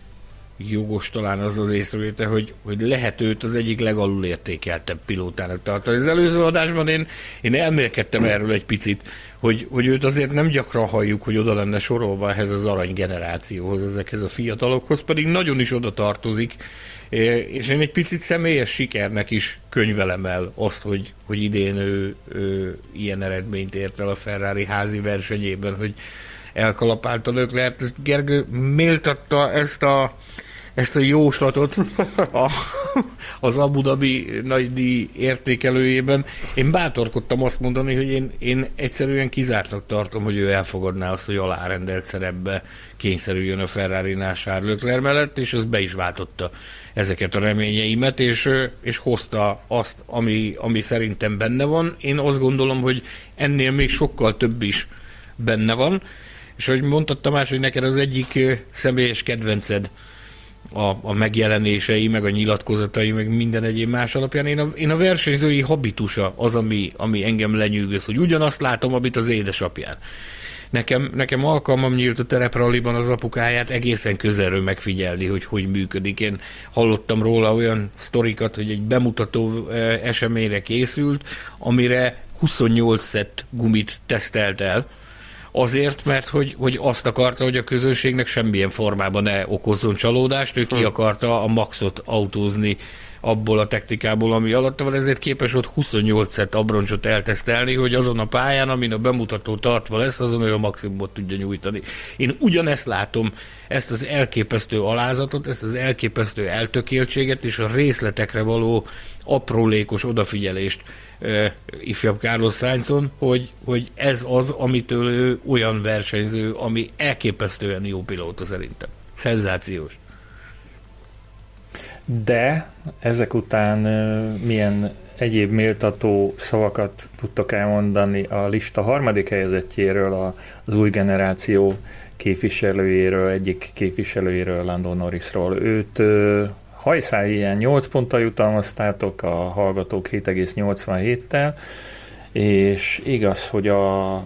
jogos talán az az észrevétel, hogy, hogy lehet őt az egyik legalul értékeltebb pilótának tartani. Az előző adásban én, én elmélkedtem erről egy picit, hogy, hogy őt azért nem gyakran halljuk, hogy oda lenne sorolva ehhez az arany generációhoz, ezekhez a fiatalokhoz, pedig nagyon is oda tartozik, és én egy picit személyes sikernek is könyvelem el azt, hogy, hogy idén ő, ő ilyen eredményt ért el a Ferrari házi versenyében, hogy elkalapálta Löklert. Gergő méltatta ezt a ezt a jóslatot a, az Abu Dhabi nagydíj értékelőjében. Én bátorkodtam azt mondani, hogy én, én egyszerűen kizártnak tartom, hogy ő elfogadná azt, hogy alárendelt szerepbe kényszerüljön a Ferrari-nál Charles Leclerc mellett, és az be is váltotta ezeket a reményeimet, és, és hozta azt, ami, ami szerintem benne van. Én azt gondolom, hogy ennél még sokkal több is benne van, És ahogy mondtad Tamás, hogy neked az egyik személyes kedvenced a, a megjelenései, meg a nyilatkozatai, meg minden egyéb más alapján. Én a, én a versenyzői habitusa az, ami, ami engem lenyűgöz, hogy ugyanazt látom, amit az édesapján. Nekem, nekem alkalmam nyílt a terepralliban az apukáját egészen közelről megfigyelni, hogy hogy működik. Én hallottam róla olyan sztorikat, hogy egy bemutató eseményre készült, amire 28 szett gumit tesztelt el, azért, mert hogy, hogy azt akarta, hogy a közönségnek semmilyen formában ne okozzon csalódást, ő ki hm. akarta a maxot autózni abból a technikából, ami alatta van, ezért képes ott 28 szett abroncsot eltesztelni, hogy azon a pályán, amin a bemutató tartva lesz, azon ő a maximumot tudja nyújtani. Én ugyanezt látom, ezt az elképesztő alázatot, ezt az elképesztő eltökéltséget és a részletekre való aprólékos odafigyelést ifjabb Carlos Sainzon, hogy, hogy ez az, amitől ő olyan versenyző, ami elképesztően jó pilóta szerintem. Szenzációs. De ezek után milyen egyéb méltató szavakat tudtok elmondani a lista harmadik helyezettjéről, az új generáció képviselőjéről, egyik képviselőjéről, Lando Norrisról. Őt hajszál ilyen 8 ponttal jutalmaztátok, a hallgatók 7,87-tel, és igaz, hogy a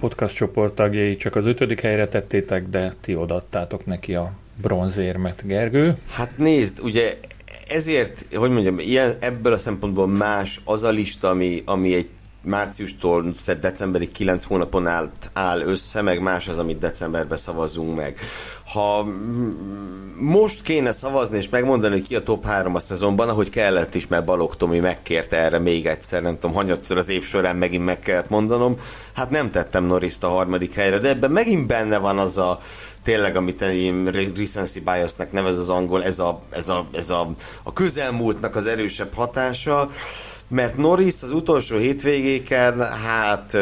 podcast csoport tagjai csak az ötödik helyre tettétek, de ti odaadtátok neki a bronzérmet, Gergő? Hát nézd, ugye ezért, hogy mondjam, ilyen, ebből a szempontból más az a lista, ami, ami egy márciustól decemberig 9 hónapon áll, áll össze, meg más az, amit decemberben szavazzunk meg. Ha most kéne szavazni és megmondani, hogy ki a top 3 a szezonban, ahogy kellett is, mert Balog Tomi megkérte erre még egyszer, nem tudom, hanyatszor az év során megint meg kellett mondanom, hát nem tettem norris a harmadik helyre, de ebben megint benne van az a tényleg, amit én recency biasnak nevez az angol, ez a, ez a, ez a, a közelmúltnak az erősebb hatása, mert Norris az utolsó hétvégéken, hát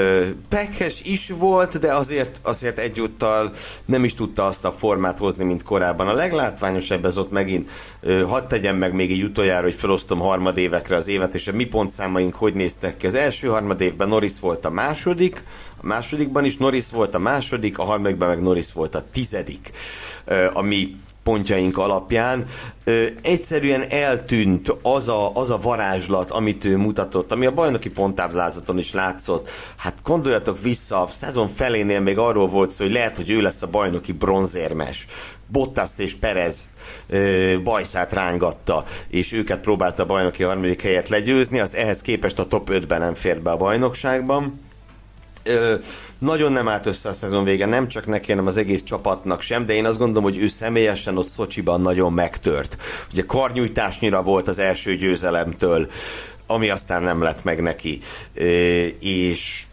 pekes is volt, de azért, azért egyúttal nem is tudta azt a formát hozni, mint korábban. A leglátványosabb ez ott megint, hadd tegyem meg még egy utoljára, hogy felosztom harmadévekre az évet, és a mi pontszámaink hogy néztek ki. Az első harmadévben Norris volt a második, a másodikban is Norris volt a második, a harmadikban meg Norris volt a tizedik, ami pontjaink alapján ö, egyszerűen eltűnt az a, az a varázslat, amit ő mutatott, ami a bajnoki ponttáblázaton is látszott. Hát gondoljatok vissza, a szezon felénél még arról volt szó, hogy lehet, hogy ő lesz a bajnoki bronzérmes. Bottaszt és Perez bajszát rángatta, és őket próbálta a bajnoki harmadik helyet legyőzni, azt ehhez képest a top 5-ben nem fért be a bajnokságban Ö, nagyon nem állt össze a szezon vége, nem csak neki, hanem az egész csapatnak sem, de én azt gondolom, hogy ő személyesen ott Szocsiban nagyon megtört. Ugye karnyújtásnyira volt az első győzelemtől, ami aztán nem lett meg neki. Ö, és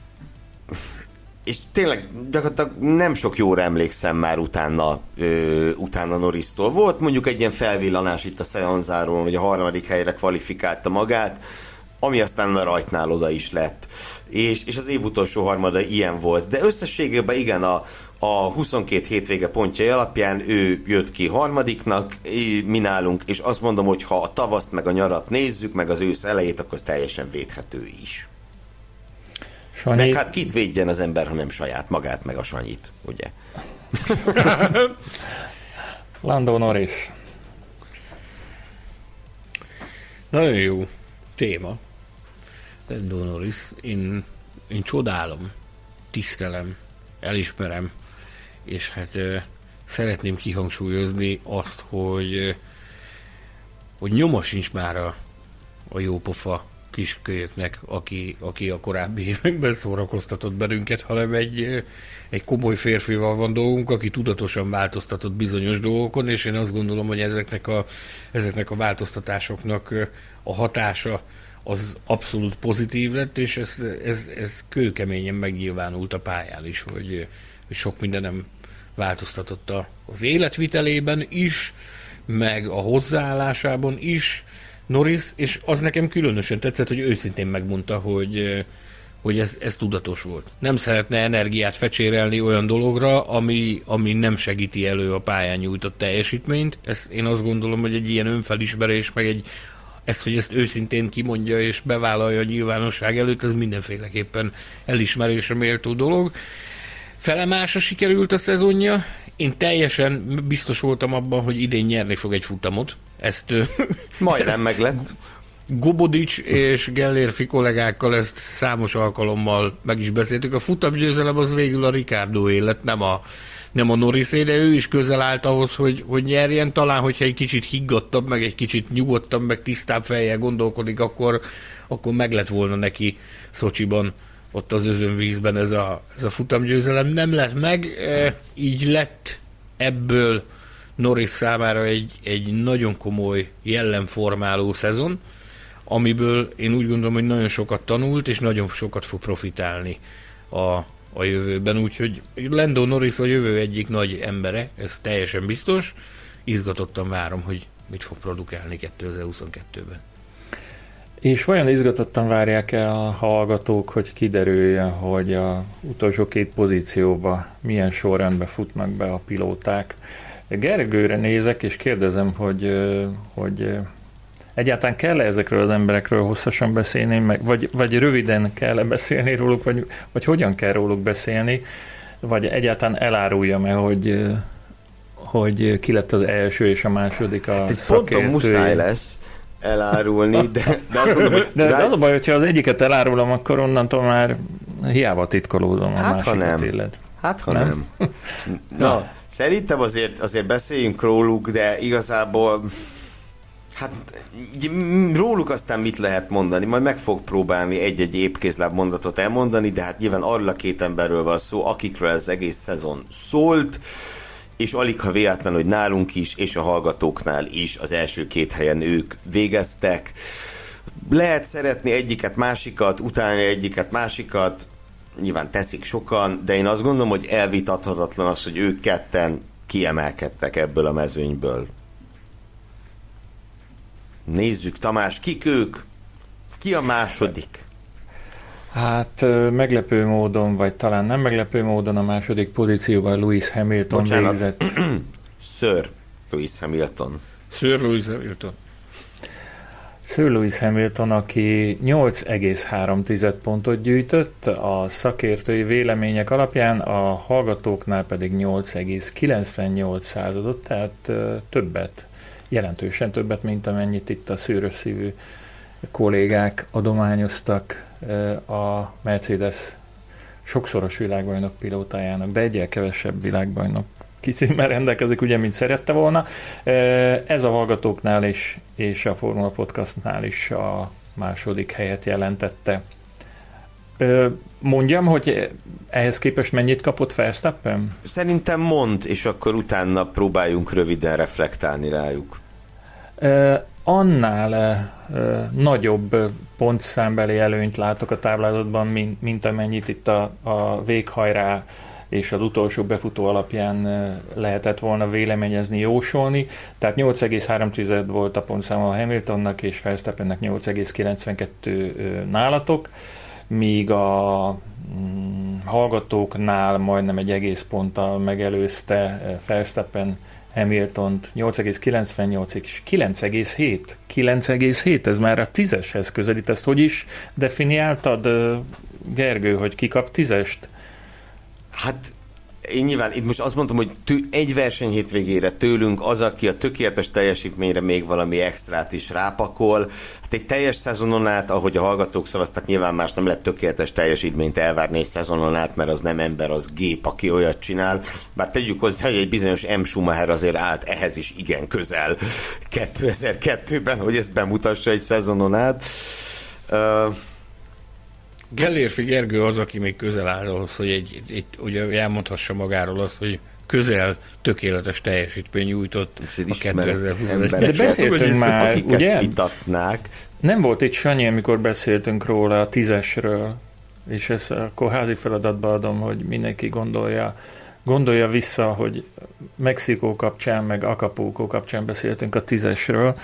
és tényleg gyakorlatilag nem sok jóra emlékszem már utána, ö, utána Norrisztól. Volt mondjuk egy ilyen felvillanás itt a Szeonzáról, hogy a harmadik helyre kvalifikálta magát, ami aztán a rajtnál oda is lett. És, és az év utolsó harmada ilyen volt. De összességében igen, a, a 22 hétvége pontjai alapján ő jött ki harmadiknak, mi nálunk, és azt mondom, hogy ha a tavaszt meg a nyarat nézzük, meg az ősz elejét, akkor az teljesen védhető is. Sanyi... Meg hát kit védjen az ember, ha nem saját magát, meg a Sanyit, ugye? Lando Norris. Nagyon jó téma. Lando Norris, én, én csodálom, tisztelem, elismerem, és hát szeretném kihangsúlyozni azt, hogy, hogy nyoma sincs már a, a jópofa kiskölyöknek, aki, aki a korábbi években szórakoztatott bennünket, hanem egy, egy komoly férfival van dolgunk, aki tudatosan változtatott bizonyos dolgokon, és én azt gondolom, hogy ezeknek a, ezeknek a változtatásoknak a hatása az abszolút pozitív lett, és ez, ez, ez kőkeményen megnyilvánult a pályán is, hogy, hogy sok mindenem változtatott az életvitelében is, meg a hozzáállásában is Norris, és az nekem különösen tetszett, hogy őszintén megmondta, hogy, hogy ez, ez tudatos volt. Nem szeretne energiát fecsérelni olyan dologra, ami, ami nem segíti elő a pályán nyújtott teljesítményt. Ez, én azt gondolom, hogy egy ilyen önfelismerés, meg egy ez, hogy ezt őszintén kimondja és bevállalja a nyilvánosság előtt, ez mindenféleképpen elismerésre méltó dolog. Felemása sikerült a szezonja. Én teljesen biztos voltam abban, hogy idén nyerni fog egy futamot. Ezt majdnem meg lett. Gobodics és Gellérfi kollégákkal ezt számos alkalommal meg is beszéltük. A futamgyőzelem az végül a Ricardo élet, nem a, nem a Norris de ő is közel állt ahhoz, hogy, hogy nyerjen. Talán, hogyha egy kicsit higgadtabb, meg egy kicsit nyugodtabb, meg tisztább fejjel gondolkodik, akkor, akkor meg lett volna neki Szocsiban ott az özönvízben ez a, ez a futamgyőzelem. Nem lett meg, e, így lett ebből Norris számára egy, egy nagyon komoly jellemformáló szezon, amiből én úgy gondolom, hogy nagyon sokat tanult, és nagyon sokat fog profitálni a, a jövőben. Úgyhogy Lando Norris a jövő egyik nagy embere, ez teljesen biztos. Izgatottan várom, hogy mit fog produkálni 2022-ben. És vajon izgatottan várják-e a hallgatók, hogy kiderüljön, hogy a utolsó két pozícióba milyen sorrendbe futnak be a pilóták? Gergőre nézek, és kérdezem, hogy, hogy egyáltalán kell-e ezekről az emberekről hosszasan beszélni, meg, vagy, vagy röviden kell -e beszélni róluk, vagy, vagy hogyan kell róluk beszélni, vagy egyáltalán elárulja-e, hogy, hogy ki lett az első és a második a hát Ponton muszáj lesz elárulni, de, de azt mondom, hogy... De, de az a baj, hogyha az egyiket elárulom, akkor onnantól már hiába titkolódom a hát, ha nem. Illet. Hát, ha nem. nem. Na, Na, szerintem azért, azért beszéljünk róluk, de igazából Hát róluk aztán mit lehet mondani? Majd meg fog próbálni egy-egy épkézláb mondatot elmondani, de hát nyilván arról a két emberről van szó, akikről ez egész szezon szólt, és alig ha véletlen, hogy nálunk is, és a hallgatóknál is az első két helyen ők végeztek. Lehet szeretni egyiket, másikat, utálni egyiket, másikat, nyilván teszik sokan, de én azt gondolom, hogy elvitathatatlan az, hogy ők ketten kiemelkedtek ebből a mezőnyből. Nézzük, Tamás, kik ők? Ki a második? Hát meglepő módon, vagy talán nem meglepő módon a második pozícióban Lewis Hamilton Bocsánat. végzett. Sir Lewis Hamilton. Sir Lewis Hamilton. Sir Lewis Hamilton, aki 8,3 pontot gyűjtött, a szakértői vélemények alapján, a hallgatóknál pedig 8,98 századot, tehát többet jelentősen többet, mint amennyit itt a szűrös szívű kollégák adományoztak a Mercedes sokszoros világbajnok pilótájának, de egyel kevesebb világbajnok kicsimmel rendelkezik, ugye, mint szerette volna. Ez a hallgatóknál is, és a Formula Podcastnál is a második helyet jelentette. Mondjam, hogy ehhez képest mennyit kapott Verstappen? Szerintem mond, és akkor utána próbáljunk röviden reflektálni rájuk. Annál nagyobb pontszámbeli előnyt látok a táblázatban, mint, mint amennyit itt a, a véghajrá és az utolsó befutó alapján lehetett volna véleményezni, jósolni. Tehát 8,3 volt a pontszáma a Hamiltonnak, és Verstappennek 8,92 nálatok míg a mm, hallgatóknál majdnem egy egész ponttal megelőzte eh, Verstappen hamilton 8,98 és 9,7. 9,7, ez már a tízeshez közelít. Ezt hogy is definiáltad, eh, Gergő, hogy kikap tízest? Hát én nyilván itt most azt mondtam, hogy tű, egy verseny hétvégére tőlünk az, aki a tökéletes teljesítményre még valami extrát is rápakol. Hát egy teljes szezonon át, ahogy a hallgatók szavaztak, nyilván más nem lett tökéletes teljesítményt elvárni egy szezonon át, mert az nem ember, az gép, aki olyat csinál. Bár tegyük hozzá, hogy egy bizonyos M. Schumacher azért állt ehhez is igen közel 2002-ben, hogy ezt bemutassa egy szezonon át. Uh, Gellérfi Gergő az, aki még közel áll ahhoz, hogy egy, egy, ugye elmondhassa magáról azt, hogy közel tökéletes teljesítmény nyújtott a 2021 De beszéltünk már, akik ugye? ezt vitatnák. Nem volt itt Sanyi, amikor beszéltünk róla a tízesről, és ezt akkor házi feladatba adom, hogy mindenki gondolja, gondolja vissza, hogy Mexikó kapcsán, meg Acapulco kapcsán beszéltünk a tízesről,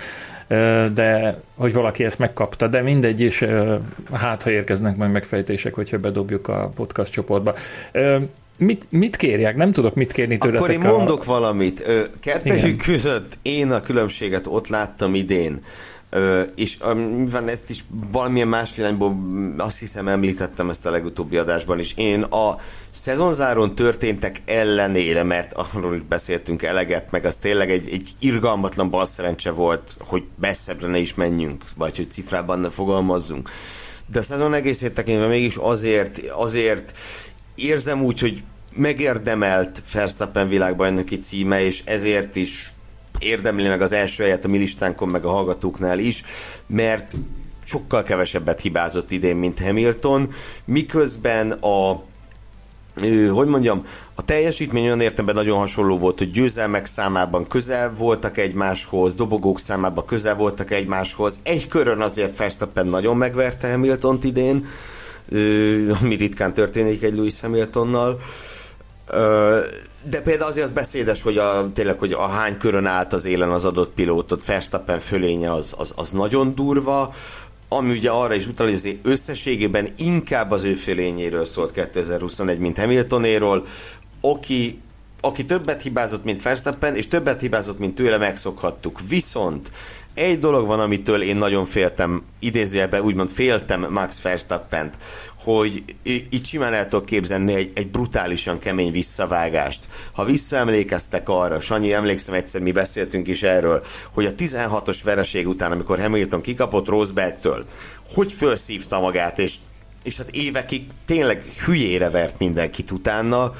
de hogy valaki ezt megkapta, de mindegy, és hát ha érkeznek majd megfejtések, hogyha bedobjuk a podcast csoportba. Mit, mit kérjek? Nem tudok mit kérni tőletek. Akkor én mondok a... valamit. Kettőjük között én a különbséget ott láttam idén. És van ezt is valamilyen más irányból azt hiszem említettem ezt a legutóbbi adásban is. Én a szezonzáron történtek ellenére, mert arról beszéltünk eleget, meg az tényleg egy, egy irgalmatlan balszerencse volt, hogy messzebbre ne is menjünk, vagy hogy cifrában ne fogalmazzunk. De a szezon egészét tekintve mégis azért, azért érzem úgy, hogy megérdemelt Verstappen világbajnoki címe, és ezért is érdemli meg az első helyet a mi listánkon, meg a hallgatóknál is, mert sokkal kevesebbet hibázott idén, mint Hamilton, miközben a hogy mondjam, a teljesítmény olyan értemben nagyon hasonló volt, hogy győzelmek számában közel voltak egymáshoz, dobogók számában közel voltak egymáshoz. Egy körön azért Verstappen nagyon megverte Hamilton idén, ami ritkán történik egy Lewis Hamiltonnal. De például azért az beszédes, hogy a, tényleg, hogy a hány körön állt az élen az adott pilótot, Verstappen fölénye az, az, az nagyon durva, ami ugye arra is utal, hogy összességében inkább az ő fölényéről szólt 2021, mint Hamiltonéről, aki aki többet hibázott, mint Verstappen, és többet hibázott, mint tőle, megszokhattuk. Viszont egy dolog van, amitől én nagyon féltem, idézőjelben úgymond féltem Max verstappen hogy itt simán el tudok képzelni egy, egy brutálisan kemény visszavágást. Ha visszaemlékeztek arra, Sanyi, emlékszem egyszer, mi beszéltünk is erről, hogy a 16-os vereség után, amikor Hamilton kikapott Rosbergtől, hogy felszívta magát, és, és hát évekig tényleg hülyére vert mindenkit utána,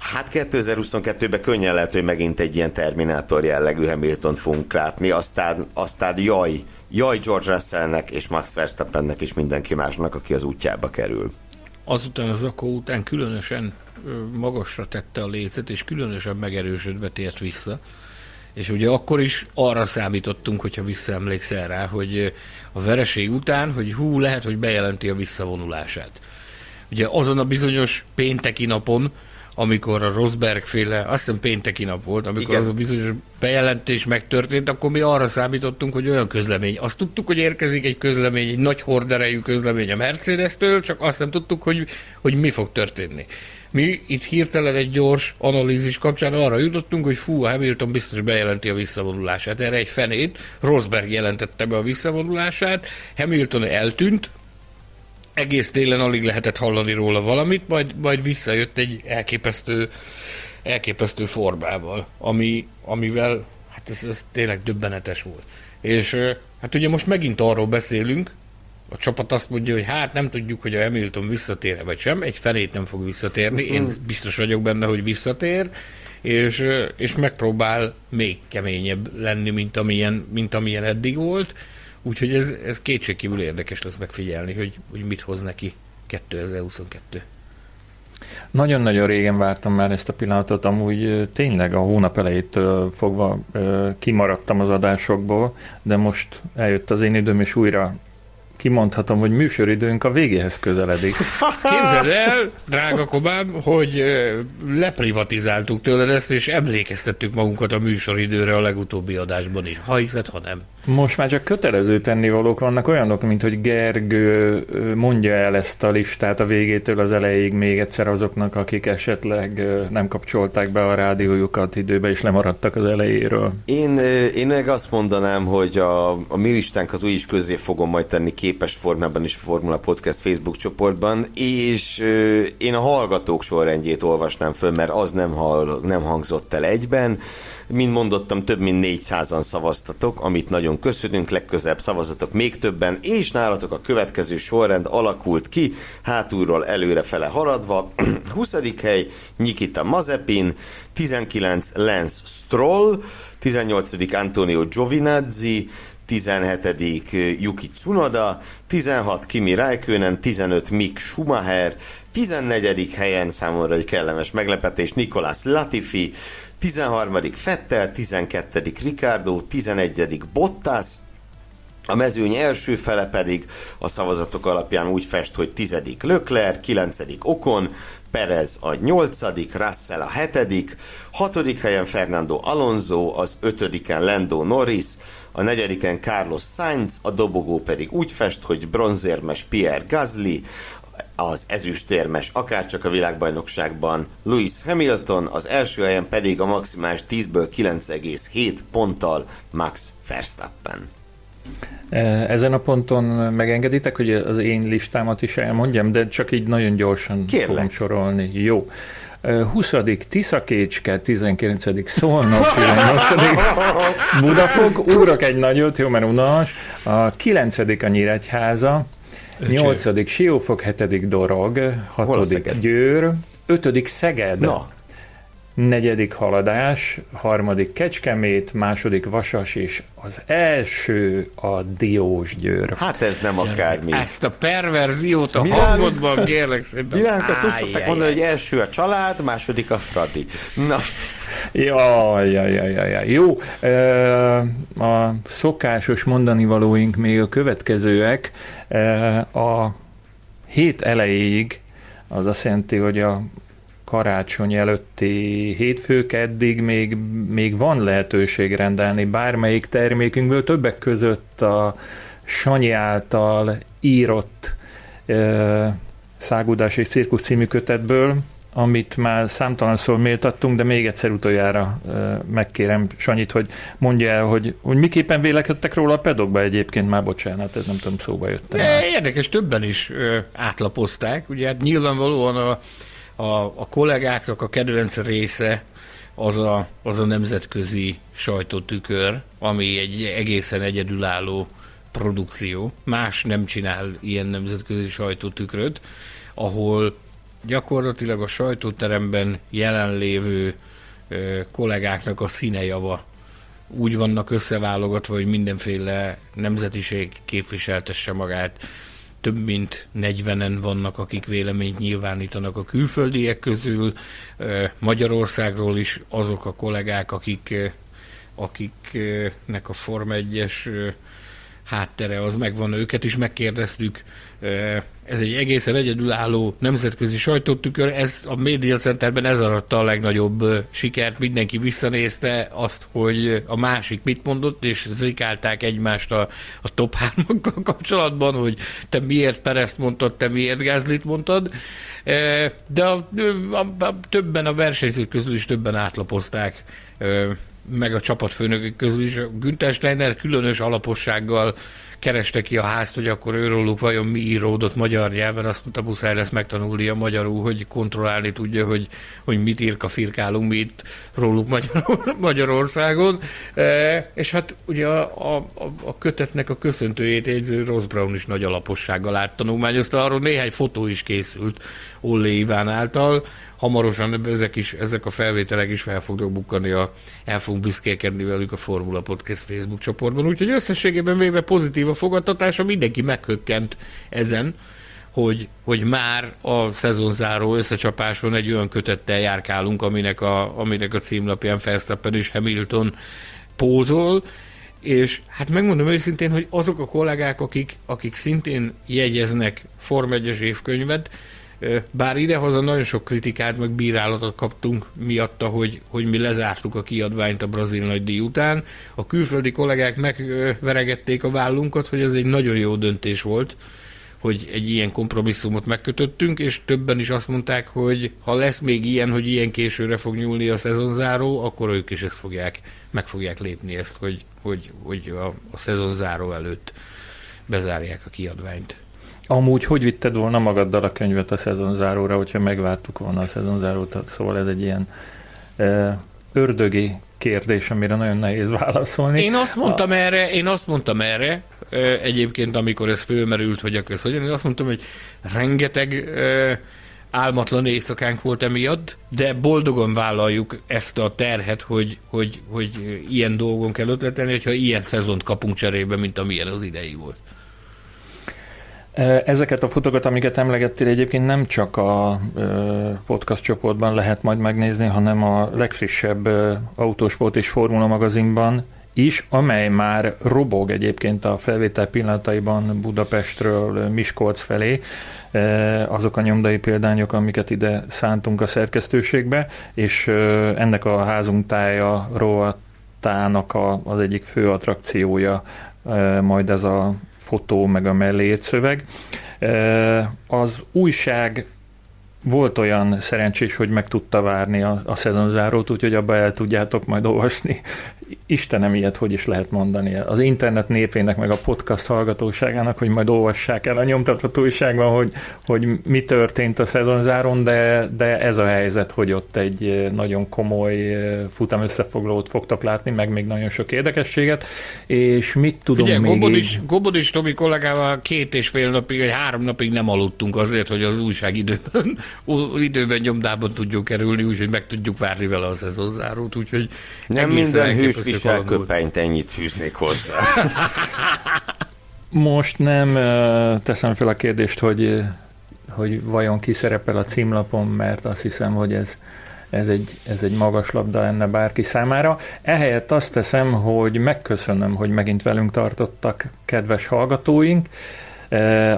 Hát 2022-ben könnyen lehet, hogy megint egy ilyen Terminátor jellegű Hamilton fogunk látni, aztán, aztán jaj, jaj George Russellnek és Max Verstappennek és mindenki másnak, aki az útjába kerül. Azután az akkor után különösen magasra tette a lécet, és különösen megerősödve tért vissza. És ugye akkor is arra számítottunk, hogyha visszaemlékszel rá, hogy a vereség után, hogy hú, lehet, hogy bejelenti a visszavonulását. Ugye azon a bizonyos pénteki napon, amikor a Rosberg féle, azt hiszem pénteki nap volt, amikor Igen. az a bizonyos bejelentés megtörtént, akkor mi arra számítottunk, hogy olyan közlemény. Azt tudtuk, hogy érkezik egy közlemény, egy nagy horderejű közlemény a Mercedes-től, csak azt nem tudtuk, hogy, hogy mi fog történni. Mi itt hirtelen egy gyors analízis kapcsán arra jutottunk, hogy fú, a Hamilton biztos bejelenti a visszavonulását. Erre egy fenét, Rosberg jelentette be a visszavonulását, Hamilton eltűnt, egész télen alig lehetett hallani róla valamit, majd, majd visszajött egy elképesztő, elképesztő formával, ami, amivel hát ez, ez tényleg döbbenetes volt. És hát ugye most megint arról beszélünk, a csapat azt mondja, hogy hát nem tudjuk, hogy a Hamilton visszatér vagy sem, egy felét nem fog visszatérni, én mm. biztos vagyok benne, hogy visszatér, és, és megpróbál még keményebb lenni, mint amilyen, mint amilyen eddig volt, Úgyhogy ez, ez kétségkívül érdekes lesz megfigyelni, hogy, hogy mit hoz neki 2022. Nagyon-nagyon régen vártam már ezt a pillanatot, amúgy tényleg a hónap elejétől fogva kimaradtam az adásokból, de most eljött az én időm, és újra kimondhatom, hogy műsoridőnk a végéhez közeledik. Képzeld el, drága Kobám, hogy leprivatizáltuk tőled ezt, és emlékeztettük magunkat a műsoridőre a legutóbbi adásban is. Ha hiszed, ha nem. Most már csak kötelező tennivalók vannak olyanok, mint hogy Gergő mondja el ezt a listát a végétől az elejéig még egyszer azoknak, akik esetleg nem kapcsolták be a rádiójukat időbe és lemaradtak az elejéről. Én, én meg azt mondanám, hogy a, a mi listánkat úgy is közé fogom majd tenni képes formában is Formula Podcast Facebook csoportban, és én a hallgatók sorrendjét olvasnám föl, mert az nem, hall, nem hangzott el egyben. Mint mondottam, több mint 400-an szavaztatok, amit nagyon nagyon köszönünk, legközelebb szavazatok még többen, és nálatok a következő sorrend alakult ki, hátulról előre fele haladva. 20. hely Nikita Mazepin, 19 Lance Stroll, 18. Antonio Giovinazzi, 17. Yuki Tsunoda, 16. Kimi Räikkönen, 15. Mick Schumacher, 14. helyen számomra egy kellemes meglepetés Nicolas Latifi, 13. Fettel, 12. Ricardo, 11. Bottas, a mezőny első fele pedig a szavazatok alapján úgy fest, hogy 10. Lökler, 9. Okon, Perez a 8., Russell a 7., 6. helyen Fernando Alonso, az 5-en Lando Norris, a 4. Carlos Sainz, a dobogó pedig úgy fest, hogy bronzérmes Pierre Gasly, az ezüstérmes, akárcsak a világbajnokságban Lewis Hamilton, az első helyen pedig a maximális 10-ből 9,7 ponttal Max Verstappen. Ezen a ponton megengeditek, hogy az én listámat is elmondjam, de csak így nagyon gyorsan Kérlek. fogom sorolni. Jó. 20. Tiszakécske, 19. Szolnok, 18. Budafok, ugrok egy nagyot, jó, mert unalmas. A 9. a Nyíregyháza, 8. Siófok, 7. Dorog, 6. Szeged? Győr, 5. Szeged, Na, negyedik haladás, harmadik Kecskemét, második Vasas, és az első a Diósgyőr. hát ez nem akármi. Ezt a perverziót a Mi hangodban kérlek szépen. Mi nálunk azt úgy szokták mondani, hogy első a család, második a Fradi. Na, Jaj, jaj, jaj, jaj. Jó, a szokásos mondani valóink még a következőek. A hét elejéig az azt jelenti, hogy a karácsony előtti hétfők eddig még, még van lehetőség rendelni bármelyik termékünkből, többek között a Sanyi által írott ö, Szágudás és Cirkusz című kötetből, amit már számtalanszor méltattunk, de még egyszer utoljára megkérem Sanyit, hogy mondja el, hogy, hogy miképpen vélekedtek róla a pedokba egyébként, már bocsánat, ez nem tudom, szóba jöttem. De érdekes, többen is átlapozták. Ugye hát nyilvánvalóan a, a, a kollégáknak a kedvenc része az a, az a nemzetközi sajtótükör, ami egy egészen egyedülálló produkció. Más nem csinál ilyen nemzetközi sajtótükröt, ahol gyakorlatilag a sajtóteremben jelenlévő ö, kollégáknak a színejava úgy vannak összeválogatva, hogy mindenféle nemzetiség képviseltesse magát. Több mint 40-en vannak, akik véleményt nyilvánítanak a külföldiek közül. Magyarországról is azok a kollégák, akik, akiknek a Form 1-es ö, háttere az megvan, őket is megkérdeztük. Ez egy egészen egyedülálló nemzetközi sajtótükör, ez a Media Centerben ez aratta a legnagyobb sikert, mindenki visszanézte azt, hogy a másik mit mondott, és zrikálták egymást a, a top 3 kapcsolatban, hogy te miért Perezt mondtad, te miért Gázlit mondtad, de a, a, a, többen a versenyzők közül is többen átlapozták meg a csapatfőnökök közül is. Günther Steiner különös alapossággal kereste ki a házt, hogy akkor őróluk vajon mi íródott magyar nyelven, azt mondta, muszáj lesz megtanulnia magyarul, hogy kontrollálni tudja, hogy, hogy mit írka firkálunk mi itt róluk Magyar, Magyarországon. E, és hát ugye a, a, a kötetnek a köszöntőjét jegyző Ross Brown is nagy alapossággal áttanulmányozta, arról néhány fotó is készült Ollé Iván által, hamarosan ezek, is, ezek a felvételek is fel fognak bukkani, a, el fogunk büszkélkedni velük a Formula Podcast Facebook csoportban. Úgyhogy összességében véve pozitív a fogadtatása, mindenki meghökkent ezen, hogy, hogy már a szezonzáró összecsapáson egy olyan kötettel járkálunk, aminek a, aminek a címlapján Verstappen és Hamilton pózol, és hát megmondom őszintén, hogy azok a kollégák, akik, akik szintén jegyeznek Form 1-es évkönyvet, bár idehaza nagyon sok kritikát, meg bírálatot kaptunk miatta, hogy, hogy mi lezártuk a kiadványt a brazil nagydíj után. A külföldi kollégák megveregették a vállunkat, hogy ez egy nagyon jó döntés volt, hogy egy ilyen kompromisszumot megkötöttünk, és többen is azt mondták, hogy ha lesz még ilyen, hogy ilyen későre fog nyúlni a szezonzáró, akkor ők is ezt fogják, meg fogják lépni ezt, hogy, hogy, hogy a, a szezonzáró előtt bezárják a kiadványt. Amúgy hogy vitted volna magaddal a könyvet a szezonzáróra, hogyha megvártuk volna a szezonzárót, szóval ez egy ilyen ördögi kérdés, amire nagyon nehéz válaszolni. Én azt mondtam erre, én azt mondtam erre, egyébként amikor ez fölmerült, hogy akkor ez hogyan, én azt mondtam, hogy rengeteg álmatlan éjszakánk volt emiatt, de boldogan vállaljuk ezt a terhet, hogy, hogy, hogy ilyen dolgon kell ötletelni, hogyha ilyen szezont kapunk cserébe, mint amilyen az idei volt. Ezeket a fotókat, amiket emlegettél, egyébként nem csak a podcast csoportban lehet majd megnézni, hanem a legfrissebb autósport és formula magazinban is, amely már robog egyébként a felvétel pillanataiban Budapestről Miskolc felé, azok a nyomdai példányok, amiket ide szántunk a szerkesztőségbe, és ennek a házunk tája rovatának az egyik fő attrakciója majd ez a fotó, meg a mellé szöveg. Az újság volt olyan szerencsés, hogy meg tudta várni a, a szezonzárót, úgyhogy abba el tudjátok majd olvasni Istenem, ilyet hogy is lehet mondani? Az internet népének, meg a podcast hallgatóságának, hogy majd olvassák el a nyomtatható újságban, hogy, hogy mi történt a szezonzáron, de, de ez a helyzet, hogy ott egy nagyon komoly futam összefoglalót fogtak látni, meg még nagyon sok érdekességet, és mit tudom Ugye, még Gobodis, így... Gobodis Tomi kollégával két és fél napig, vagy három napig nem aludtunk azért, hogy az újság időben, időben nyomdában tudjuk kerülni, úgyhogy meg tudjuk várni vele a szezonzárót, úgyhogy nem minden hős visel köpenyt, ennyit fűznék hozzá. Most nem teszem fel a kérdést, hogy, hogy vajon ki szerepel a címlapon, mert azt hiszem, hogy ez, ez egy, ez egy magas labda lenne bárki számára. Ehelyett azt teszem, hogy megköszönöm, hogy megint velünk tartottak kedves hallgatóink,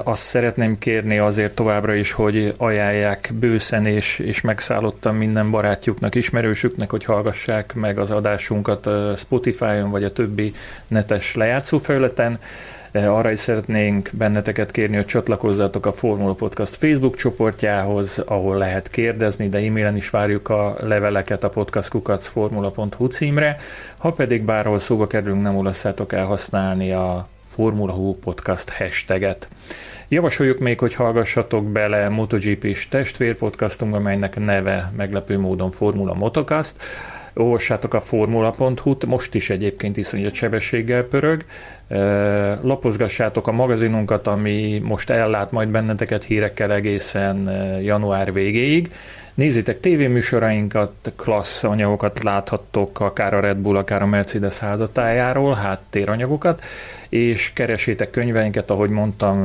azt szeretném kérni azért továbbra is, hogy ajánlják bőszen és, és megszállottan minden barátjuknak, ismerősüknek, hogy hallgassák meg az adásunkat Spotify-on vagy a többi netes lejátszófelületen. Arra is szeretnénk benneteket kérni, hogy csatlakozzatok a Formula Podcast Facebook csoportjához, ahol lehet kérdezni, de e-mailen is várjuk a leveleket a podcastkukacformula.hu címre. Ha pedig bárhol szóba kerülünk, nem olasszátok elhasználni a Formula Hú Podcast hashtaget. Javasoljuk még, hogy hallgassatok bele MotoGP-s testvérpodcastunkba, melynek neve meglepő módon Formula Motocast. Olvassátok a formula.hu-t, most is egyébként iszonyat sebességgel pörög. Lapozgassátok a magazinunkat, ami most ellát majd benneteket hírekkel egészen január végéig. Nézzétek tévéműsorainkat, klassz anyagokat láthattok, akár a Red Bull, akár a Mercedes házatájáról, háttéranyagokat, és keresétek könyveinket, ahogy mondtam,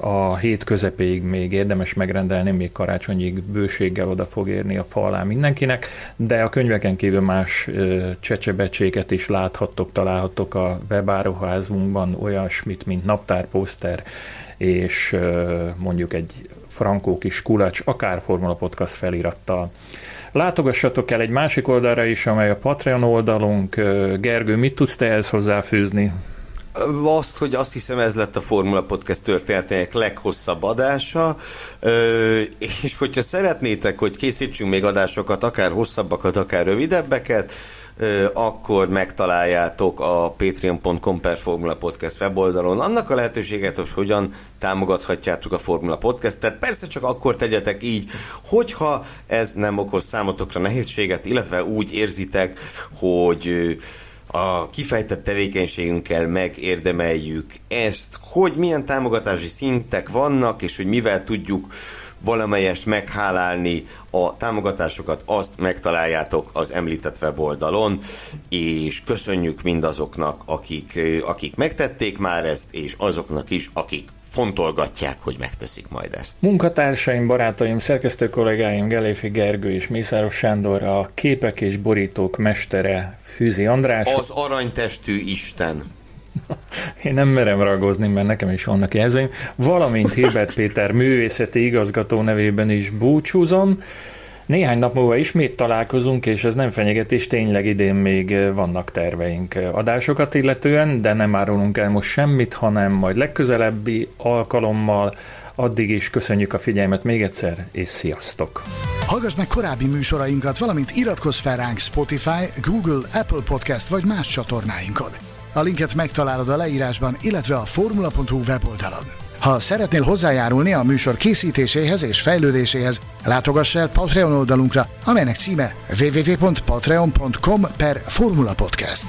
a hét közepéig még érdemes megrendelni, még karácsonyig bőséggel oda fog érni a fa alá mindenkinek, de a könyveken kívül más csecsebecséket is láthattok, találhattok a webáruházunkban, olyasmit, mint naptárposzter, és mondjuk egy frankó kis kulacs, akár Formula Podcast felirattal. Látogassatok el egy másik oldalra is, amely a Patreon oldalunk. Gergő, mit tudsz te ehhez hozzáfűzni? Azt, hogy azt hiszem ez lett a Formula Podcast történetének leghosszabb adása, és hogyha szeretnétek, hogy készítsünk még adásokat, akár hosszabbakat, akár rövidebbeket, akkor megtaláljátok a patreon.com per Formula Podcast weboldalon annak a lehetőséget, hogy hogyan támogathatjátok a Formula Podcastet. Persze csak akkor tegyetek így, hogyha ez nem okoz számotokra nehézséget, illetve úgy érzitek, hogy a kifejtett tevékenységünkkel megérdemeljük ezt, hogy milyen támogatási szintek vannak, és hogy mivel tudjuk valamelyest meghálálni a támogatásokat, azt megtaláljátok az említett weboldalon, és köszönjük mindazoknak, akik, akik megtették már ezt, és azoknak is, akik fontolgatják, hogy megteszik majd ezt. Munkatársaim, barátaim, szerkesztő kollégáim, Geléfi Gergő és Mészáros Sándor, a képek és borítók mestere Fűzi András. Az aranytestű Isten. Én nem merem ragozni, mert nekem is vannak jelzőim. Valamint Hilbert Péter művészeti igazgató nevében is búcsúzom. Néhány nap múlva ismét találkozunk, és ez nem fenyegetés, tényleg idén még vannak terveink adásokat illetően, de nem árulunk el most semmit, hanem majd legközelebbi alkalommal. Addig is köszönjük a figyelmet még egyszer, és sziasztok! Hallgass meg korábbi műsorainkat, valamint iratkozz fel ránk Spotify, Google, Apple Podcast vagy más csatornáinkon. A linket megtalálod a leírásban, illetve a formula.hu weboldalon. Ha szeretnél hozzájárulni a műsor készítéséhez és fejlődéséhez, látogass el Patreon oldalunkra, amelynek címe www.patreon.com per Formula Podcast.